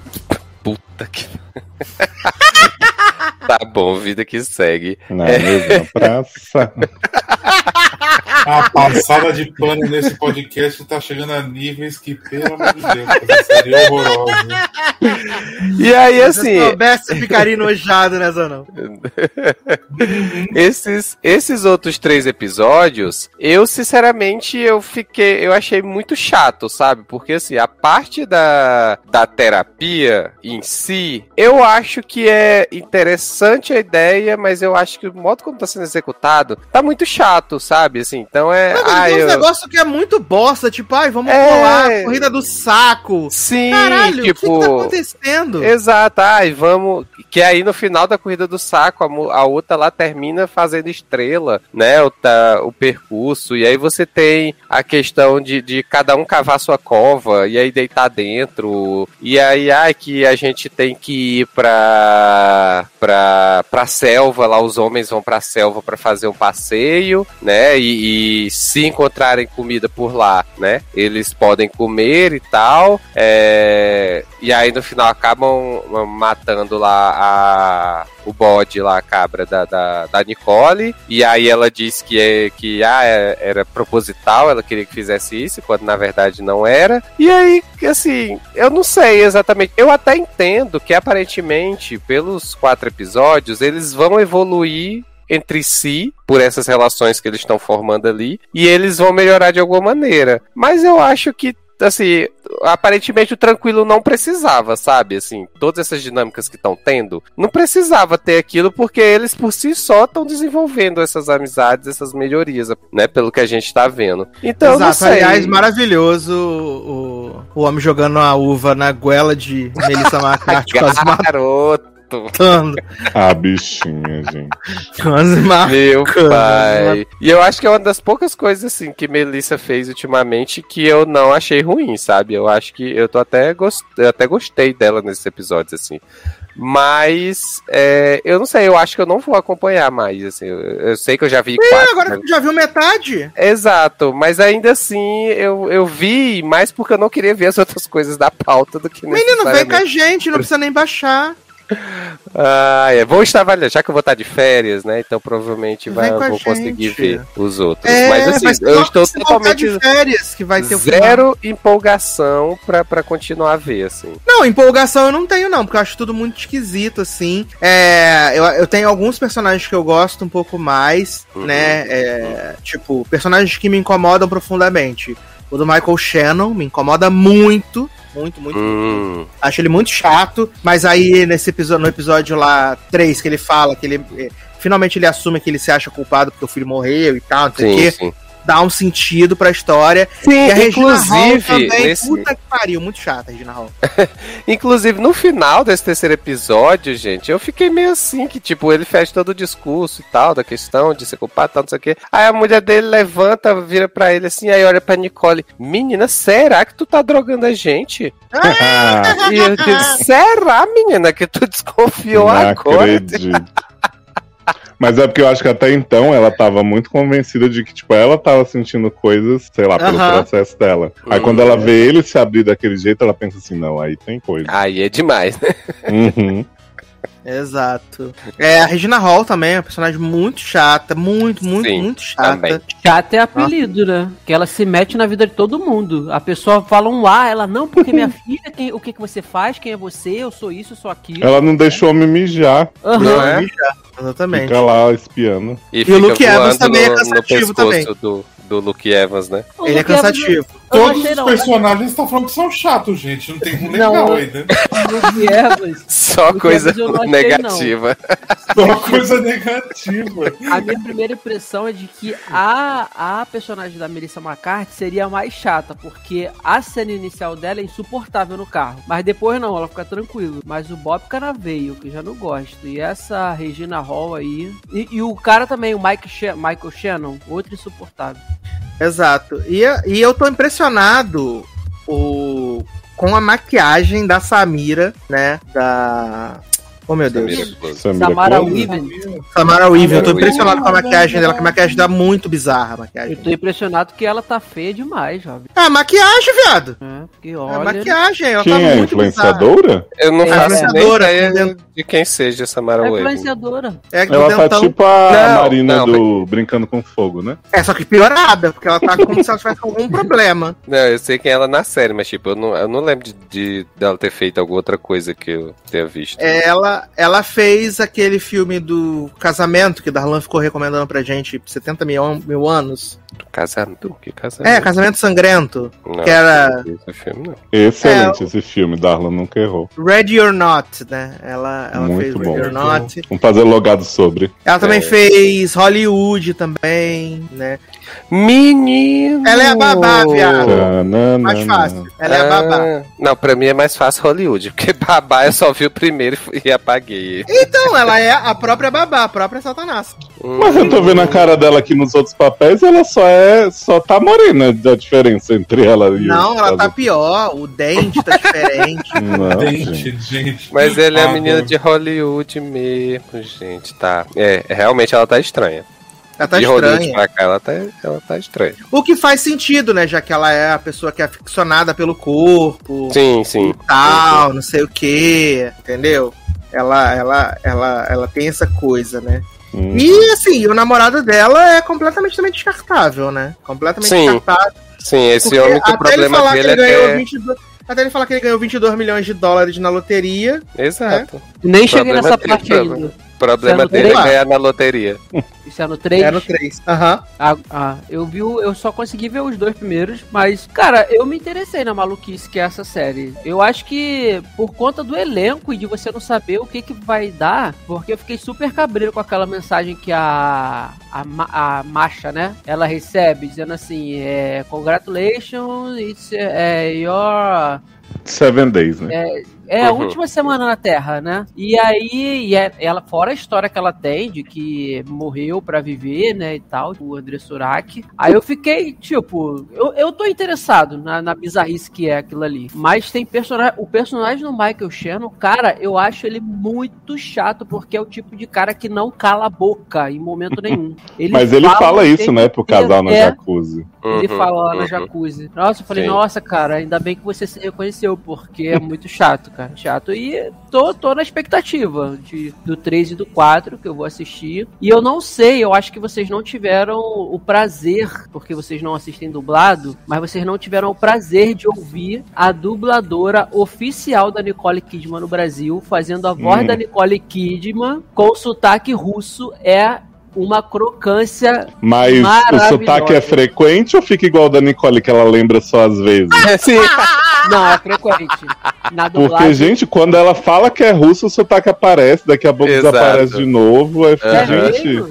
S3: Puta que... tá bom, vida que segue.
S2: Na mesma praça.
S4: A passada de pano nesse podcast tá chegando a níveis que, pelo amor de Deus, série é horrorosa.
S3: E aí,
S1: Se
S3: assim...
S1: eu soubesse, eu ficaria enojado nessa não.
S3: esses, esses outros três episódios, eu sinceramente eu fiquei, eu achei muito chato, sabe? Porque assim, a parte da, da terapia em si, eu acho que é interessante a ideia, mas eu acho que o modo como tá sendo executado tá muito chato, sabe? Assim, então é.
S1: Mas
S3: ah,
S1: tem uns
S3: eu...
S1: negócios que é muito bosta, tipo, ai, vamos
S3: É.
S1: colar, corrida do saco.
S3: Sim,
S1: Caralho,
S3: tipo.
S1: o que, que tá acontecendo?
S3: Exato, ai, vamos. Que aí no final da corrida do saco, a, a outra lá termina fazendo estrela, né? O, tá, o percurso. E aí você tem a questão de, de cada um cavar sua cova e aí deitar dentro. E aí, ai, que a gente tem que ir pra, pra, pra selva, lá os homens vão pra selva pra fazer um passeio, né? E, e se encontrarem comida por lá, né? Eles podem comer e tal. É, e aí no final acabam ah, matando lá a, o bode lá, a cabra da, da, da Nicole. E aí ela diz que, é, que ah, é- era proposital, ela queria que fizesse isso, quando na verdade não era. E aí, assim, eu não sei exatamente. Eu até entendo que aparentemente, pelos quatro episódios, eles vão evoluir entre si por essas relações que eles estão formando ali e eles vão melhorar de alguma maneira. Mas eu acho que assim, aparentemente o tranquilo não precisava, sabe? Assim, todas essas dinâmicas que estão tendo, não precisava ter aquilo porque eles por si só estão desenvolvendo essas amizades, essas melhorias, né? Pelo que a gente tá vendo. Então, eu não
S1: Exato,
S3: sei.
S1: aliás, maravilhoso o, o homem jogando a uva na goela de Melissa McCarthy.
S3: Garoto.
S1: Marcando.
S2: Ah, bichinha, gente.
S3: Meu pai. E eu acho que é uma das poucas coisas assim que Melissa fez ultimamente que eu não achei ruim, sabe? Eu acho que eu tô até gost... eu até gostei dela nesses episódios assim. Mas é, eu não sei, eu acho que eu não vou acompanhar mais. Assim, eu, eu sei que eu já vi
S1: É,
S3: quatro.
S1: agora que tu já viu metade.
S3: Exato, mas ainda assim eu, eu vi mais porque eu não queria ver as outras coisas da pauta do que
S1: Menino, vem com a gente, não precisa nem baixar.
S3: Ah, é. Vou estar avaliando, já que eu vou estar de férias, né? Então provavelmente vai, vou conseguir ver os outros.
S1: É,
S3: mas assim,
S1: ser
S3: eu estou totalmente
S1: de férias que vai ter
S3: zero empolgação pra, pra continuar a ver, assim.
S1: Não, empolgação eu não tenho, não, porque eu acho tudo muito esquisito, assim. É, eu, eu tenho alguns personagens que eu gosto um pouco mais,
S3: Uhum.
S1: né? É, tipo, personagens que me incomodam profundamente. O do Michael Shannon me incomoda muito. Muito, muito, muito.
S3: Hum,
S1: Acho ele muito chato, mas aí nesse episódio, no episódio lá 3, que ele fala que ele. eh, Finalmente ele assume que ele se acha culpado porque o filho morreu e tal, não sei o quê.
S3: sim.
S1: Dá um sentido pra história.
S3: Sim,
S1: E a
S3: inclusive,
S1: também,
S3: nesse,
S1: puta que pariu, muito chata a Regina Hall.
S3: inclusive, no final desse terceiro episódio, gente, eu fiquei meio assim, que tipo, ele fecha todo o discurso e tal, da questão de ser culpado e tal, não sei o quê. Aí a mulher dele levanta, vira pra ele assim, aí olha pra Nicole, menina, será que tu tá drogando a gente? E eu disse, será, menina, que tu desconfiou
S2: Não
S3: agora?
S2: acredito. Mas é porque eu acho que até então ela tava muito convencida de que, tipo, ela tava sentindo coisas, sei lá, pelo processo dela. Aí quando ela vê ele se abrir daquele jeito, ela pensa assim, não, aí tem coisa.
S3: Aí é demais, né?
S2: Uhum.
S1: Exato. É, a Regina Hall também é uma personagem muito chata, muito, muito,
S3: Sim,
S1: muito chata.
S3: também.
S5: Chato é apelido, né? Que ela se mete na vida de todo mundo. A pessoa fala um A, ela, não, porque minha filha, quem- o que, que você faz? Quem é você? Eu sou isso, eu sou aquilo.
S2: Ela não deixou me mijar,
S5: Aham.
S3: Não é?
S1: Exatamente.
S2: fica lá espiando.
S3: E,
S1: o Luke Evans também é
S3: no, no
S1: cansativo
S3: pescoço do, do Luke Evans, né?
S5: O
S1: Ele é
S5: Luke Evans-
S1: cansativo.
S5: Não
S4: Todos os
S5: não.
S4: personagens estão falando que são chatos, gente. Não tem um legal
S5: Não.
S4: ainda.
S5: O Luke Evans,
S3: Só
S5: Luke
S3: coisa
S5: Evans não
S3: negativa.
S4: Só coisa negativa.
S5: a minha primeira impressão é de que a, a personagem da Melissa McCarthy seria a mais chata, porque a cena inicial dela é insuportável no carro. Mas depois não, ela fica tranquila. Mas o Bob Canaveio, que eu já não gosto. E essa Regina Hall aí. E, e o cara também, o Mike Sha- Michael Shannon, outro insuportável.
S1: Exato. E, e eu tô impressionado o, com a maquiagem da Samira, né? Da. Oh meu Deus.
S3: Samira
S5: Samara. Weaving.
S1: Samara Weaving. Eu tô impressionado com a maquiagem dela, que a maquiagem dá muito bizarra. A
S5: Eu
S1: maquiagem.
S5: tô impressionado que ela tá feia demais, jovem.
S1: Ah, maquiagem, viado.
S5: É, porque
S1: É
S5: olha.
S1: maquiagem. Ela
S2: Quem
S1: tá
S2: é?
S1: muito bizarra.
S2: Influenciadora?
S3: Eu não
S5: É,
S3: faço ideia
S1: entendeu?
S3: de quem seja Samara
S5: É
S3: Weaving.
S5: influenciadora.
S1: É,
S2: Ela tá tipo a
S3: Não,
S2: Marina
S3: não,
S2: do Brincando com Fogo, né?
S1: É, só que piorada, porque ela tá como se ela tivesse algum problema.
S3: Não, eu sei quem é ela na série, mas tipo, eu não, eu não lembro de, de- dela ter feito alguma outra coisa que eu tenha visto.
S1: Ela, ela fez aquele filme do casamento que Darlan ficou recomendando pra gente 70 mil, mil anos.
S3: Casamento? Que casamento?
S1: É, Casamento Sangrento,
S3: Não,
S1: que era-
S3: Esse filme, não.
S2: Excelente esse filme, Darla nunca errou.
S1: Ready or Not, né? Ela, ela fez
S2: Muito
S1: Ready
S2: bom.
S1: or Not.
S2: Vamos fazer logado sobre.
S1: Ela também
S3: É.
S1: fez Hollywood também, né?
S3: Menino!
S1: Ela é a babá, viado.
S2: Tanana.
S1: Mais fácil. Ela é a babá.
S3: Ah, Não, pra mim é mais fácil Hollywood, porque babá eu só vi o primeiro e e apaguei.
S1: Então, ela é a própria babá, a própria Satanás.
S2: Mas eu tô vendo a cara dela aqui nos outros papéis, ela só é. só tá morena da diferença entre ela e
S1: Não, ela tá pior, o dente tá diferente.
S2: Não, gente.
S4: Gente, gente.
S3: Mas ele é a menina
S4: bom.
S3: de Hollywood mesmo, gente, tá. É, realmente ela tá estranha.
S1: Ela tá
S3: de Hollywood
S1: estranha.
S3: pra cá, ela tá, ela tá estranha.
S1: O que faz sentido, né? Já que ela é a pessoa que é aficionada pelo corpo
S3: Sim, sim.
S1: tal, não sei o que, entendeu? Ela, ela, ela, ela tem essa coisa, né?
S2: Hum.
S1: E assim, o namorado dela é completamente também descartável, né? Completamente
S3: Sim,
S1: descartável.
S3: Sim, esse homem que o
S1: até ele
S3: problema
S1: falar
S3: dele
S1: que ele ganhou
S3: é.
S1: 22, Até ele falar que ele ganhou 22 milhões de dólares na loteria.
S3: Exato.
S5: Nem cheguei nessa
S3: dele,
S5: parte ainda.
S3: O problema
S5: é
S3: dele é ganhar na loteria.
S5: Isso é no 3?
S1: É no 3. Aham.
S5: Ah, ah, eu vi, o- eu só consegui ver os dois primeiros, mas, cara, eu me interessei na maluquice que é essa série. Eu acho que por conta do elenco e de você não saber o que que vai dar, porque eu fiquei super cabreiro com aquela mensagem que a a, a Masha, né, ela recebe dizendo assim, é, congratulations, it's é, your
S2: Seven Days, né?
S5: É a
S3: Uhum.
S5: última semana na Terra, né? E aí, e é- ela, fora a história que ela tem de que morreu pra viver, né, e tal, o André Surak. Aí eu fiquei, tipo, eu, eu tô interessado na, na bizarrice que é aquilo ali. Mas tem personagem, o personagem do Michael Shannon, cara, eu acho ele muito chato, porque é o tipo de cara que não cala a boca em momento nenhum. Ele
S2: Mas ele fala isso, né, pro casal na
S5: É,
S2: jacuzzi.
S5: ele
S3: Uhum,
S5: fala lá na
S3: uhum.
S5: jacuzzi. Nossa, eu falei,
S3: Sim.
S5: nossa, cara, ainda bem que você se reconheceu, porque é muito chato, cara. Chato. E tô, tô na expectativa de, do 3 e do 4, que eu vou assistir. E eu não sei, eu acho que vocês não tiveram o prazer, porque vocês não assistem dublado, mas vocês não tiveram o prazer de ouvir a dubladora oficial da Nicole Kidman no Brasil, fazendo a voz
S2: Hum.
S5: da Nicole Kidman com sotaque russo. É uma crocância
S2: Mas o sotaque é frequente ou fica igual da Nicole, que ela lembra só às vezes?
S3: Sim.
S5: Não, é frequente. Na
S2: Porque, gente, quando ela fala que é russo, o sotaque aparece, daqui a pouco
S3: Exato.
S2: desaparece de novo. Aí
S5: é
S2: fica, gente,
S5: mesmo?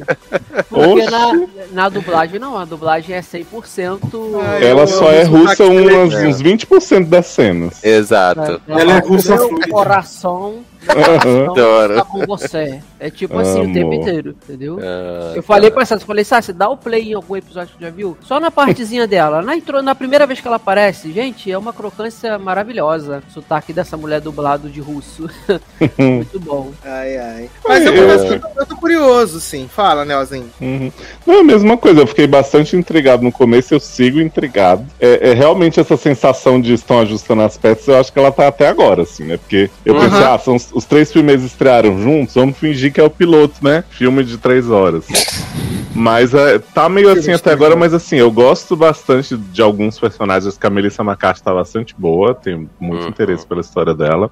S5: Porque na, na dublagem não, a dublagem é 100%.
S1: Ah,
S2: ela
S1: eu-
S2: só
S1: eu-
S2: é russa umas,
S3: É.
S2: uns 20% das cenas.
S3: Exato.
S4: Ela é russa
S5: Meu coração
S2: Aham.
S3: Adoro.
S5: tá com você. É tipo assim o
S2: Amo.
S5: tempo inteiro, entendeu?
S3: Ah,
S5: Eu falei pra Sassi, falei, Sassi, dá o play em algum episódio que já viu? Só na partezinha dela. Na, intro, na primeira vez que ela aparece, gente, é uma crocância maravilhosa. O sotaque dessa mulher dublado de russo. Muito bom.
S1: Ai, ai. Mas eu,
S2: Eu-
S1: confesso que eu tô- eu tô curioso, sim. Fala, Nelzinho.
S2: Uhum. Não é a mesma coisa, eu fiquei bastante intrigado no começo, eu sigo intrigado. É, é realmente essa sensação de estão ajustando as peças, eu acho que ela tá até agora, assim, né? Porque eu pensei,
S1: Uhum.
S2: ah, são os, três primeiros estrearam juntos, vamos fingir que é o piloto, né? Filme de três horas. Mas é, tá meio assim até agora, mas assim, eu gosto bastante de alguns personagens que a Melissa McCarthy tá bastante boa, tenho muito
S3: Uhum.
S2: interesse pela história dela.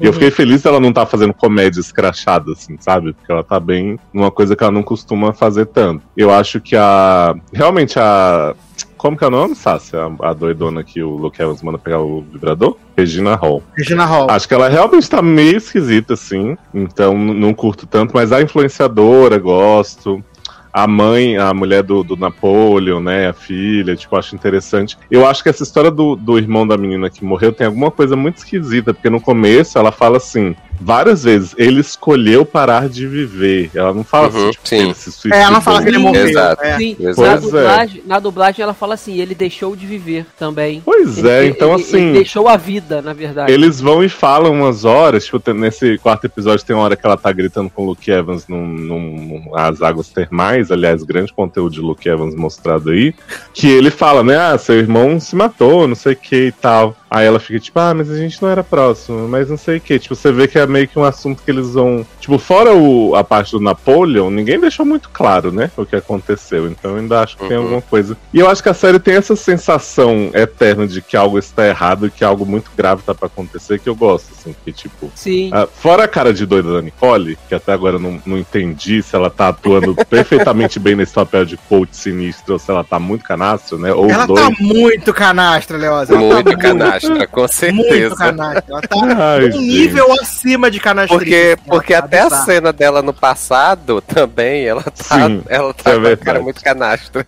S2: E eu
S1: Uhum.
S2: fiquei feliz dela não tá fazendo comédia escrachada, assim, sabe? Porque ela tá bem numa coisa que ela não costuma fazer tanto. Eu acho que a. Realmente a. Como que é o nome, Sácia? A, a doidona que o Luke Evans manda pegar o vibrador? Regina Hall.
S1: Regina Hall.
S2: Acho que ela realmente tá meio esquisita, assim. Então não curto tanto, mas a influenciadora, gosto. A mãe, a mulher do, do Napoleon, né? A filha, tipo, acho interessante. Eu acho que essa história do, do irmão da menina que morreu tem alguma coisa muito esquisita, porque no começo ela fala assim, várias vezes, ele escolheu parar de viver. Ela não fala
S3: Uhum,
S2: assim, tipo,
S3: sim.
S2: ele se suicidou.
S1: É, ela não fala que ele morreu.
S3: Exato.
S1: É.
S5: Sim,
S3: Pois
S5: na,
S2: é.
S5: dublagem, na dublagem ela fala assim, ele deixou de viver também.
S2: Pois
S5: Ele-
S2: é, então
S5: ele-
S2: assim.
S5: Ele deixou a vida, na verdade.
S2: Eles vão e falam umas horas, tipo, nesse quarto episódio tem uma hora que ela tá gritando com o Luke Evans num, num, num- as águas termais, aliás, grande conteúdo de Luke Evans mostrado aí, que ele fala, né, ah, seu irmão se matou, não sei o que e tal. Aí ela fica tipo, ah, mas a gente não era próximo, mas não sei o que. Tipo, você vê que é meio que um assunto que eles vão. Tipo, fora o, a parte do Napoleon, ninguém deixou muito claro, né? O que aconteceu. Então eu ainda acho que tem
S3: Uhum.
S2: alguma coisa. E eu acho que a série tem essa sensação eterna de que algo está errado e que algo muito grave tá pra acontecer, que eu gosto, assim, que tipo.
S5: Sim.
S2: ah, fora a cara de doida da Nicole, que até agora eu não, não entendi se ela tá atuando perfeitamente bem nesse papel de coach sinistro ou se ela tá muito canastro, né? Ou
S1: Ela
S2: dois.
S1: tá muito canastra, Leoz. Ela
S3: Muito
S1: tá
S3: canastra, com
S1: Muito
S3: certeza.
S1: canastra. Ela tá
S2: Ai,
S1: um
S2: gente.
S1: nível acima de canastra.
S3: Porque, porque até a cena dela no passado também, ela tá,
S2: Sim,
S3: ela
S2: isso
S3: tá
S2: é
S3: com cara muito canastra.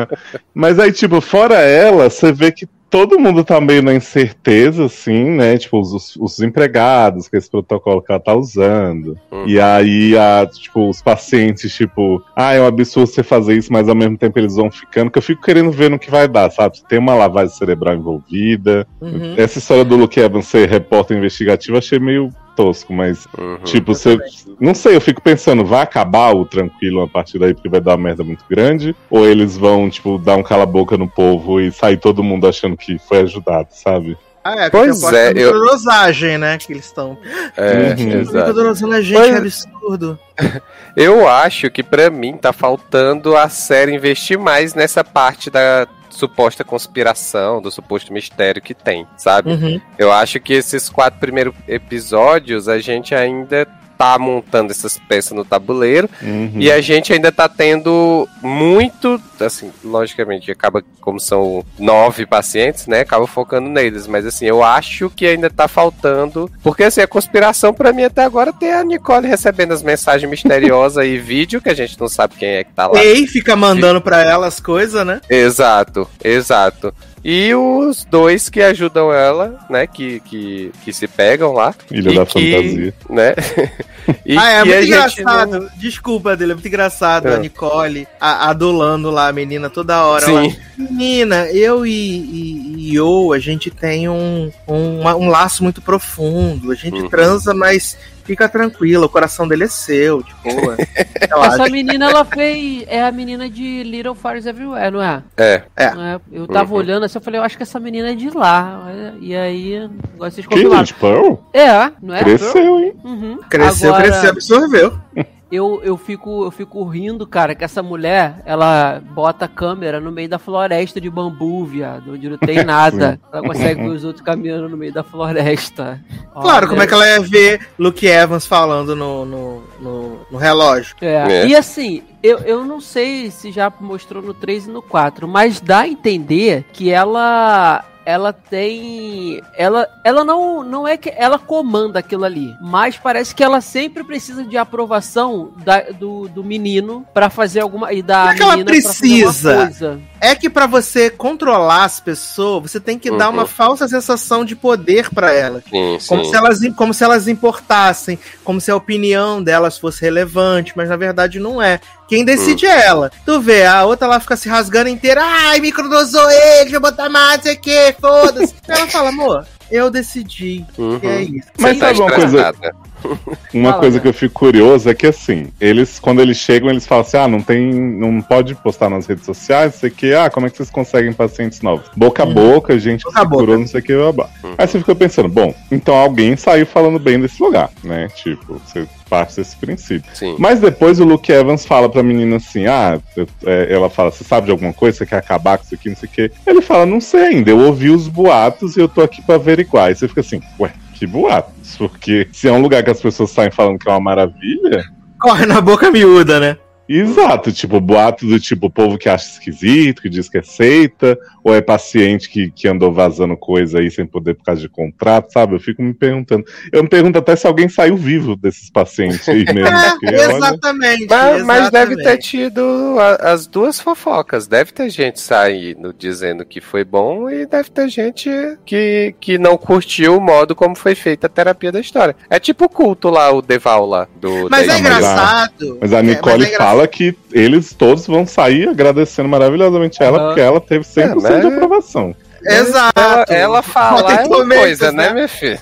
S2: Mas aí, tipo, fora ela, você vê que todo mundo tá meio na incerteza, assim, né? Tipo, os, os- os empregados, com esse protocolo que ela tá usando.
S3: Uhum.
S2: E aí, a, tipo, os pacientes, tipo, ah, é um absurdo você fazer isso, mas ao mesmo tempo eles vão ficando, que eu fico querendo ver no que vai dar, sabe? Tem uma lavagem cerebral envolvida.
S1: Uhum.
S2: Essa história do Luke Evans ser repórter investigativo, eu achei meio tosco, mas,
S3: Uhum.
S2: tipo, você. Não sei, eu fico pensando, vai acabar o tranquilo a partir daí, porque vai dar uma merda muito grande? Ou eles vão, tipo, dar um cala-boca no povo e sair todo mundo achando que foi ajudado, sabe?
S1: Ah, é,
S3: Pois é,
S1: é,
S3: eu-
S1: dosagem, né? Que eles estão.
S3: É,
S2: Uhum.
S3: exato.
S1: a gente,
S3: Pois-
S1: é absurdo.
S3: Eu acho que pra mim tá faltando a série investir mais nessa parte da suposta conspiração, do suposto mistério que tem, sabe?
S1: Uhum.
S3: Eu acho que esses quatro primeiros episódios a gente ainda tá montando essas peças no tabuleiro
S2: Uhum.
S3: e a gente ainda tá tendo muito, assim, logicamente, acaba como são nove pacientes, né? Acaba focando neles, mas assim, eu acho que ainda tá faltando, porque assim, a conspiração pra mim até agora tem a Nicole recebendo as mensagens misteriosas e vídeo que a gente não sabe quem é que tá lá.
S1: Ei, fica mandando pra ela as coisas, né?
S3: Exato, exato. E os dois que ajudam ela, né? Que, que, que se pegam lá.
S2: Ilha
S3: E
S2: da
S3: que-
S2: Fantasia.
S3: Né? E
S1: ah, é
S3: que
S1: muito
S3: a gente
S1: engraçado. Desculpa, dele, é muito engraçado.
S3: É.
S1: A Nicole a- adulando lá a menina toda hora.
S3: Sim.
S1: Ela, menina, eu e, e, e Yo, a gente tem um, um, uma- um laço muito profundo. A gente
S3: Uhum.
S1: transa, mas fica tranquila, o coração dele é seu. Tipo.
S5: Essa menina, ela fez. É a menina de Little Fires Everywhere, não é?
S3: É.
S1: É.
S5: Não é? Eu tava
S3: Uhum.
S5: olhando assim, eu falei, eu acho que essa menina é de lá. E aí, agora vocês
S2: Que
S5: confirmaram.
S2: gente, Pearl?
S5: É, não é?
S2: Cresceu, hein?
S5: Uhum.
S1: Cresceu,
S5: Agora,
S1: cresceu, absorveu.
S5: Eu, eu, fico, eu fico rindo, cara, que essa mulher, ela bota a câmera no meio da floresta de bambu, viado, onde não tem nada. ela consegue ver os outros caminhando no meio da floresta.
S1: Claro,
S5: Olha,
S1: como é que ela ia ver Luke Evans falando no, no, no, no relógio?
S5: É.
S3: É.
S5: E assim, eu, eu não sei se já mostrou no 3 e no 4, mas dá a entender que ela. Ela tem. Ela, ela não, não é que ela comanda aquilo ali, mas parece que ela sempre precisa de aprovação da- do, do menino pra fazer alguma. E da
S1: Não é que ela precisa.
S5: coisa.
S1: É que pra você controlar as pessoas, você tem que dar
S3: Uhum.
S1: uma falsa sensação de poder pra elas.
S3: Sim,
S1: Como
S3: sim.
S1: se, elas, como se elas importassem, como se a opinião delas fosse relevante, mas na verdade não é. Quem decide é ela. Tu vê, a outra lá fica se rasgando inteira, ai, microdosou ele, vou botar mais, sei o que, foda-se. ela fala, amor, eu decidi,
S3: Uhum.
S1: é isso.
S2: Mas
S3: Você tá
S2: sabe uma coisa-. Uma
S5: Fala,
S2: coisa
S5: né?
S2: que eu fico curioso é que assim, eles, quando eles chegam, eles falam assim: ah, não tem. não pode postar nas redes sociais, não sei o que, ah, como é que vocês conseguem pacientes novos? Boca a
S1: Uhum.
S2: boca, gente que
S1: Boca a
S2: se curou, não sei o que, blá, blá.
S3: Uhum.
S2: Aí você fica pensando, bom, então alguém saiu falando bem desse lugar, né? Tipo, você parte desse princípio.
S3: Sim.
S2: Mas depois o Luke Evans fala pra menina assim: ah, eu- é, ela fala, você sabe de alguma coisa? Você quer acabar com isso aqui, não sei o quê. Ele fala, não sei ainda, eu ouvi os boatos e eu tô aqui pra averiguar. Aí você fica assim, ué, que boatos? Porque se é um lugar que as pessoas saem falando que é uma maravilha.
S1: Corre na boca miúda, né?
S2: Exato, tipo, boato do tipo, o povo que acha esquisito, que diz que é seita, ou é paciente que, que andou vazando coisa aí sem poder por causa de contrato, sabe? Eu fico me perguntando. Eu me pergunto até se alguém saiu vivo desses pacientes aí mesmo. porque,
S1: É,
S2: olha,
S1: exatamente.
S3: Mas, mas deve ter
S1: exatamente.
S3: tido a- as duas fofocas. Deve ter gente saindo dizendo que foi bom e deve ter gente que, que não curtiu o modo como foi feita a terapia da história. É tipo o culto lá, o Deval lá. Do,
S1: Mas
S3: da
S1: é
S2: Não, mas a-
S1: engraçado.
S2: Mas a
S1: É,
S2: Nicole
S1: mas é engra-
S2: fala que eles todos vão sair agradecendo maravilhosamente a ela,
S5: Aham.
S2: porque ela teve 100%
S3: É, mas-
S2: de aprovação.
S1: Exato.
S3: Ela, ela falar é uma coisa, né,
S1: né?
S3: minha filha?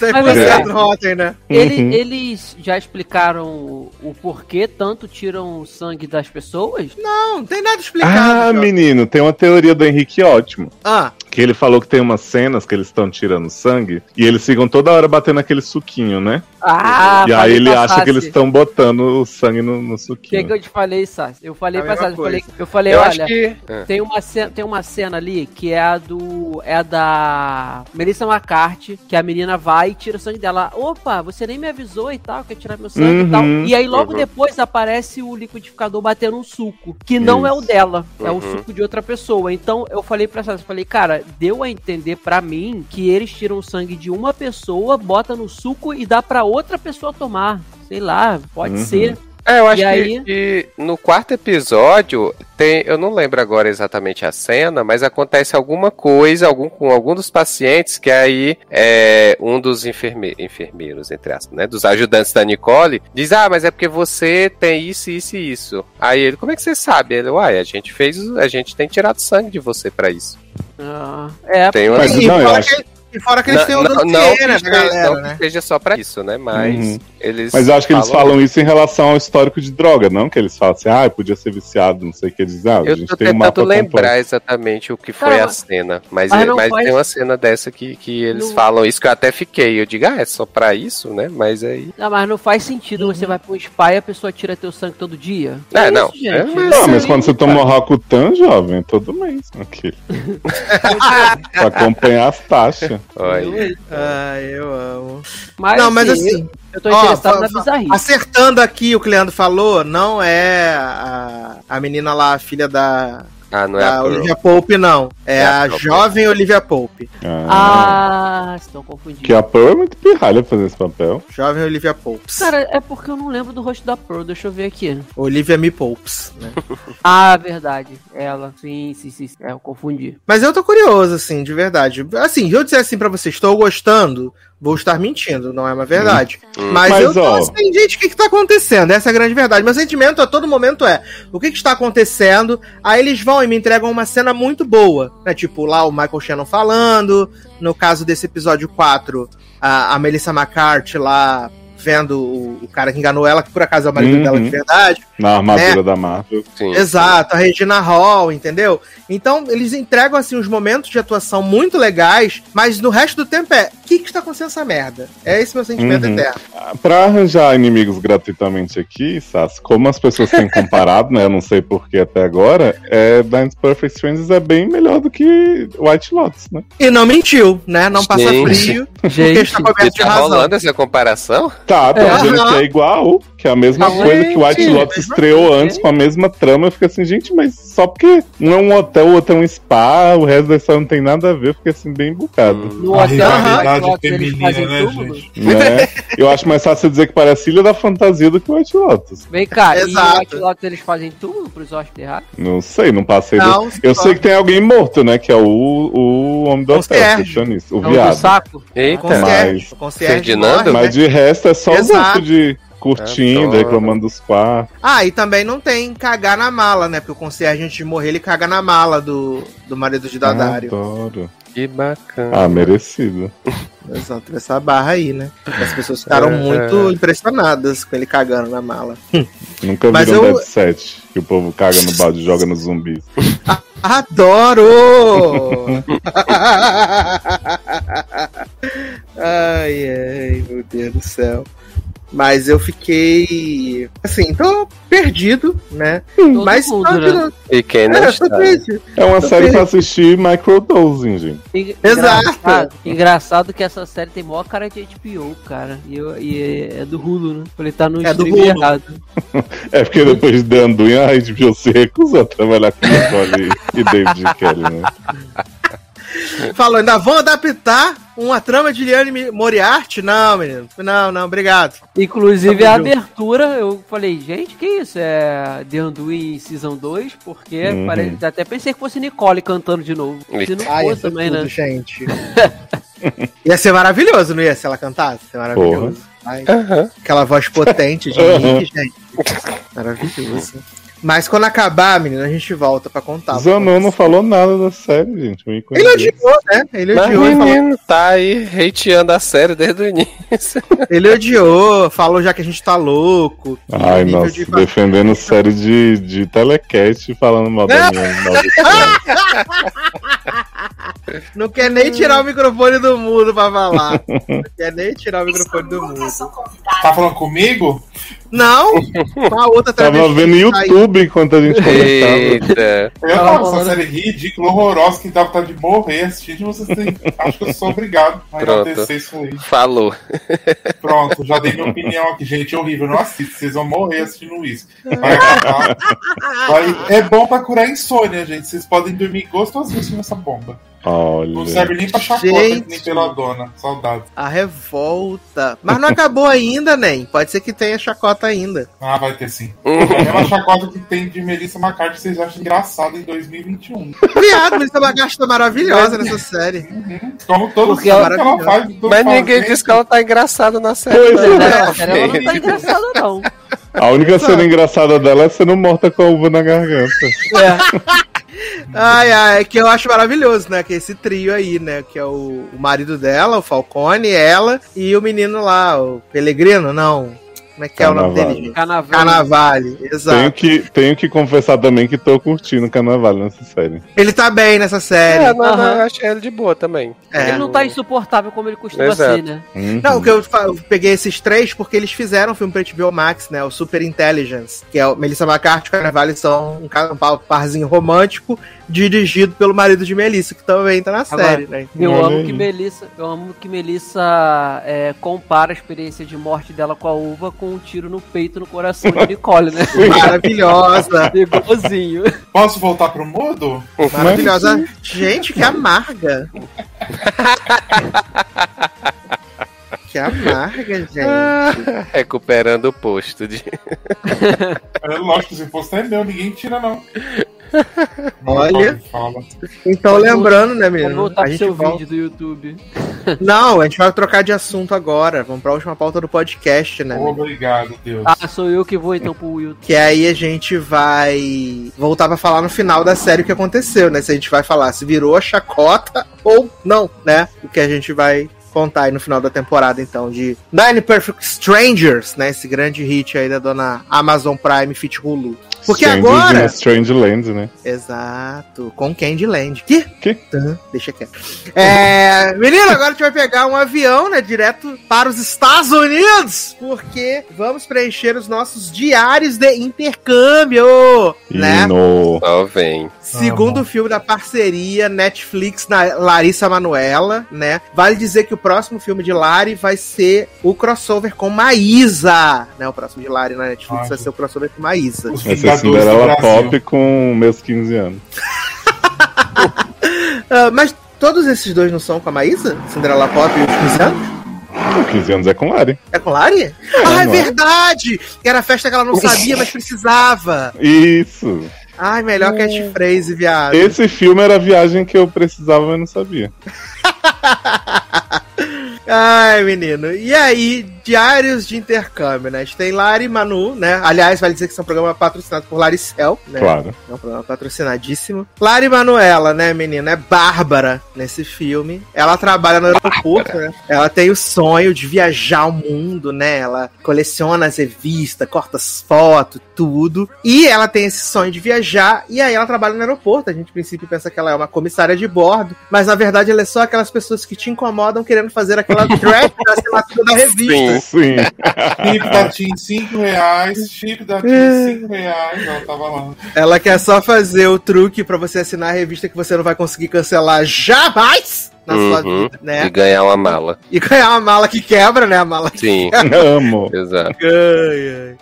S1: 100%
S2: É.
S1: Rotten, né?
S5: Ele-
S2: Uhum.
S5: Eles já explicaram o, porquê tanto tiram o sangue das pessoas?
S1: Não, não tem nada explicado.
S2: Ah, menino, tem uma teoria do Henrique ótimo.
S1: Ah,
S2: Que ele falou que tem umas cenas que eles estão tirando sangue e eles ficam toda hora batendo aquele suquinho, né?
S5: Ah,
S2: e aí ele acha
S5: Sassi.
S2: que eles estão botando o sangue no, no
S5: O que,
S2: suquinho.
S5: que eu te falei, Sassi? Eu falei
S1: A
S5: pra Sassi, eu falei, eu falei
S3: Eu
S5: olha,
S3: acho que. É.
S5: tem, uma cena, tem uma cena ali que é a do. É a da Melissa McCarthy, que a menina vai e tira o sangue dela. Opa, você nem me avisou e tal, quer tirar meu sangue e tal.
S2: Uhum.
S5: E aí logo
S3: Uhum.
S5: depois aparece o liquidificador batendo um suco, que não é o
S2: Isso.
S5: dela, é o
S3: Uhum.
S5: suco de outra pessoa. Então eu falei pra Sassi, eu falei, cara, deu a entender pra mim que eles tiram o sangue de uma pessoa, bota no suco e dá pra outra pessoa tomar. Sei lá, pode
S2: Uhum.
S5: ser.
S3: É, eu acho
S5: E
S3: que,
S5: aí?
S3: que no quarto episódio tem, eu não lembro agora exatamente a cena, mas acontece alguma coisa algum, com algum dos pacientes que aí é, um dos enferme, enfermeiros, entre aspas, né, dos ajudantes da Nicole, diz, ah, mas é porque você tem isso, isso e isso. Aí ele, como é que você sabe? Ele, uai, a gente fez, a gente tem tirado sangue de você pra isso.
S5: Ah, é,
S3: Tem uma...
S2: Mas
S1: e,
S2: não, eu acho-
S1: que, e fora que eles
S3: Não,
S1: têm o
S3: não, não que
S1: né, galera,
S3: não que
S1: né?
S3: seja só pra isso, né? Mas
S2: Uhum.
S3: eles.
S2: Mas eu acho que eles falam isso em relação ao histórico de droga, não que eles falam assim, ah, podia ser viciado, não sei o que eles dizem. Ah, a
S3: Eu
S2: gente
S3: tô
S2: tem um
S3: tentando lembrar
S2: completo.
S3: exatamente o que foi
S5: Cara,
S3: a
S5: mas-
S3: cena. Mas,
S5: mas
S3: é- mas
S5: faz-
S3: tem uma cena dessa que, que eles
S5: Não-
S3: falam isso que eu até fiquei. Eu digo, ah, é só pra isso, né? Mas aí.
S5: Não, mas não faz sentido você vai pra um spa e a pessoa tira teu sangue todo dia.
S3: É,
S5: isso,
S3: não.
S5: gente?
S3: É, mas-
S2: Não, mas
S3: Sim,
S2: quando você toma o Rakutan, jovem, é todo mês. Aqui. pra acompanhar as taxas.
S3: Olha.
S1: Ai, eu amo.
S5: Mas,
S1: não, mas
S5: assim,
S1: assim,
S5: eu tô
S1: ó,
S5: interessado
S1: fa-
S5: na bizarrice.
S1: acertando aqui o que o Leandro falou, não é a, a menina lá, a filha da,
S3: Ah, não é a Pearl.
S1: Olivia Pope, não. É,
S3: É a
S1: a jovem Olivia Pope.
S5: Ah, estão confundindo.
S2: Que a Pearl é muito pirralha fazer esse papel.
S1: Jovem Olivia Popes.
S5: Cara, é porque eu não lembro do rosto da Pearl, deixa eu ver aqui.
S1: Olivia Me Popes, né?
S5: Ah, verdade. Ela. Sim, sim, sim. É, eu confundi.
S1: Mas eu tô curioso, assim, de verdade. Assim, se eu disser assim pra você, estou gostando, vou estar mentindo, não é uma verdade.
S3: Hum.
S1: Mas,
S2: Mas,
S1: eu tô assim, gente, o que que tá acontecendo? Essa é a grande verdade. Meu sentimento a todo momento é, o que que está acontecendo? Aí eles vão e me entregam uma cena muito boa, né? Tipo, lá o Michael Shannon falando, no caso desse episódio 4, a, a Melissa McCarthy lá vendo o, o cara que enganou ela, que por acaso é o marido
S2: Uhum.
S1: dela de verdade.
S2: Na armadura
S1: É.
S2: da Marvel.
S3: Sim.
S1: Exato, a Regina Hall, entendeu? Então, eles entregam, assim, uns momentos de atuação muito legais, mas no resto do tempo é, o que que está acontecendo essa merda? É esse meu sentimento
S2: Uhum.
S1: eterno.
S2: Pra arranjar inimigos gratuitamente aqui, Sass, como as pessoas têm comparado, né? Eu não sei porquê até agora, é Dance Perfect Strangers é bem melhor do que White Lotus, né?
S1: E não mentiu, né? Não passa
S3: Gente.
S1: frio, porque
S5: Gente,
S1: está coberto de
S3: Tá
S1: razão.
S3: rolando essa comparação?
S2: Tá, tô
S1: É.
S2: que é igual, que é a mesma
S5: Gente,
S2: coisa que White Lotus estreou
S1: coisa.
S2: antes com a mesma trama. Eu fico assim, gente, mas só porque um é um hotel, o outro é um spa, o resto da história não tem nada a ver, eu fiquei assim, bem bucado.
S5: no
S4: A
S5: hotel
S4: rivalidade
S5: White Lotus, eles
S4: feminina,
S5: fazem
S4: né,
S5: túmulo.
S4: gente?
S2: Né? Eu acho mais fácil dizer que parece Ilha da Fantasia do que White Lotus.
S5: Vem cá,
S1: Exato.
S5: e o White Lotus eles fazem túmulo pros hóspedes errados?
S2: Não sei, não passei do...
S1: Não,
S2: Eu
S1: só-
S2: sei que tem alguém morto, né? Que é o, o homem do
S1: O
S2: hotel, o
S5: É o do
S2: viado.
S5: saco?
S3: Eita.
S1: Concierge,
S2: Mas-
S1: o concierge né?
S2: Mas de resto é só
S1: Exato.
S2: o gosto de curtindo,
S3: Adoro.
S2: reclamando dos quartos.
S1: Ah, e também não tem cagar na mala, né? Porque o concierge, antes de morrer, ele caga na mala do, do marido de Dadário.
S2: Adoro.
S3: Que bacana.
S2: Ah, merecido.
S1: Exato, essa barra aí, né? As pessoas ficaram
S3: É,
S1: muito
S3: é.
S1: impressionadas com ele cagando na mala.
S2: Nunca
S1: Mas
S2: viram
S1: eu-
S2: Dead Set, que o povo caga no balde e joga nos zumbis.
S1: Adoro! ai, ai, meu Deus do céu. Mas eu fiquei. Assim, tô perdido, né?
S5: Todo
S1: Mas
S5: mundo, né?
S3: E não
S1: é, tô
S3: está?
S1: perdido.
S2: É uma
S1: Tô
S2: série
S1: perdido.
S2: pra assistir microdosing, gente.
S5: En-
S1: Exato.
S5: Engraçado, engraçado que essa série tem maior cara de HBO, cara. E, eu- e é, é do Hulu, né? Ele tá no
S1: É do Hulu.
S5: errado.
S2: É porque depois de Anduin, a HBO se recusou a trabalhar com Nicole e David Kelly, né?
S1: Falou, ainda vão adaptar uma trama de Liane Moriarty? Não, menino. Não, não, obrigado.
S5: Inclusive,
S1: Tamo
S5: a
S1: junto.
S5: abertura, eu falei, gente, que isso? É The Anduin Season 2? Porque
S2: Uhum.
S5: parece, até pensei que fosse Nicole cantando de novo. Se não
S1: Ai, ia
S5: fosse
S1: ser
S5: também,
S1: tudo,
S5: né?
S1: gente. ia ser maravilhoso, não ia? Se ela cantasse? Ia ser maravilhoso. Ai,
S3: Aham.
S1: aquela voz potente de
S2: Uhum.
S1: Nick, gente. Maravilhoso. Mas quando acabar, menino, a gente volta pra contar.
S2: Zanon não falou nada da série, gente.
S1: Ele odiou, né? Ele
S3: Mas
S1: odiou, falou,
S3: menino tá aí hateando a série desde o início.
S1: ele odiou, falou já que a gente tá louco.
S2: Ai, nossa,
S1: de-
S2: defendendo série de, de telecast e falando mal da minha.
S1: Não quer nem tirar o microfone do mundo pra falar. Não quer nem tirar o microfone do mundo.
S4: Tá falando comigo?
S1: Não, com a outra
S2: Tava vendo
S1: tá aí.
S2: YouTube enquanto a gente conversava.
S3: Eita.
S4: Eu
S5: Tava falando-
S4: série ridícula, horrorosa, que dá vontade de morrer assistindo. Vocês têm... Acho que eu sou obrigado a
S3: Pronto.
S4: agradecer isso aí.
S3: Falou.
S4: Pronto, já dei minha opinião aqui, gente. É horrível, não assisto. Vocês vão morrer assistindo isso. Vai acabar. Vai- É bom pra curar insônia, gente. Vocês podem dormir gostosíssimo nessa bomba. Não
S2: Olha.
S4: serve nem pra chacota,
S1: Gente.
S4: nem pela dona. Saudade.
S1: A revolta. Mas não acabou ainda, nem. Pode ser que tenha chacota ainda.
S4: Ah, vai ter sim. É a mesma chacota que tem de Melissa McCarthy vocês acham engraçado em 2021.
S1: Viado, Melissa McCarthy tá maravilhosa nessa série.
S4: Como todo
S5: Porque
S4: filme
S1: ela-
S4: que ela faz. todo
S3: Mas ninguém
S4: fazendo.
S3: disse que ela tá engraçada na série.
S2: Pois
S3: não.
S5: Né?
S2: é.
S5: Ela não tá engraçada, não.
S2: A única cena engraçada dela é sendo morta com a uva na garganta.
S5: É.
S1: Ai, ai, que eu acho maravilhoso, né? Que é esse trio aí, né? Que é o, o marido dela, o Falcone, ela e o menino lá, o Pelegrino, não. Como é que é o nome dele? gente?
S5: Carnaval.
S1: Carnavale,
S2: Tenho
S1: exato.
S2: que, tenho que confessar também que tô curtindo o carnaval nessa série.
S1: Ele tá bem nessa série.
S3: É, não,
S5: Aham.
S3: eu achei ele de boa também.
S1: É.
S5: Ele não tá insuportável como ele costuma
S3: Exato.
S5: ser, né?
S2: Uhum.
S1: Não, que eu, eu peguei esses três porque eles fizeram um filme pra HBO Max, né? O Super Intelligence, que é o Melissa McCarthy e o Carnavale são um, um pa- parzinho romântico dirigido pelo marido de Melissa, que também tá na
S5: Agora,
S1: série, né?
S5: Eu amo
S2: aí.
S5: que Melissa, eu amo que Melissa é, compara a experiência de morte dela com a uva com um tiro no peito, no coração de Nicole, né?
S1: Maravilhosa.
S5: Igualzinho.
S4: Posso voltar pro mudo?
S1: Maravilhosa. Gente, que amarga. que amarga, gente.
S3: Recuperando o posto de.
S4: É lógico que esse imposto é meu, ninguém tira, não.
S1: Olha. Então, lembrando, né,
S5: Vamos
S1: menino?
S5: voltar
S1: A
S5: pro
S1: gente
S5: seu
S1: volta...
S5: vídeo do YouTube.
S1: Não, a gente vai trocar de assunto agora. Vamos pra última pauta do podcast, né? menino?
S4: Obrigado, Deus.
S5: Ah, sou eu que vou então pro YouTube.
S1: Que aí a gente vai voltar pra falar no final da série o que aconteceu, né? Se a gente vai falar se virou a chacota ou não, né? O que a gente vai contar aí no final da temporada, então, de Nine Perfect Strangers, né? Esse grande hit aí da dona Amazon Prime Fit Hulu. Porque agora.
S2: Strange Land, né?
S1: Exato, com Candyland. Que?
S2: Que?
S1: Tá, deixa quieto. É, menino, agora a gente vai pegar um avião, né, direto para os Estados Unidos, porque vamos preencher os nossos diários de intercâmbio,
S2: E
S1: né?
S2: no.
S3: Só vem.
S1: Segundo
S4: bom.
S1: filme da parceria Netflix na Larissa Manuela, né? Vale dizer que o próximo filme de Lari vai ser o crossover com Maísa, né? O próximo de Lari na Netflix
S4: Ai,
S1: vai ser o crossover com Maísa.
S4: Os
S2: Cinderela. Pop com meus 15 anos.
S1: Ah, mas todos esses dois não são com a Maísa? Cinderela Pop e os 15 anos?
S2: Com 15 anos é com Lari.
S1: É com Lari? ah, é
S2: não é?
S1: verdade! Que era a festa que ela não sabia, mas precisava.
S2: Isso.
S1: Ai, melhor catchphrase, viado.
S2: Esse filme era a viagem que eu precisava, mas não sabia.
S1: Ai, menino. E aí, diários de intercâmbio, né? A gente tem Lari e Manu, né? Aliás, vale dizer que esse é um programa patrocinado por Laricel, né?
S2: Claro.
S1: É um programa patrocinadíssimo. Lari Manuela, né, menina? É Bárbara nesse filme. Ela trabalha no aeroporto, né? Ela tem o sonho de viajar o mundo, né? Ela coleciona as revistas, corta as fotos, tudo. E ela tem esse sonho de viajar. E aí ela trabalha no aeroporto. A gente, a princípio, pensa que ela é uma comissária de bordo. Mas na verdade, ela é só aquelas pessoas que te incomodam querendo fazer aquela draft da assinatura da revista.
S3: Sim.
S2: Sim.
S4: Chip da TIM 5 reais, chip da TIM 5 reais. Ela tava lá.
S1: Ela quer só fazer o truque pra você assinar a revista que você não vai conseguir cancelar jamais na sua
S3: Uhum.
S1: vida, né?
S3: E ganhar uma mala.
S1: E ganhar uma mala que quebra, né? A mala que
S3: Sim,
S2: Amo.
S3: exato.
S1: ganha.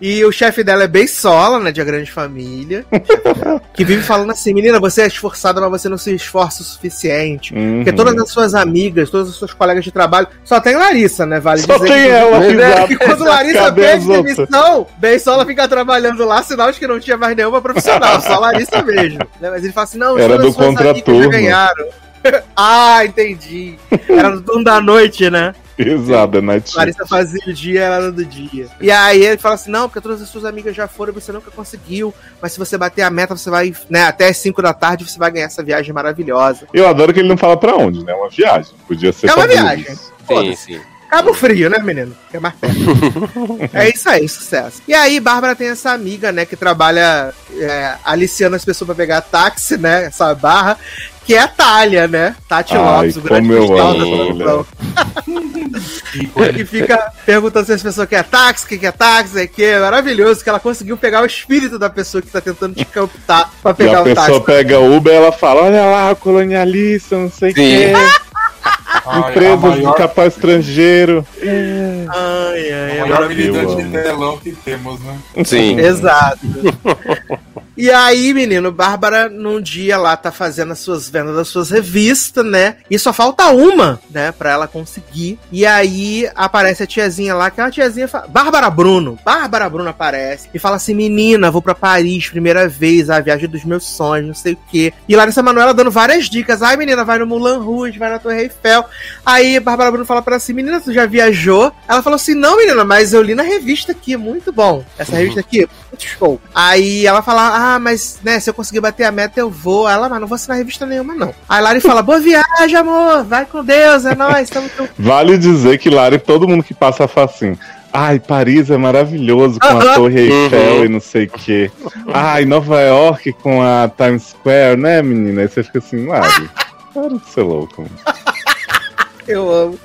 S1: E o chefe dela é bem sola, né? De a grande família. que vive falando assim: menina, você é esforçada, mas você não se esforça o suficiente.
S2: Uhum.
S1: Porque todas as suas amigas, todas as suas colegas de trabalho, só tem Larissa, né? Vale
S2: Só
S1: dizer
S2: tem
S1: que-
S2: ela,
S1: né?
S2: exato.
S1: E quando Larissa pede demissão, bem só ela fica trabalhando lá, sinal de que não tinha mais nenhuma profissional, só Larissa mesmo. Né? Mas ele fala assim: não,
S2: Era
S1: todas
S2: do
S1: as suas amigas já
S2: contraturno.
S1: ganharam. ah, entendi. Era no turno da noite, né?
S2: Exato, é Night Shift.
S1: Larissa fazia o dia, ela era do dia. E aí ele fala assim: não, porque todas as suas amigas já foram e você nunca conseguiu. Mas se você bater a meta, você vai, né, até as 5 da tarde, você vai ganhar essa viagem maravilhosa.
S2: Eu adoro que ele não fala pra onde, né? É uma viagem. Podia ser
S1: É uma viagem.
S3: Sim,
S1: Foda-se.
S3: sim.
S1: Cabo Frio, né, menino? Que é mais perto. é isso aí, sucesso. E aí, Bárbara tem essa amiga, né, que trabalha é, aliciando as pessoas pra pegar táxi, né? Essa barra, que é a Thalia, né? Tati
S2: Ai,
S1: Lopes, o grande
S2: como eu
S1: cristal da produção. E fica perguntando se as pessoas querem táxi, o que é táxi, é que é maravilhoso que ela conseguiu pegar o espírito da pessoa que tá tentando te captar pra
S2: E
S1: pegar
S2: a
S1: o
S2: pessoa
S1: táxi.
S2: pega Uber e ela fala: Olha lá, colonialista, não sei o quê.
S4: A
S2: Empresas de
S4: maior,
S2: capaz estrangeiro.
S1: Ai, ai,
S4: a
S1: é
S4: maior
S1: maravilhoso.
S4: militante
S2: amo.
S4: de telão que temos, né?
S3: Sim.
S1: Exato. E aí, menino, Bárbara, num dia lá, tá fazendo as suas vendas das suas revistas, né? E só falta uma, né, pra ela conseguir. E aí aparece a tiazinha lá, que é uma tiazinha. Fala, Bárbara Bruno. Bárbara Bruno aparece e fala assim: menina, vou pra Paris, primeira vez, a viagem dos meus sonhos, não sei o quê. E Larissa Manoela dando várias dicas. Ai, menina, vai no Moulin Rouge, vai na Torre Eiffel. Aí Bárbara Bruno fala pra ela assim: menina, tu já viajou? Ela falou assim: não, menina, mas eu li na revista aqui, muito bom. Essa revista aqui, muito show. Aí ela fala: ah, mas, né, se eu conseguir bater a meta, eu vou. Aí Ela, mas não vou assinar revista nenhuma, não. Aí Lari fala: boa viagem, amor, vai com Deus, é nóis, tamo junto.
S2: Vale dizer que Lari, todo mundo que passa fala assim. Ai, Paris é maravilhoso com a. Torre Eiffel
S3: Uhum.
S2: e não sei o quê. Ai, Nova York com a Times Square, né, menina? Aí você fica assim, Lari, para de ser louco.
S1: Eu amo.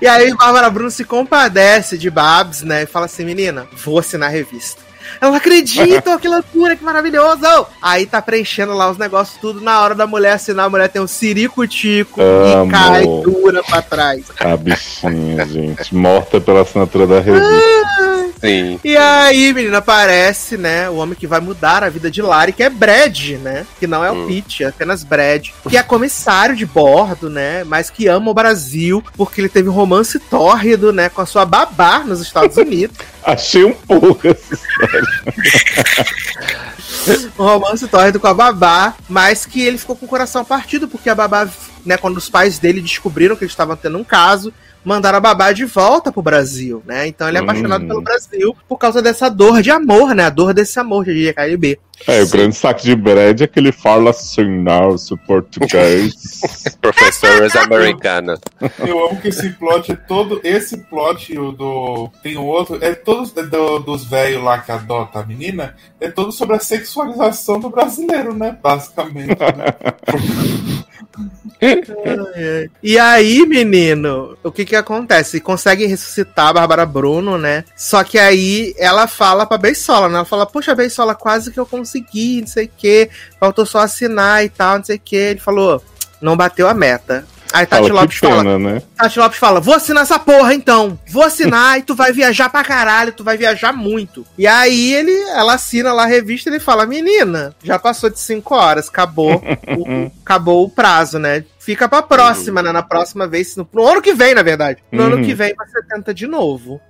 S1: e aí Bárbara Bruno se compadece de Babs, né? E fala assim, menina, vou assinar a revista. Eu não acredito, que loucura, que maravilhoso! Aí tá preenchendo lá os negócios tudo. Na hora da mulher assinar, a mulher tem um sirico-tico
S2: Amo.
S1: e cai dura pra trás.
S2: A bichinha, gente. Morta pela assinatura da revista.
S3: Sim.
S1: E aí, menina, aparece, né, o homem que vai mudar a vida de Lari, que é Brad, né? Que não é o
S3: Hum.
S1: Pete, é apenas Brad. Que é comissário de bordo, né? Mas que ama o Brasil, porque ele teve um romance tórrido, né, com a sua babá nos Estados Unidos.
S2: Achei um pouco essa.
S1: Um romance tórrido com a babá, mas que ele ficou com o coração partido, porque a babá, né, quando os pais dele descobriram que eles estavam tendo um caso, mandaram a babá de volta pro Brasil, né? Então ele é
S2: Hum.
S1: apaixonado pelo Brasil por causa dessa dor de amor, né? A dor desse amor de KLB.
S2: É, o grande saco de Brad é que ele fala assim, nosso português.
S3: Professores americanas.
S4: Eu amo que esse plot é todo. Esse plot o do. Tem um outro. É todos do- dos velhos lá que adota a menina. É todo sobre a sexualização do brasileiro, né? Basicamente. Né?
S1: E aí, menino, o que que acontece? Consegue ressuscitar a Bárbara Bruno, né? Só que aí ela fala pra Beisola, né? Ela fala, poxa, Beisola, quase que eu consegui, não sei o quê. Faltou só assinar e tal, não sei o quê. Ele falou, não bateu a meta. Aí Tati
S2: Fala
S1: Lopes
S2: que
S1: fala,
S2: pena, né?
S1: Tati Lopes fala: Vou assinar essa porra então. Vou assinar e tu vai viajar pra caralho, tu vai viajar muito. E aí ele, ela assina lá a revista e ele fala: Menina, já passou de 5 horas, acabou, o, acabou o prazo, né? Fica pra próxima, né? Na próxima vez, no, no ano que vem, na verdade. No ano
S2: Uhum.
S1: que vem você tenta de novo.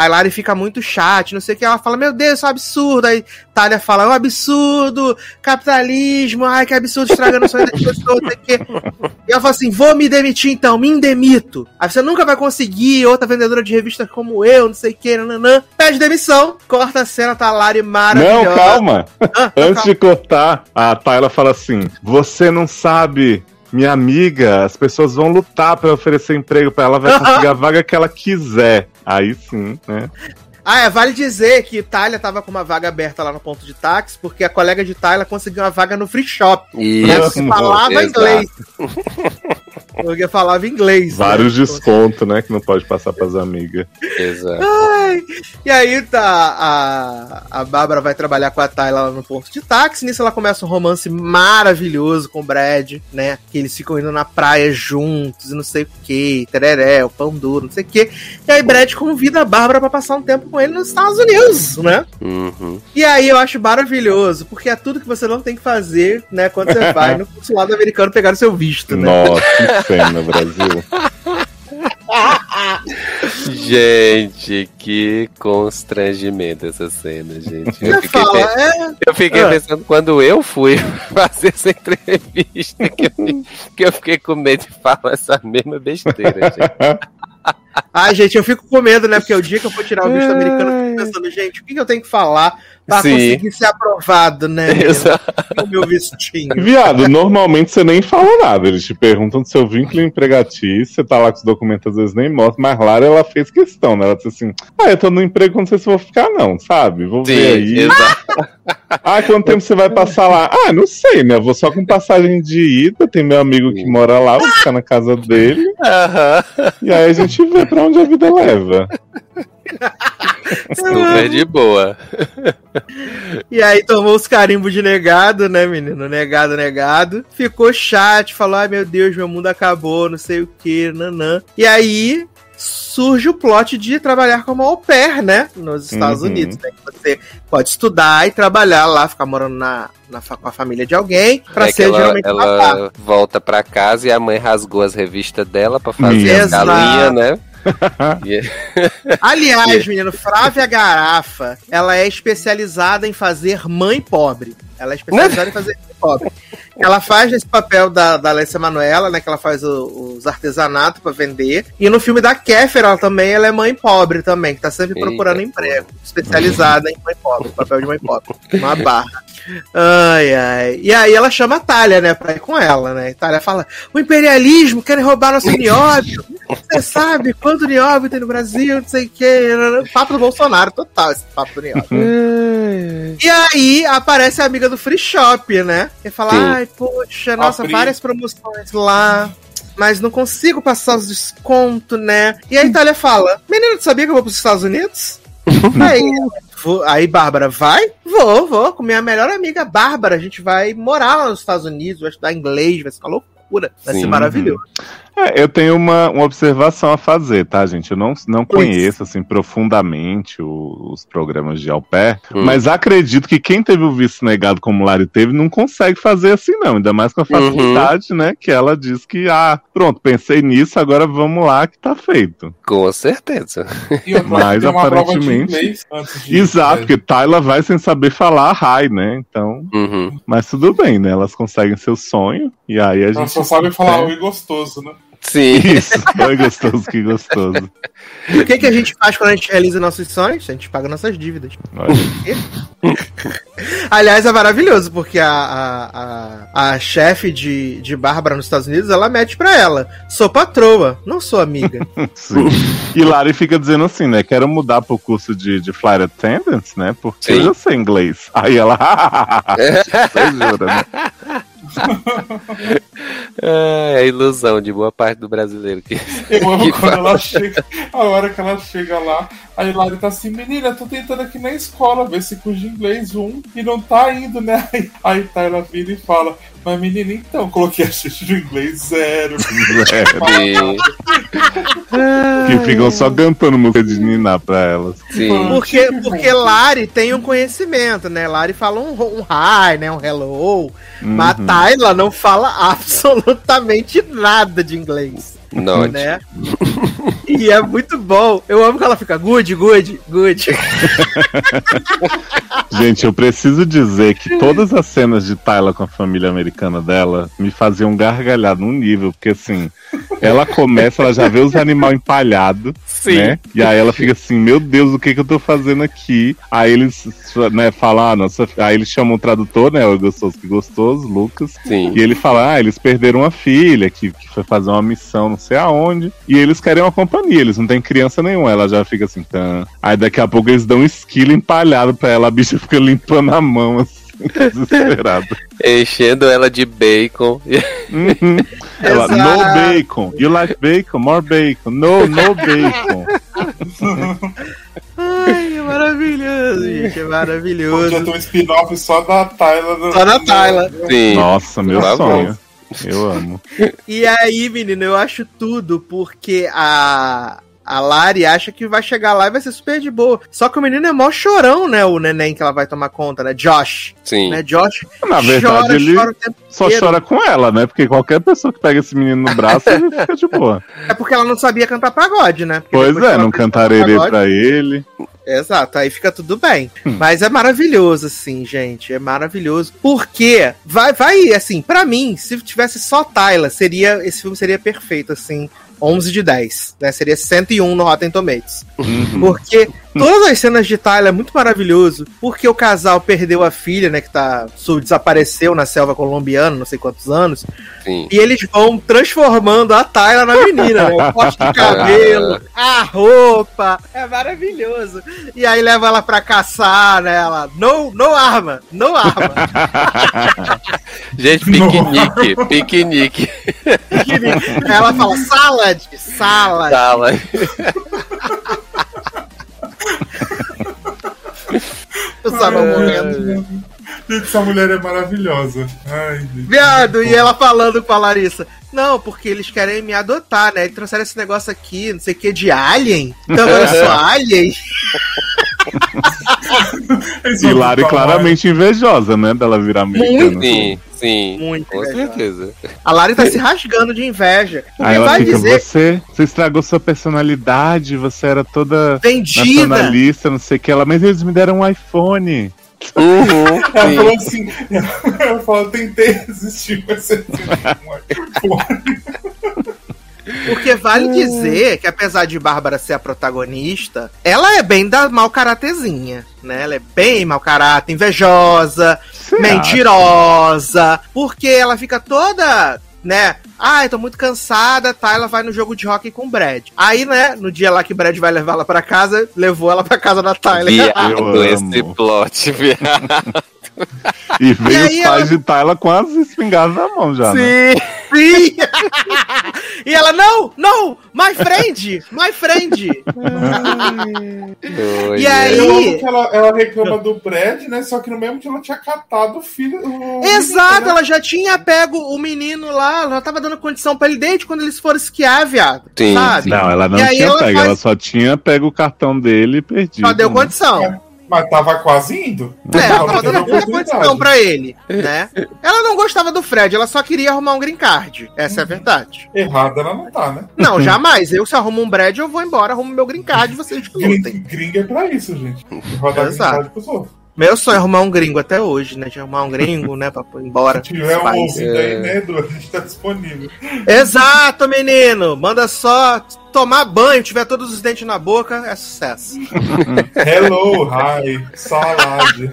S1: Aí Lari fica muito chat, não sei o que. Ela fala, meu Deus, isso é um absurdo. Aí Talia fala, é um absurdo, capitalismo, ai, que absurdo, estragando o sonho das pessoas, não sei o que. E ela fala assim, vou me demitir então, me indemito. Aí você nunca vai conseguir outra vendedora de revista como eu, não sei o que, nananã. Pede demissão, corta a cena, tá a Lari maravilhosa.
S2: Não, calma.
S1: Ah,
S2: Antes de cortar, a Tayla fala assim: Você não sabe, minha amiga, as pessoas vão lutar pra oferecer emprego pra ela, vai conseguir a vaga que ela quiser. Aí sim, né?
S1: Ah, é, vale dizer que Thalia tava com uma vaga aberta lá no ponto de táxi, porque a colega de Thalia conseguiu uma vaga no free shop. Né,
S3: Isso.
S1: porque falava
S3: exato.
S1: inglês. Porque falava inglês. né?
S2: Vários descontos, né? Que não pode passar pras amigas.
S3: Exato.
S1: Ai, e aí tá a, a Bárbara vai trabalhar com a Tayla lá no ponto de táxi. Nisso ela começa um romance maravilhoso com o Brad, né? Que eles ficam indo na praia juntos e não sei o que, tereré, o pão duro, não sei o que. E aí Brad convida a Bárbara pra passar um tempo com ele nos Estados Unidos, né?
S3: Uhum.
S1: E aí eu acho maravilhoso, porque é tudo que você não tem que fazer, né? Quando você vai no consulado americano pegar o seu visto, né?
S2: Nossa, que pena, Brasil.
S3: Gente, que constrangimento essa cena, gente. Eu fiquei,
S1: fala,
S3: pe-
S1: é,
S3: eu fiquei
S1: Ah.
S3: pensando quando eu fui fazer essa entrevista, que eu, que eu fiquei com medo de falar essa mesma besteira, gente.
S1: Ai, gente, eu fico com medo, né? Porque o dia que eu for tirar o visto americano, eu fico pensando, gente, o que, que eu tenho que falar pra
S3: Sim.
S1: conseguir ser aprovado, né? O meu vistinho.
S2: Viado, normalmente você nem fala nada. Eles te perguntam do seu vínculo empregatício, você tá lá com os documentos, às vezes nem mostra, mas Lara, ela fez questão, né? Ela disse assim: Ah, eu tô no emprego, não sei se vou ficar, não, sabe? Vou
S3: Sim,
S2: ver aí.
S3: exato.
S2: Ah, quanto tempo você vai passar lá? Ah, não sei, né? Eu vou só com passagem de ida, tem meu amigo que mora lá, vou ficar na casa dele,
S3: Aham.
S2: e aí a gente vê pra onde a vida leva.
S3: Super de boa.
S1: E aí tomou os carimbos de negado, né, menino? Negado, negado. Ficou chat, falou: ai meu Deus, meu mundo acabou, não sei o que, nanã. E aí surge o plot de trabalhar como au pair, né? Nos Estados
S2: Uhum.
S1: Unidos, né? Que você pode estudar e trabalhar lá, ficar morando na, na fa- com a família de alguém, pra
S3: É
S1: ser
S3: ela,
S1: geralmente
S3: ela volta pra casa e a mãe rasgou as revistas dela pra fazer
S2: Minha.
S3: as galinhas, né?
S1: Aliás, menino, Flávia Garafa, ela é especializada em fazer mãe pobre. Ela é especializada em fazer mãe pobre. Ela faz esse papel da, da Alessia Manuela, né? Que ela faz o- os artesanatos pra vender. E no filme da Kéfera, ela também ela é mãe pobre também, que tá sempre
S3: Eita,
S1: procurando emprego. Especializada em mãe pobre, papel de mãe pobre. Uma barra. Ai, ai. E aí ela chama a Thalia, né, pra ir com ela, né? E Thalia fala: o imperialismo querem roubar nosso nióbio. Você sabe quanto nióbio tem no Brasil, não sei o quê. Papo do Bolsonaro, total, esse papo do nióbio. E aí aparece a amiga do Free Shop, né? E fala:
S3: Sim.
S1: ai, poxa, nossa, várias promoções lá. Mas não consigo passar os descontos, né? E aí Thalia fala: Menina, tu sabia que eu vou pros Estados Unidos? aí, vou- aí, Bárbara, vai? Vou, vou. Com minha melhor amiga Bárbara. A gente vai morar lá nos Estados Unidos, vai estudar inglês, vai ser uma loucura. Vai ser
S3: Sim.
S1: maravilhoso.
S2: É, eu tenho uma, uma observação a fazer, tá, gente? Eu não, não conheço, assim, profundamente o- os programas de au pair,
S3: Hum.
S2: mas acredito que quem teve o visto negado como Lari teve não consegue fazer assim, não. Ainda mais com a
S3: Uhum.
S2: facilidade, né? Que ela diz que, ah, pronto, pensei nisso, agora vamos lá que tá feito.
S3: Com certeza.
S4: E
S2: Mas, aparentemente-
S4: de
S2: Exato, porque Tyler vai sem saber falar hi, né? Então,
S3: Uhum.
S2: mas tudo bem, né? Elas conseguem seu sonho, e aí a
S4: Ela
S2: gente.
S4: só sabe falar
S2: É.
S4: oi gostoso, né?
S3: Sim.
S2: Isso, foi gostoso, que gostoso.
S1: O que, que a gente faz quando a gente realiza nossos sonhos? A gente paga nossas dívidas. Aliás, é maravilhoso, porque a, a, a, a chefe de, de Bárbara nos Estados Unidos, ela mete pra ela. Sou patroa, não sou amiga.
S2: Sim. E Lari fica dizendo assim, né? Quero mudar pro curso de, de flight attendants, né? Porque
S3: Sim.
S2: eu já sei inglês. Aí ela. Você jura, né?
S3: É a ilusão de boa parte do brasileiro que.
S4: Eu amo
S3: Que
S4: quando
S3: fala.
S4: ela chega, a hora que ela chega lá, aí Lari tá assim, menina, tô tentando aqui na escola ver se curso de inglês um e não tá indo, né? Aí, aí Tyler vira e fala, mas menina, então, coloquei a chute de inglês zero.
S3: Sim.
S2: que ficam só cantando música de Niná pra elas.
S3: Sim.
S1: Porque, porque Lari tem um conhecimento, né? Lari fala um, um hi, né? Um hello. Mas
S2: Uhum.
S1: a Tayla não fala absolutamente nada de inglês.
S3: Não,
S1: né? e é muito bom. Eu amo que ela fica good, good, good.
S2: Gente, eu preciso dizer que todas as cenas de Tyler com a família americana dela me faziam gargalhar num nível, porque assim, ela começa, ela já vê os animais empalhados,
S3: Sim.
S2: né? E aí ela fica assim, meu Deus, o que que eu tô fazendo aqui? Aí eles, né, falam, ah, nossa, aí eles chamam o tradutor, né, o gostoso que gostoso, Lucas,
S3: Sim.
S2: e ele fala, ah, eles perderam uma filha que, que foi fazer uma missão não sei aonde, e eles querem uma companhia, eles não têm criança nenhuma, ela já fica assim, tá. Aí daqui a pouco eles dão um esquilo empalhado pra ela, a bicha fica limpando a mão, assim, desesperada.
S3: Enchendo ela de bacon.
S2: Uhum. Ela, no bacon, you like bacon, more bacon, no, no bacon.
S1: Ai, é maravilhoso, gente. É
S4: Podia
S1: maravilhoso.
S4: ter um spin-off só da no-
S1: Só da Tyler.
S3: Sim.
S2: Nossa, meu
S3: Por favor.
S2: Eu amo.
S1: E aí, menino, eu acho tudo porque a. A Lari acha que vai chegar lá e vai ser super de boa. Só que o menino é mó chorão, né? O neném que ela vai tomar conta, né? Josh.
S3: Sim.
S1: Né? Josh
S2: Na verdade,
S1: chora,
S2: ele
S1: chora o tempo
S2: só
S1: inteiro.
S2: chora com ela, né? Porque qualquer pessoa que pega esse menino no braço, ele fica de boa.
S1: É porque ela não sabia cantar pagode, né? Porque
S2: Pois é, não
S1: aprendeu a
S2: cantarei
S1: cantar pagode-
S2: pra ele.
S1: Exato, aí fica tudo bem.
S2: Hum.
S1: Mas é maravilhoso, assim, gente. É maravilhoso. Porque vai, vai, assim, pra mim, se tivesse só Tyler, seria, esse filme seria perfeito, assim. 11 de 10, né? Seria 101 no Rotten Tomatoes.
S2: Uhum.
S1: Porque todas as cenas de Tyler é muito maravilhoso. Porque o casal perdeu a filha, né? Que tá, desapareceu na selva colombiana, não sei quantos anos.
S3: Sim.
S1: E eles vão transformando a Tyler na menina, né? O corte de cabelo, a roupa. É maravilhoso. E aí leva ela pra caçar, né? Ela, no, no arma, no arma.
S3: Gente, piquenique, piquenique.
S1: Aí ela fala, salad, salad.
S3: Tala.
S1: Eu tava morrendo.
S4: Gente, essa mulher é maravilhosa. Ai, gente.
S1: Viado, e ela falando com a Larissa. Não, porque eles querem me adotar, né? E trouxeram esse negócio aqui, não sei o que, de alien. Então agora eu sou alien.
S2: E Lari
S4: falar,
S2: claramente invejosa, né? Dela virar americana.
S3: Sim, sim.
S1: Muito
S3: Com
S1: legal.
S3: certeza.
S1: A Lari tá se rasgando de inveja.
S2: Aí ela
S1: vai
S2: fica,
S1: dizer
S2: você, você estragou sua personalidade, você era toda
S1: vendida.
S2: nacionalista, não sei o que. Ela, mas eles me deram um iPhone.
S3: Uhum,
S4: Ela
S3: sim.
S4: falou assim, ela falou, tentei resistir, mas você
S1: Porque vale dizer que, apesar de Bárbara ser a protagonista, ela é bem da mau caratezinha, né? Ela é bem mau caráter, invejosa,
S2: Você
S1: mentirosa, porque ela fica toda, né? Ai, tô muito cansada, tá? Ela vai no jogo de hockey com o Brad. Aí, né, no dia lá que o Brad vai levar ela pra casa, levou ela pra casa da Tyler.
S3: Viado, esse plot, viado.
S2: E veio
S1: E
S2: os
S1: aí
S2: pais de Tyler com as espingardas na mão já, né?
S1: Sim! Sim! e ela, não, não, my friend, my friend. E aí-
S4: Eu amo que ela, ela reclama do Brad, né? Só que no mesmo dia ela tinha catado o filho. o
S1: Exato,
S4: menino, né?
S1: ela já tinha pego o menino lá, ela já tava dando condição pra ele desde quando eles foram esquiar, viado.
S3: Sim,
S1: sabe?
S3: sim.
S2: Não, ela não
S1: E aí
S2: tinha
S1: ela
S2: pego,
S1: faz-
S2: ela só tinha pego o cartão dele e perdido.
S1: Só deu
S2: né?
S1: condição.
S4: Mas tava quase indo.
S1: É, ela tava dando
S4: oportunidade.
S1: condição pra ele, né? Ela não gostava do Fred, ela só queria arrumar um green card. Essa é a verdade.
S4: Errada ela não tá, né?
S1: Não, jamais. Eu, se arrumo um Brad, eu vou embora, arrumo meu green card e vocês.
S4: Gring, gringa é pra isso, gente. Rodar
S1: Exato.
S4: grindade pros outros.
S1: Meu sonho é arrumar um gringo até hoje, né? De arrumar um gringo, né? Pra pôr embora.
S4: Se tiver um ouvido aí, né, Edu? A gente tá disponível.
S1: Exato, menino! Manda só tomar banho, tiver todos os dentes na boca, é sucesso.
S4: Hello, hi, salad.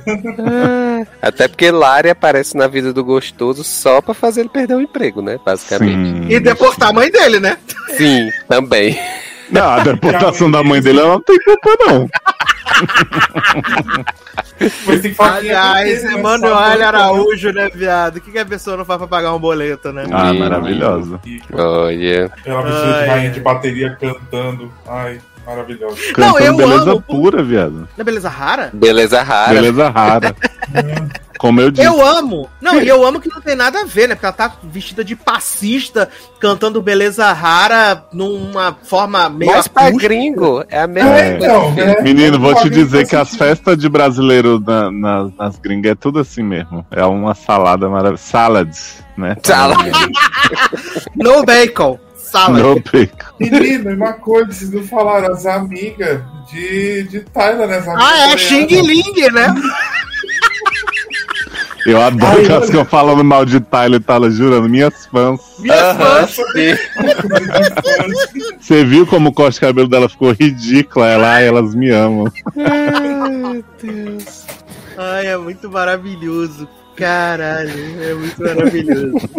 S3: Até porque Lari aparece na vida do gostoso só pra fazer ele perder o emprego, né? Basicamente.
S2: Sim.
S1: E deportar a mãe dele, né?
S3: Sim, também.
S2: Não, a deportação da mãe dele ela não tem culpa, não.
S4: Mas tem que falar que é
S1: Aliás,
S4: né,
S1: Emanuel Araújo, né, viado? O que, que a pessoa não faz pra pagar um boleto, né?
S2: Ah,
S3: Sim.
S2: maravilhosa.
S3: Olha.
S4: Ela precisa
S1: Ai,
S4: de rainha
S1: ai.
S4: de bateria cantando. Ai, maravilhoso.
S1: Não,
S2: Cantando
S1: eu
S2: beleza
S1: amo.
S2: pura, viado.
S1: Não é beleza rara?
S3: Beleza rara.
S2: Beleza rara. Como eu disse.
S1: Eu amo. Não, e eu amo que não tem nada a ver, né? Porque ela tá vestida de passista, cantando beleza rara numa forma meio
S3: Mas pra
S1: acústica.
S3: gringo, é a mesma
S4: É,
S3: coisa.
S4: então, né?
S2: Menino, vou te dizer que as festas de brasileiro na- na- nas gringas é tudo assim mesmo. É uma salada maravilhosa. Salads, né?
S3: Salad.
S1: No bacon. Salad.
S2: No bacon.
S4: Menino, e uma coisa, vocês não falaram, as amigas de, de Tyler, né?
S1: Ah, é. Xing Ling, né?
S2: Eu adoro
S4: Ai,
S2: que elas
S4: olha.
S2: ficam falando mal de Tyler, Tyler jurando, minhas fãs.
S1: Minhas
S3: Aham,
S1: fãs.
S3: sim.
S2: Você viu como o corte de cabelo dela ficou ridícula? Ela, ai, elas me amam.
S1: Ai, é muito maravilhoso. Caralho, é muito maravilhoso.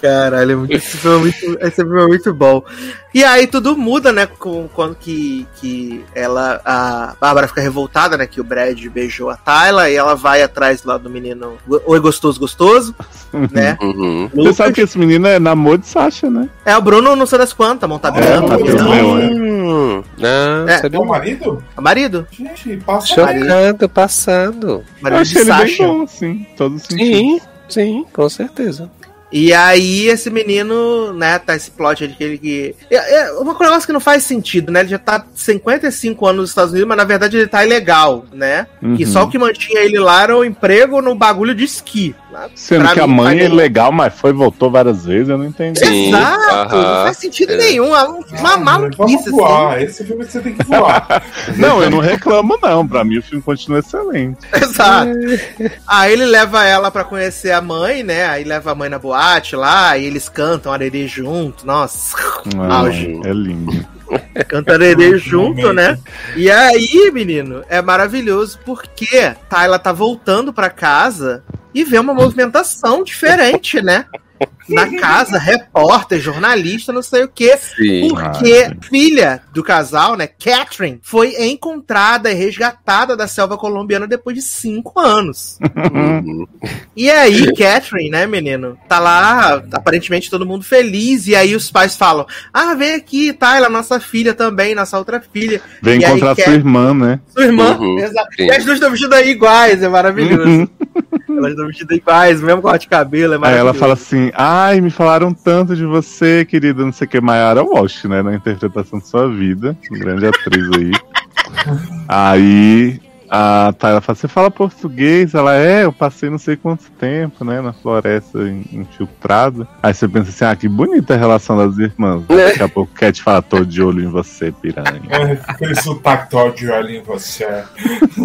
S1: Caralho, é muito, esse filme é muito, esse filme é muito bom. E aí tudo muda, né? Com, quando que, que ela, a Bárbara fica revoltada, né? Que o Brad beijou a Tyla e ela vai atrás lá do menino Oi Gostoso Gostoso, né?
S3: Uhum.
S2: Você sabe que esse menino é namoro de Sasha, né?
S1: É o Bruno não sei das quantas, montabiano.
S4: É, não.
S2: É.
S3: Hum, não,
S1: É,
S3: sabia
S4: É o marido?
S1: É marido?
S4: Gente, passa
S3: Chocando, passando.
S2: Eu
S1: Marido
S2: achei
S1: de
S2: ele bem
S1: Sasha.
S2: bom, sim. Todo sentido.
S3: Sim, sim, com certeza.
S1: E aí, esse menino, né, tá esse plot de que ele que. É, é uma negócio que não faz sentido, né? Ele já tá 55 anos nos Estados Unidos, mas na verdade ele tá ilegal, né? Que
S2: Uhum.
S1: só o que mantinha ele lá era o emprego no bagulho de esqui.
S2: Sendo
S1: pra
S2: que a mãe é legal, mas foi e voltou várias vezes, eu não entendi.
S3: Sim,
S1: Exato!
S3: aham.
S1: Não faz sentido
S3: É.
S1: nenhum. é Uma maluquice,
S4: Vamos
S1: assim.
S4: voar. Esse filme que você tem que voar.
S2: Não, eu não reclamo, não. Pra mim o filme continua excelente.
S1: Exato. Aí ele leva ela pra conhecer a mãe, né? Aí leva a mãe na boate lá, e eles cantam arerê junto. Nossa,
S2: Ah,
S1: Auge.
S2: é lindo.
S1: canta arerê junto, né? E aí, menino, é maravilhoso porque Tyler tá voltando pra casa e vê uma movimentação diferente, né? Na casa, repórter, jornalista, não sei o quê.
S3: Sim.
S1: Porque
S2: Ah,
S1: filha do casal, né, Catherine, foi encontrada e resgatada da selva colombiana depois de cinco anos. E aí, Catherine, né, menino, tá lá, aparentemente todo mundo feliz, e aí os pais falam: Ah, vem aqui, Tyler, nossa filha também, nossa outra filha,
S2: Vem
S1: E aí,
S2: encontrar
S1: quer-
S2: sua irmã, né?
S1: sua irmã.
S3: Uhum,
S1: Exato. E as duas estão vestidas iguais, é maravilhoso.
S2: Uhum.
S1: Elas estão vestidas iguais, mesmo corte de cabelo, é
S2: Aí
S1: maravilhoso.
S2: ela fala assim: Ai, me falaram tanto de você, querida, não sei o que, Mayara Walsh, né? Na interpretação de sua vida. Grande atriz aí. Aí a Tyler fala: Você fala português? Ela é, eu passei não sei quanto tempo, né? Na floresta in- infiltrado. Aí você pensa assim: Ah, que bonita a relação das irmãs. Daqui a pouco Cat fala: Tô de olho em você, piranha.
S4: É, Aquele sotaque todo de olho em você.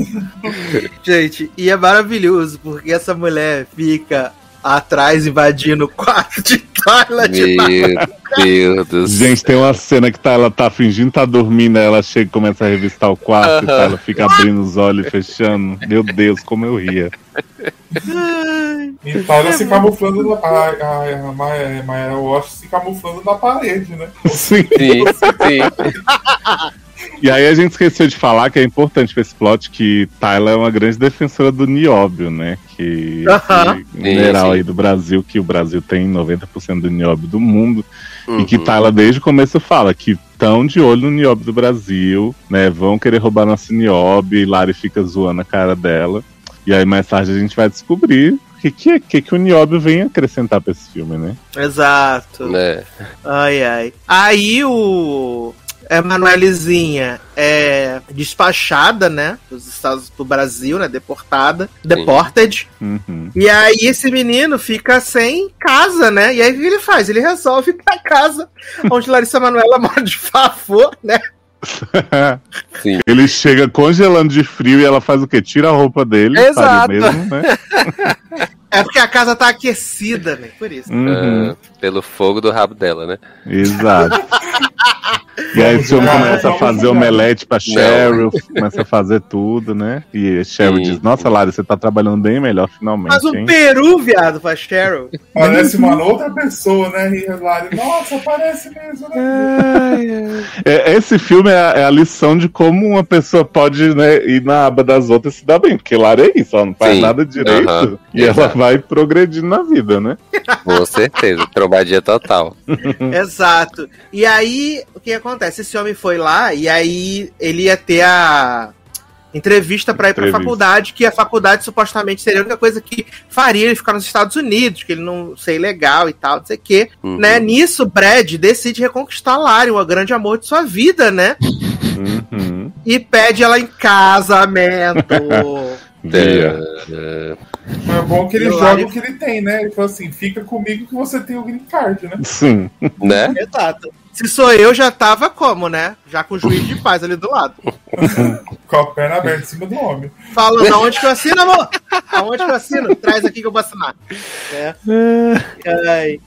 S1: Gente, e é maravilhoso, porque essa mulher fica atrás invadindo o quarto de Tyler de
S3: Meu Deus do céu.
S2: Gente, tem uma cena que tá, ela tá fingindo tá dormindo, aí ela chega e começa a revistar o quarto, e
S3: Aham.
S2: ela fica abrindo os olhos e fechando. Meu Deus, como eu ria.
S4: E Tyler se camuflando na. A, a, a Maia- Maia Walsh se camuflando na parede, né?
S2: Sim.
S3: Sim, sim.
S2: E aí a gente esqueceu de falar que é importante pra esse plot que Tyler é uma grande defensora do nióbio, né? Que
S1: Aham.
S2: esse mineral aí do Brasil, que o Brasil tem 90% do nióbio do mundo. E que
S3: Uhum.
S2: Tyler desde o começo fala que estão de olho no nióbio do Brasil, né? Vão querer roubar nosso nióbio e Lari fica zoando a cara dela. E aí mais tarde a gente vai descobrir o que, que, que, que o nióbio vem acrescentar pra esse filme, né?
S1: Exato.
S3: Né?
S1: Ai, ai. Aí o. Emanuelezinha é despachada, né? Dos Estados do Brasil, né? Deportada. Deported.
S2: Uhum.
S1: E aí esse menino fica sem casa, né? E aí o que ele faz? Ele resolve ir pra casa onde Larissa Manoela mora de favor, né?
S3: Sim.
S2: Ele chega congelando de frio e ela faz o quê? Tira a roupa dele,
S3: Exato.
S2: faria mesmo, né?
S1: É porque a casa tá aquecida, né? Por isso.
S2: Uhum.
S3: Ah, pelo fogo do rabo dela, né?
S2: Exato. E aí o senhor começa a fazer omelete pra Cheryl, começa a fazer tudo, né? E a Cheryl
S3: Sim.
S2: diz, nossa, Lara, você tá trabalhando bem melhor finalmente,
S1: Mas um
S2: hein?
S1: peru, viado, pra Cheryl.
S4: Parece uma outra pessoa, né? E Lari, nossa, parece mesmo, né?
S2: É, esse filme é a, é a lição de como uma pessoa pode né, ir na aba das outras e se dar bem. Porque Lara é isso, ela não faz
S3: Sim.
S2: nada direito
S3: Aham.
S2: e ela
S3: Exato.
S2: vai progredindo na vida, né?
S3: Com certeza. Trombadinha total.
S1: Exato. E aí, o que acontece? Esse homem foi lá e aí ele ia ter a entrevista pra ir pra
S2: Entrevista.
S1: faculdade, que a faculdade supostamente seria a única coisa que faria ele ficar nos Estados Unidos, que ele não ser legal e tal, não sei o quê.
S3: Uhum.
S1: Né? Nisso, Brad decide reconquistar Lari, o grande amor de sua vida, né?
S2: Uhum.
S1: E pede ela em casamento.
S3: É,
S4: Mas é bom que ele
S1: o
S4: joga o que ele tem, né? Ele falou assim: fica comigo que você tem o green card, né?
S2: Sim.
S3: né?
S1: Exato. Se sou eu, já tava como, né? Já com o juiz de paz ali do lado.
S4: Com a perna aberta em cima do homem.
S1: Falando, aonde que eu assino, amor? Aonde que eu assino? Traz aqui que eu vou assinar. É.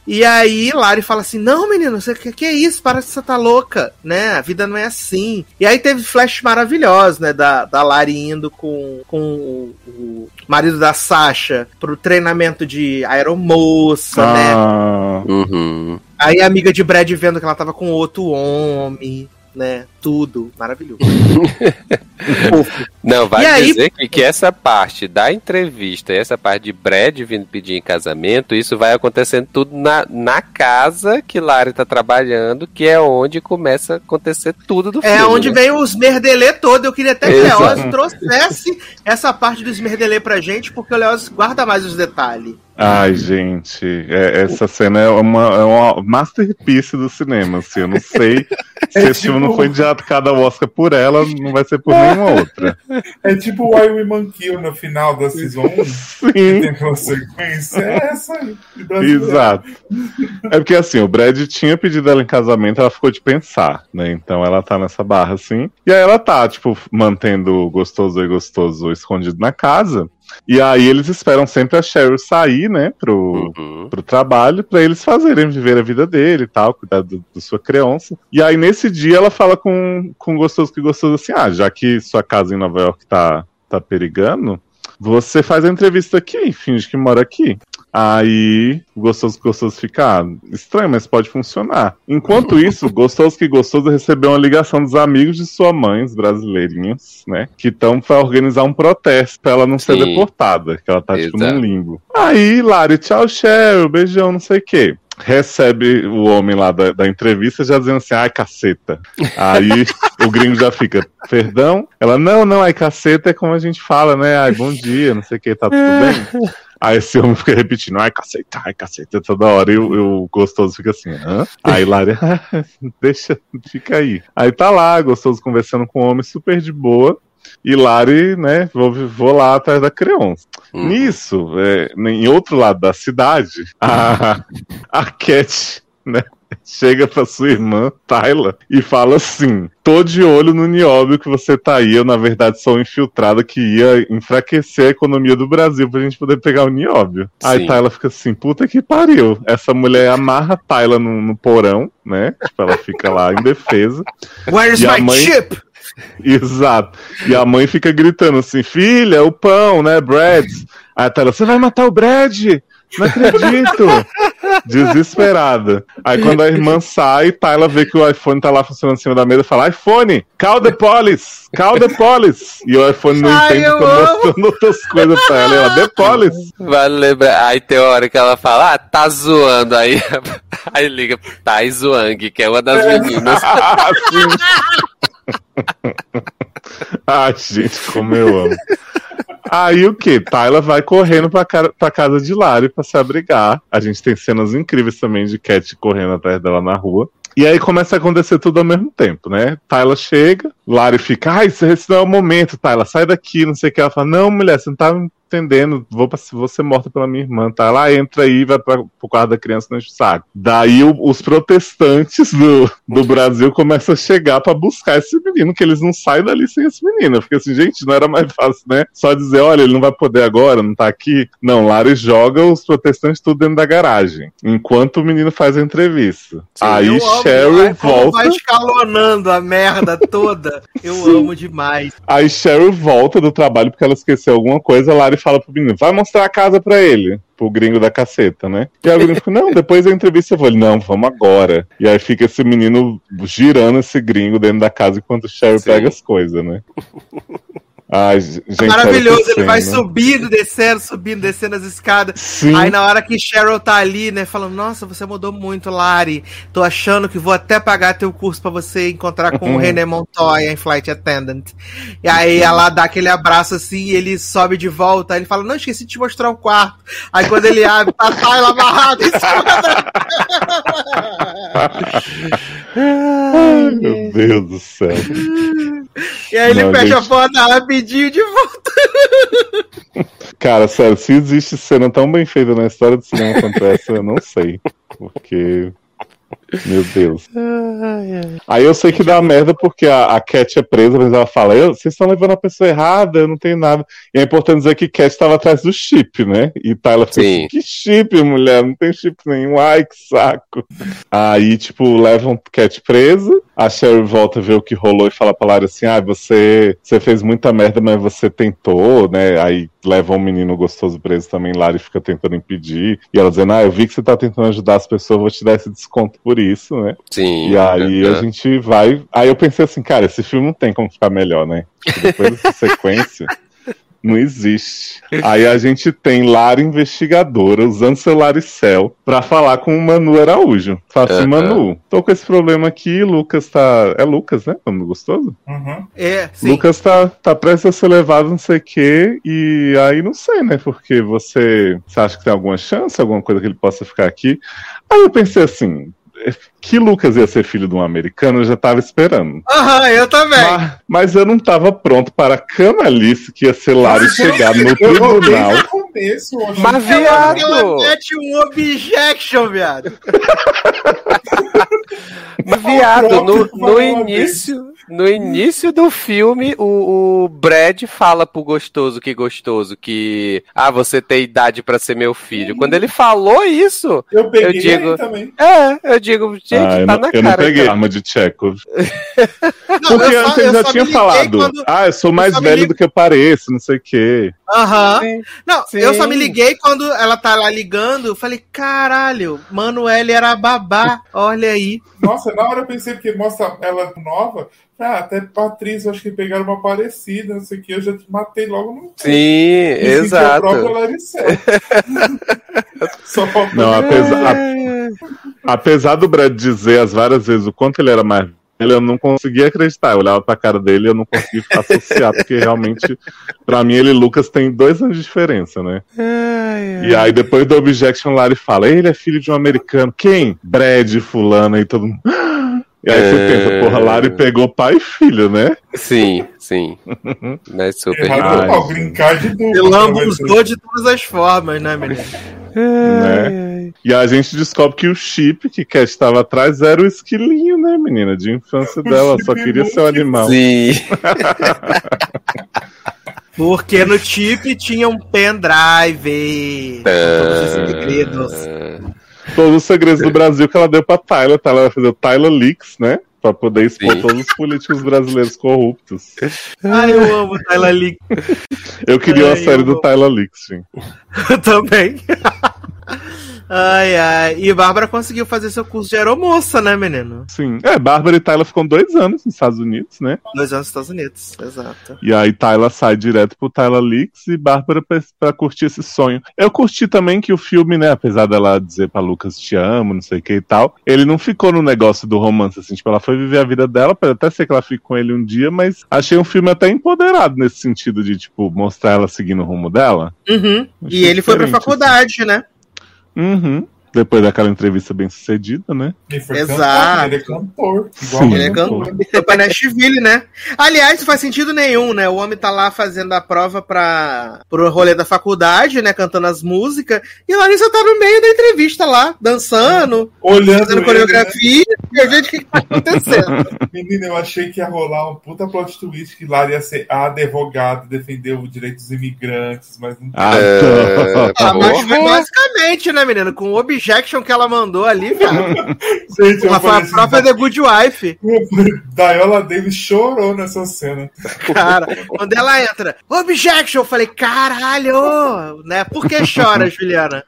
S1: E aí, Lari fala assim: Não, menino, você que, que é isso? Para que você tá louca, né? A vida não é assim. E aí teve flash maravilhoso, né? Da, da Lari indo com, com o, o marido da Sasha pro treinamento de aeromoça, né?
S2: Ah,
S3: Uhum.
S1: Aí a amiga de Brad vendo que ela tava com outro homem, né? Tudo maravilhoso.
S3: Não, vai
S1: E aí-
S3: dizer que, que essa parte da entrevista e essa parte de Brad vindo pedir em casamento, isso vai acontecendo tudo na, na casa que Lari tá trabalhando, que é onde começa a acontecer tudo do
S1: É
S3: filme.
S1: onde
S3: né?
S1: vem os merdelê todo. Eu queria até que o. Leoz trouxesse essa parte dos merdelê pra gente, porque o Leoz guarda mais os detalhes.
S2: Ai, gente, é- essa cena é uma, é uma masterpiece do cinema, assim, eu não sei se
S4: É
S2: esse filme
S4: tipo-
S2: não foi indicado ao Oscar por ela, não vai ser por nenhuma outra.
S4: É tipo o Why We Man Kill no final da Season 1. que
S2: Sim,
S4: tem aquela sequência. É essa aí.
S2: exato. É porque assim, o Brad tinha pedido ela em casamento, ela ficou de pensar, né? Então ela tá nessa barra assim. E aí ela tá, tipo, mantendo o gostoso e gostoso escondido na casa. E aí eles esperam sempre a Cheryl sair, né, pro,
S3: Uhum.
S2: pro trabalho pra eles fazerem viver a vida dele e tal, cuidar do, do sua criança. E aí nesse dia ela fala com, com gostoso que gostoso assim: ah, já que sua casa em Nova York tá, tá perigando, você faz a entrevista aqui, finge que mora aqui. Aí o gostoso que gostoso fica ah, estranho, mas pode funcionar. Enquanto isso, gostoso que gostoso recebeu uma ligação dos amigos de sua mãe, os brasileirinhos, né? Que estão pra organizar um protesto pra ela não ser
S3: Sim.
S2: deportada, que ela tá tipo num limbo. Aí, Lari, tchau, Cheryl, beijão, não sei o quê. Recebe o homem lá da, da entrevista já dizendo assim, ai, caceta. Aí o gringo já fica, perdão? Ela, não, não, ai, caceta é como a gente fala, né? Ai, bom dia, não sei o que, tá tudo bem? Aí esse homem fica repetindo, ai, caceta, ai, caceta, toda hora. E o, o gostoso fica assim, hã? Aí Lari, "Ah, deixa, fica aí. Aí tá lá, gostoso conversando com o homem super de boa. E Lari, né, vou, vou lá atrás da criança.
S3: Uhum.
S2: Nisso, é, em outro lado da cidade, a, a Cat, né, chega pra sua irmã, Tyler, e fala assim: tô de olho no nióbio que você tá aí. Eu, na verdade, sou um infiltrada que ia enfraquecer a economia do Brasil pra gente poder pegar o nióbio. Aí
S3: Sim.
S2: Tyler fica assim: puta que pariu. Essa mulher amarra Tyler no, no porão, né? Tipo, ela fica lá em defesa.
S1: Where's my
S2: mãe-
S1: chip?
S2: Exato. E a mãe fica gritando assim: filha, o pão, né, Brad? Aí a Tyler, você vai matar o Brad? Não acredito. Desesperada. Aí quando a irmã sai, Tyler vê que o iPhone tá lá funcionando em cima da mesa e fala: iPhone, call the police! Call the police! E o iPhone não
S1: Ai,
S2: entende, tá mostrando outras coisas pra ela. E ela, the police!
S3: Vale lembrar. Aí tem hora que ela fala, ah, tá zoando. Aí, aí liga pro Tai Zwang, que é uma das meninas.
S2: Ai, gente, como eu amo. Aí o que? Tyler vai correndo pra, cara, pra casa de Lari pra se abrigar. A gente tem cenas incríveis também de Cat correndo atrás dela na rua. E aí começa a acontecer tudo ao mesmo tempo, né? Tyler chega, Lari fica, ai, esse não é o momento, Tyler, sai daqui, não sei o que. Ela fala, não, mulher, você não tá entendendo, vou, pra- vou ser morta pela minha irmã, tá? Lá entra aí, vai pra, pro quarto da criança, não enche o saco. Daí o- os protestantes do, do Brasil começam a chegar pra buscar esse menino, que eles não saem dali sem esse menino. Fiquei assim, gente, não era mais fácil, né? Só dizer, olha, ele não vai poder agora, não tá aqui. Não, Lari joga os protestantes tudo dentro da garagem, enquanto o menino faz a entrevista. aí
S1: Eu amo,
S2: Cheryl volta.
S1: vai escalonando a merda toda. Eu amo demais.
S2: Aí Cheryl volta do trabalho porque ela esqueceu alguma coisa. A Lari fala pro menino: vai mostrar a casa pra ele. Pro gringo da caceta, né? E aí o menino fica: não, depois da entrevista eu vou. Ele: não, vamos agora. E aí fica esse menino girando esse gringo dentro da casa enquanto Cheryl
S3: Sim.
S2: pega as coisas, né? Ai, gente,
S1: Maravilhoso, ele vai subindo, descendo, subindo, descendo as escadas.
S2: Sim.
S1: Aí na hora que Cheryl tá ali, né, falando, nossa, você mudou muito, Lari. Tô achando que vou até pagar teu curso pra você encontrar com o
S2: Uhum.
S1: René Montoya em Flight Attendant. E aí ela dá aquele abraço assim, e ele sobe de volta, aí ele fala, não, esqueci de te mostrar o quarto. Aí quando ele abre, tá Tyler amarrado em cima da...
S2: Ai, meu Deus do céu.
S1: E aí ele
S2: Não,
S1: fecha
S2: gente.
S1: a porta rapidinho de volta.
S2: Cara, sério, se existe cena tão bem feita na história do cinema quanto essa, eu não sei. Porque. Meu Deus. Aí eu sei que dá merda porque a, a Cat é presa, mas ela fala: "Eu- vocês estão levando a pessoa errada, eu não tenho nada. E é importante dizer que Cat estava atrás do chip, né? E Tyler fica
S3: Sim.
S2: assim: que chip, mulher? Não tem chip nenhum. Ai, que saco. Aí, tipo, levam Cat presa. A Sherry volta a ver o que rolou e fala pra Lara assim: ah, você, você fez muita merda, mas você tentou, né? Aí leva um menino gostoso preso também. Lara fica tentando impedir. E ela dizendo: ah, eu vi que você tá tentando ajudar as pessoas, vou te dar esse desconto por isso, né?
S3: Sim.
S2: E aí a
S3: Aham.
S2: gente vai. Aí eu pensei assim, cara, esse filme não tem como ficar melhor, né? Porque depois dessa sequência. Não existe. Aí a gente tem Lara investigadora usando seu Laricel pra falar com o Manu Araújo. Fala assim,
S3: Aham.
S2: Manu, tô com esse problema aqui, Lucas tá. É Lucas, né? Nome gostoso?
S4: Uhum.
S1: É, sim.
S2: Lucas tá, tá prestes a ser levado, não sei o quê, e aí não sei, né? Porque você, você acha que tem alguma chance, alguma coisa que ele possa ficar aqui? Aí eu pensei assim, que Lucas ia ser filho de um americano, eu já tava esperando.
S1: Aham, eu também.
S2: Mas, mas eu não tava pronto para a canalice que ia ser Lari chegar no tribunal.
S4: começo.
S3: Mas
S4: que-
S3: viado!
S1: Ela mete um objection, viado.
S3: Mas, viado, no, no início, no início do filme, o, o Brad fala pro gostoso que gostoso que ah, você tem idade pra ser meu filho. Quando ele falou isso,
S4: Eu peguei
S3: Eu digo-
S4: também.
S3: é, eu digo, gente,
S2: Ah, eu
S3: tá
S2: não,
S3: na
S2: eu não
S3: cara.
S2: peguei
S3: então.
S2: arma de Chekhov.
S1: Não,
S2: Porque
S1: eu
S2: antes ele
S1: eu
S2: já tinha falado.
S1: quando-
S2: Ah, eu sou mais velho do que eu pareço, não sei o quê.
S1: Aham.
S3: Sim.
S1: Não,
S3: Sim.
S1: eu só me liguei quando ela tá lá ligando. Eu falei, caralho, Manuele era babá. Olha aí.
S4: Nossa, na hora eu pensei que mostra ela nova. Ah, até Patrícia, acho que pegaram uma parecida, não sei o que. Eu já te matei logo no.
S3: Sim,
S4: o
S3: exato.
S4: próprio Laricel. Só faltou
S2: Não, apesar, a- apesar do Brad dizer as várias vezes o quanto ele era mais velho, eu não conseguia acreditar. Eu olhava pra cara dele e eu não conseguia associar, porque realmente, pra mim, ele e Lucas tem dois anos de diferença, né? E aí, depois do Objection, Larry fala: ele é filho de um americano. Quem? Brad, fulano, e todo mundo. E aí você
S3: É.
S2: pensa, porra, Larry pegou pai e filho, né?
S3: Sim, sim. Né, super
S4: Errado
S2: Ai,
S4: total,
S2: gente.
S4: brincar de dupla.
S1: Ele
S4: não vai
S1: abusou de todas as formas, né, menino?
S2: Né? E a gente descobre que o chip que Cat estava atrás era o esquilinho, né, menina? De infância dela, só queria ser um animal.
S3: Sim.
S1: Porque no chip tinha um pendrive. Todos os segredos.
S2: Todos os segredos do Brasil que ela deu pra Tyler. Tyler vai fazer o Tyler Leaks, né? Pra poder expor
S3: Sim.
S2: todos os políticos brasileiros corruptos.
S1: Ai, eu amo Tyler Lee.
S2: Eu queria uma
S1: Ai,
S2: série
S1: eu
S2: do. Tyler Leaks, gente.
S1: Eu também. Ai, ai. E Bárbara conseguiu fazer seu curso de aeromoça, né, menino?
S2: Sim. É, Bárbara e Tyler ficam dois anos nos Estados Unidos, né?
S1: Dois anos nos Estados Unidos, exato.
S2: E aí Tyler sai direto pro Tyler Leaks e Bárbara pra, pra curtir esse sonho. Eu curti também que o filme, né, apesar dela dizer pra Lucas te amo, não sei o que e tal, ele não ficou no negócio do romance, assim, tipo, ela foi viver a vida dela, pode até ser que ela fique com ele um dia, mas achei um filme até empoderado nesse sentido de, tipo, mostrar ela seguindo o rumo dela.
S1: Uhum. E ele foi pra
S2: diferente,
S1: faculdade, né?
S2: Uhum. Depois daquela entrevista bem sucedida, né?
S4: Ele foi
S1: Exato.
S4: cantor, ele é cantor. Igual
S2: Sim.
S1: Ele é
S4: eu.
S1: cantor. Foi pra Nashville, né? Aliás, não faz sentido nenhum, né? O homem tá lá fazendo a prova pra, pro rolê da faculdade, né? Cantando as músicas. E a Larissa tá no meio da entrevista lá, dançando,
S4: Olhando
S1: fazendo
S4: ele, né?
S1: coreografia. E a gente, o que que tá acontecendo?
S4: Menina, eu achei que ia rolar um puta plot twist que Lara ia ser a advogada, defender os direitos dos imigrantes, mas não
S2: Ah,
S3: É,
S1: Ah, mas foi basicamente, né, menino? Com o objection que ela mandou ali, cara.
S4: Gente,
S1: Ela foi a
S4: assim,
S1: própria The Good Wife.
S4: Diola Davis chorou nessa cena.
S1: Cara, quando ela entra, objection, eu falei, caralho, né? Por que chora, Juliana?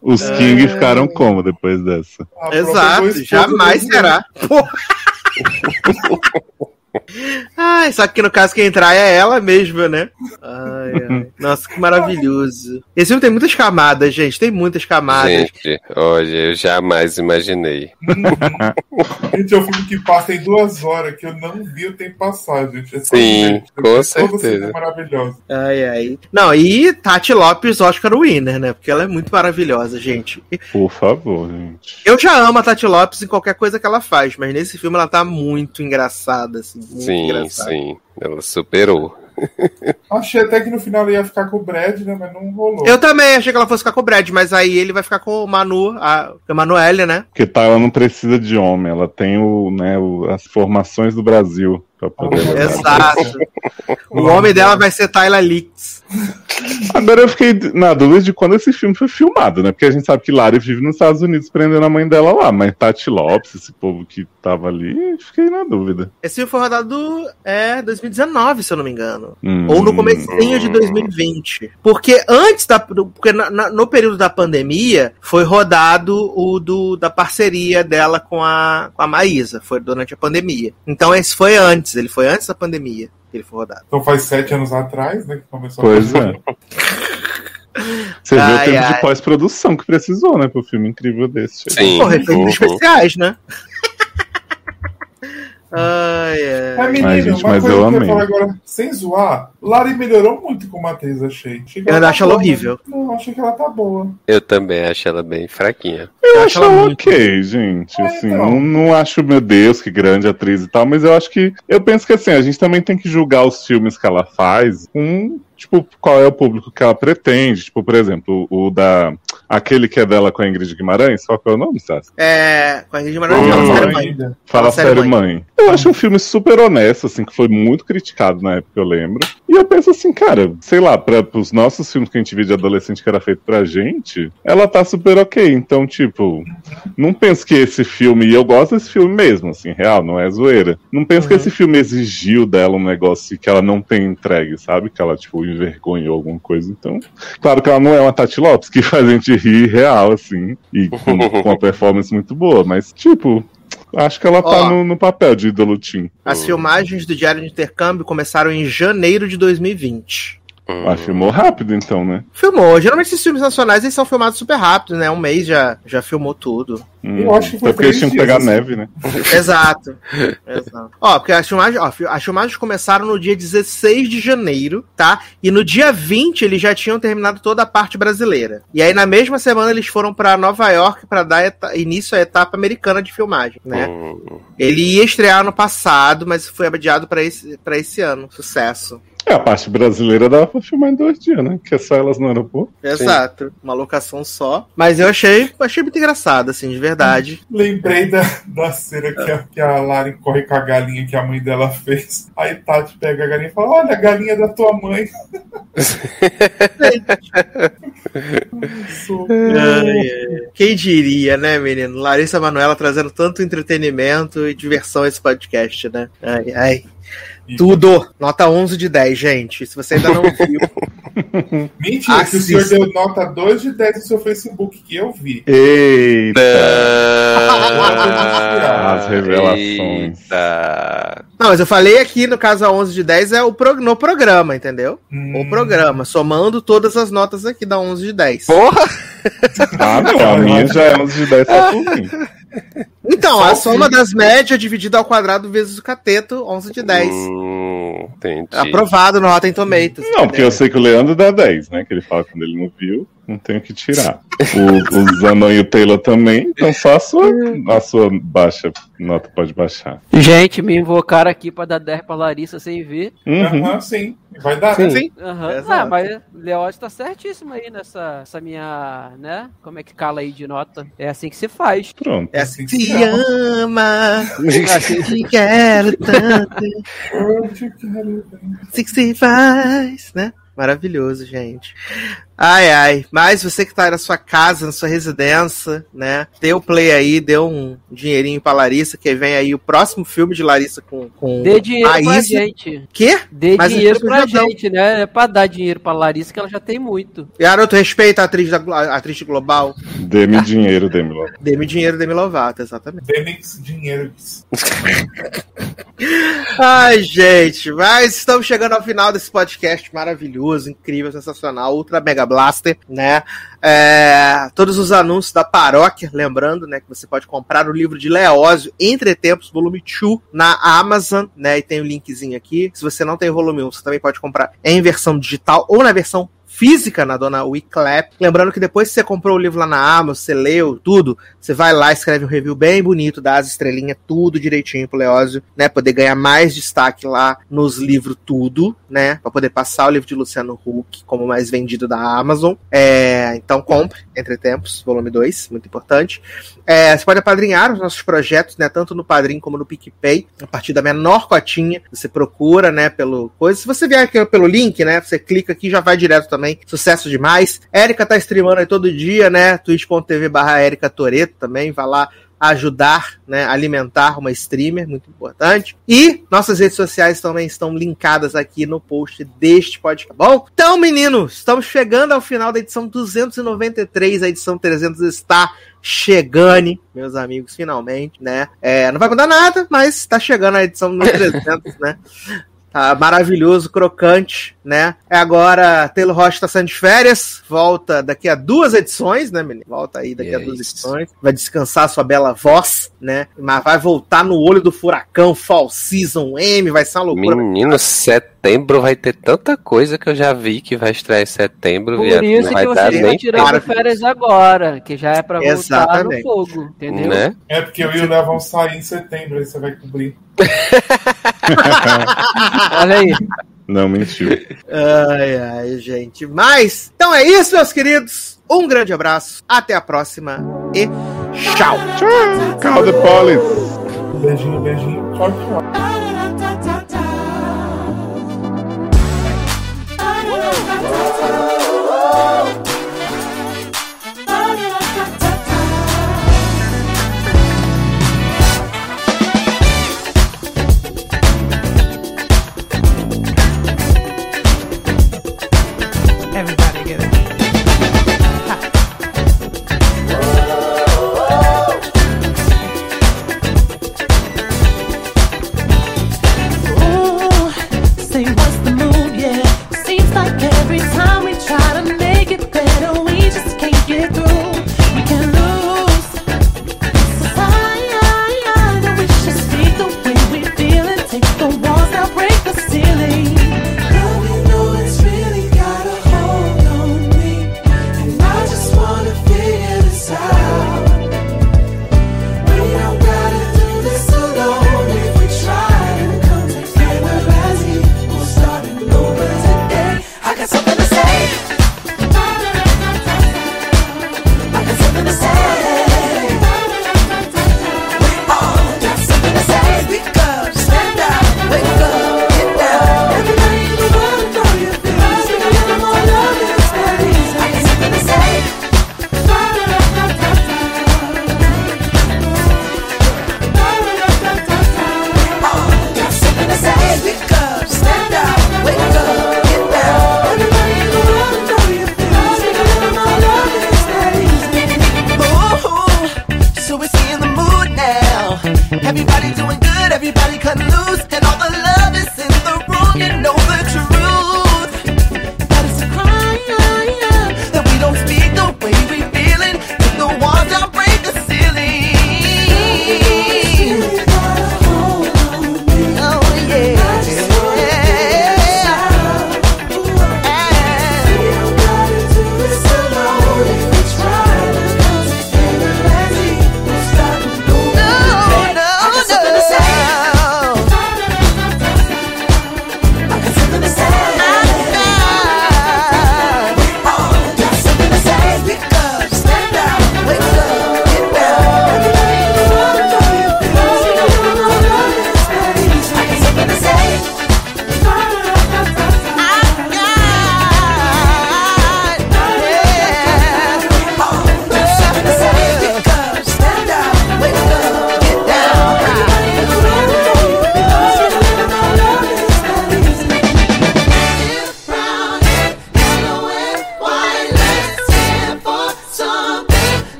S2: Os King ficaram como depois dessa?
S4: A
S1: Exato, jamais será. Porra. Ai, só que no caso quem entrar é ela mesma, né? Ai, ai. Nossa, que maravilhoso. Esse filme tem muitas camadas, gente. Tem muitas camadas.
S3: Gente, olha, eu jamais imaginei.
S4: Gente, é um filme que passa em duas horas que eu não vi o tempo passar, gente. É
S3: Sim,
S4: gente.
S3: com certeza.
S4: cena é maravilhosa.
S1: Ai, ai. Não, e Tati Lopes, Oscar winner, né? Porque ela é muito maravilhosa, gente.
S2: Por favor, gente.
S1: Eu já amo a Tati Lopes em qualquer coisa que ela faz, mas nesse filme ela tá muito engraçada, assim. Muito
S3: Sim,
S1: engraçada.
S3: sim. Ela superou.
S4: Achei até que no final ela ia ficar com o Brad, né? Mas não rolou.
S1: Eu também achei que ela fosse ficar com o Brad, mas aí ele vai ficar com o Manu, a Emanuele, né?
S2: Porque tá, ela não precisa de homem, ela tem o, né, o- as formações do Brasil
S1: Exato. O nome dela vai ser Tyler Leaks.
S2: Agora eu fiquei na dúvida de quando esse filme foi filmado, né? Porque a gente sabe que Lari vive nos Estados Unidos prendendo a mãe dela lá, mas Tati Lopes, esse povo que tava ali, fiquei na dúvida.
S1: Esse filme foi rodado é 2019, se eu não me engano.
S2: Hum.
S1: Ou no comecinho de 2020. Porque antes da. Porque na- na- no período da pandemia foi rodado o do, da parceria dela com a, com a Maísa. Foi durante a pandemia. Então esse foi antes, ele foi antes da pandemia que ele foi rodado.
S4: Então faz sete anos atrás, né? Que começou
S2: Pois
S4: a
S2: é. Você
S1: Ai,
S2: o tempo
S1: ai.
S2: de pós-produção que precisou, né? Pro filme incrível desse.
S3: Sim.
S1: Porra, efeitos
S3: Uhum.
S1: especiais, né? Ai,
S4: Mas,
S1: ai.
S4: menino,
S2: Ai, gente,
S4: uma
S2: mas
S4: coisa
S2: eu
S4: que eu ia
S2: amei.
S4: falar agora, sem zoar, Lari melhorou muito como atriz, achei. achei
S1: Eu ainda
S4: tá
S1: acho ela
S4: boa,
S1: horrível.
S4: mas- Não, achei que ela tá boa.
S3: Eu também acho ela bem fraquinha.
S2: Eu
S1: Eu
S2: acho
S1: acho ela
S2: ela
S1: muito-
S2: ok, gente.
S4: É,
S2: Assim,
S4: então.
S2: não, não acho, meu Deus, que grande atriz e tal, mas eu acho que. Eu penso que assim, a gente também tem que julgar os filmes que ela faz com. Tipo, qual é o público que ela pretende? Tipo, por exemplo, o, o da. Aquele que é dela com a Ingrid Guimarães, qual que é o nome, Sassi?
S1: É. Com a Ingrid Maranhão,
S2: Hum.
S1: fala sério, mãe.
S2: Fala
S1: Fala sério,
S2: sério, mãe. Eu acho um filme super honesto, assim, que foi muito criticado na época, eu lembro. E eu penso assim, cara, sei lá, para os nossos filmes que a gente via de adolescente que era feito pra gente, ela tá super ok. Então, tipo, não penso que esse filme, e eu gosto desse filme mesmo, assim, real, não é zoeira. Não penso que
S1: Uhum.
S2: esse filme exigiu dela um negócio que ela não tem entregue, sabe? Que ela, tipo, envergonhou alguma coisa. Então, claro que ela não é uma Tati Lopes que faz a gente rir real, assim, e com, com uma performance muito boa, mas, tipo. Acho que ela tá
S1: Ó.
S2: no, no papel de ídolo Tim.
S1: As filmagens do Diário de Intercâmbio começaram em janeiro de 2020.
S3: Hum.
S2: Ah, filmou rápido, então, né?
S1: Filmou. Geralmente esses filmes nacionais eles são filmados super rápido, né? Um mês já, já filmou tudo.
S4: Eu acho que foi
S2: porque eles tinham que pegar
S4: assim.
S2: neve, né?
S1: Exato. Exato. Ó, porque as filmagens, ó, as filmagens começaram no dia 16 de janeiro, tá? E no dia 20 eles já tinham terminado toda a parte brasileira. E aí na mesma semana eles foram pra Nova York pra dar início à etapa americana de filmagem, né?
S3: Hum.
S1: Ele ia estrear no passado, mas foi adiado pra esse, pra esse ano. Sucesso.
S2: É, a parte brasileira dava pra filmar em dois dias, né? Que é só elas no aeroporto.
S1: Exato. Uma locação só. Mas eu achei, achei muito engraçado, assim, de verdade.
S4: Lembrei da, da cena que a, que a Lari corre com a galinha que a mãe dela fez. Aí Tati pega a galinha e fala: Olha, a galinha da tua mãe.
S1: Quem diria, né, menino? Larissa Manoela trazendo tanto entretenimento e diversão a esse podcast, né? Ai, ai. Tudo! Nota 11 de 10, gente. Se você ainda não viu,
S4: Mentira, que o senhor deu nota 2 de 10 no seu Facebook, que eu vi.
S2: Eita!
S4: Ah,
S2: As revelações.
S3: Eita.
S1: Não, mas eu falei aqui, no caso a 11 de 10 é o pro- no programa, entendeu?
S4: Hum.
S1: O programa, somando todas as notas aqui da 11 de 10.
S3: Porra!
S2: Ah, não, a minha já é 11 de 10 só por mim.
S1: Então,
S4: Só
S1: a
S4: o
S1: soma das médias dividida ao quadrado vezes o cateto, 11 de 10.
S3: Hum, entendi.
S1: Aprovado no Rotten Tomatoes.
S2: Não, porque eu sei que o Leandro dá 10, né? Que ele fala que quando ele não viu, não tenho que tirar. O, o Zanon e o Taylor também, então só a sua, a sua baixa nota pode baixar.
S5: Gente, me invocaram aqui pra dar 10 pra Larissa sem ver.
S2: Uhum.
S4: Aham, sim. Vai dar,
S3: Sim.
S4: né?
S1: Sim.
S5: Aham. Ah, mas o Leote tá certíssimo aí nessa essa minha, né? Como é que cala aí de nota? É assim que se faz.
S2: Pronto.
S1: É assim que se
S4: que
S1: ama, te quero tanto,
S4: Eu te quero bem.
S1: assim que se faz, né? Maravilhoso, gente. Ai, ai. Mas você que tá aí na sua casa, na sua residência, né? Dê o play aí, dê um dinheirinho pra Larissa, que vem aí o próximo filme de Larissa com, com
S5: Dê dinheiro
S1: a
S5: pra gente.
S1: Quê?
S5: Dê
S1: Mas
S5: dinheiro
S1: eu
S5: pra gente, né? É pra dar dinheiro pra Larissa, que ela já tem muito.
S1: Garoto, respeita a atriz, da, a atriz global.
S2: Dê-me dinheiro, Demi Lovato.
S1: Dê-me dinheiro, Demi Lovato, exatamente.
S4: Demix dinheiro.
S1: Ai, gente, mas estamos chegando ao final desse podcast maravilhoso, incrível, sensacional, Ultra Mega Blaster, né? É, todos os anúncios da paróquia, lembrando, né, que você pode comprar o livro de Leózio, Entre Tempos, volume 2, na Amazon, né? E tem o linkzinho aqui. Se você não tem o volume 1, você também pode comprar em versão digital ou na versão física na dona Wiclap. Lembrando que depois que você comprou o livro lá na Amazon, você leu tudo, você vai lá, escreve um review bem bonito, dá as estrelinhas, tudo direitinho pro Leózio, né? Poder ganhar mais destaque lá nos livros tudo, né? Pra poder passar o livro de Luciano Huck como mais vendido da Amazon. É, então compre, Entre Tempos, volume 2, muito importante. É, você pode apadrinhar os nossos projetos, né? Tanto no Padrim como no PicPay, a partir da menor cotinha. Você procura, né? Pelo coisa. Se você vier aqui pelo link, né? Você clica aqui já vai direto também. Sucesso demais. Érica tá streamando aí todo dia, né? twitch.tv barra Érica Toreto também. Vai lá ajudar, né, alimentar uma streamer, muito importante. E nossas redes sociais também estão linkadas aqui no post deste podcast, tá bom? Então, meninos, estamos chegando ao final da edição 293, a edição 300 está chegando, meus amigos, finalmente, né? É, não vai mudar nada, mas está chegando a edição número 300, né? Tá maravilhoso, crocante, né? É agora, Taylor Rocha tá saindo de férias, volta daqui a duas edições, né, menino? Volta aí daqui a duas
S3: Isso.
S1: edições. Vai descansar sua bela voz, né? Mas vai voltar no olho do furacão, Fall Season M, vai ser uma loucura.
S3: Menino, setembro vai ter tanta coisa que eu já vi que vai estrear em setembro,
S5: Por
S3: viado.
S5: isso
S3: Não
S5: que você está tirando
S1: para-
S5: férias agora, que já é pra voltar
S1: Exatamente.
S5: no fogo, entendeu?
S3: né?
S4: É porque eu e o Léo vão sair em setembro, aí você vai cobrir.
S5: Olha aí.
S2: Não mentiu.
S1: Ai, ai, gente. Mas, então é isso, meus queridos. Um grande abraço, até a próxima e tchau.
S2: Call the police.
S4: Beijinho, beijinho. Tchau, tchau.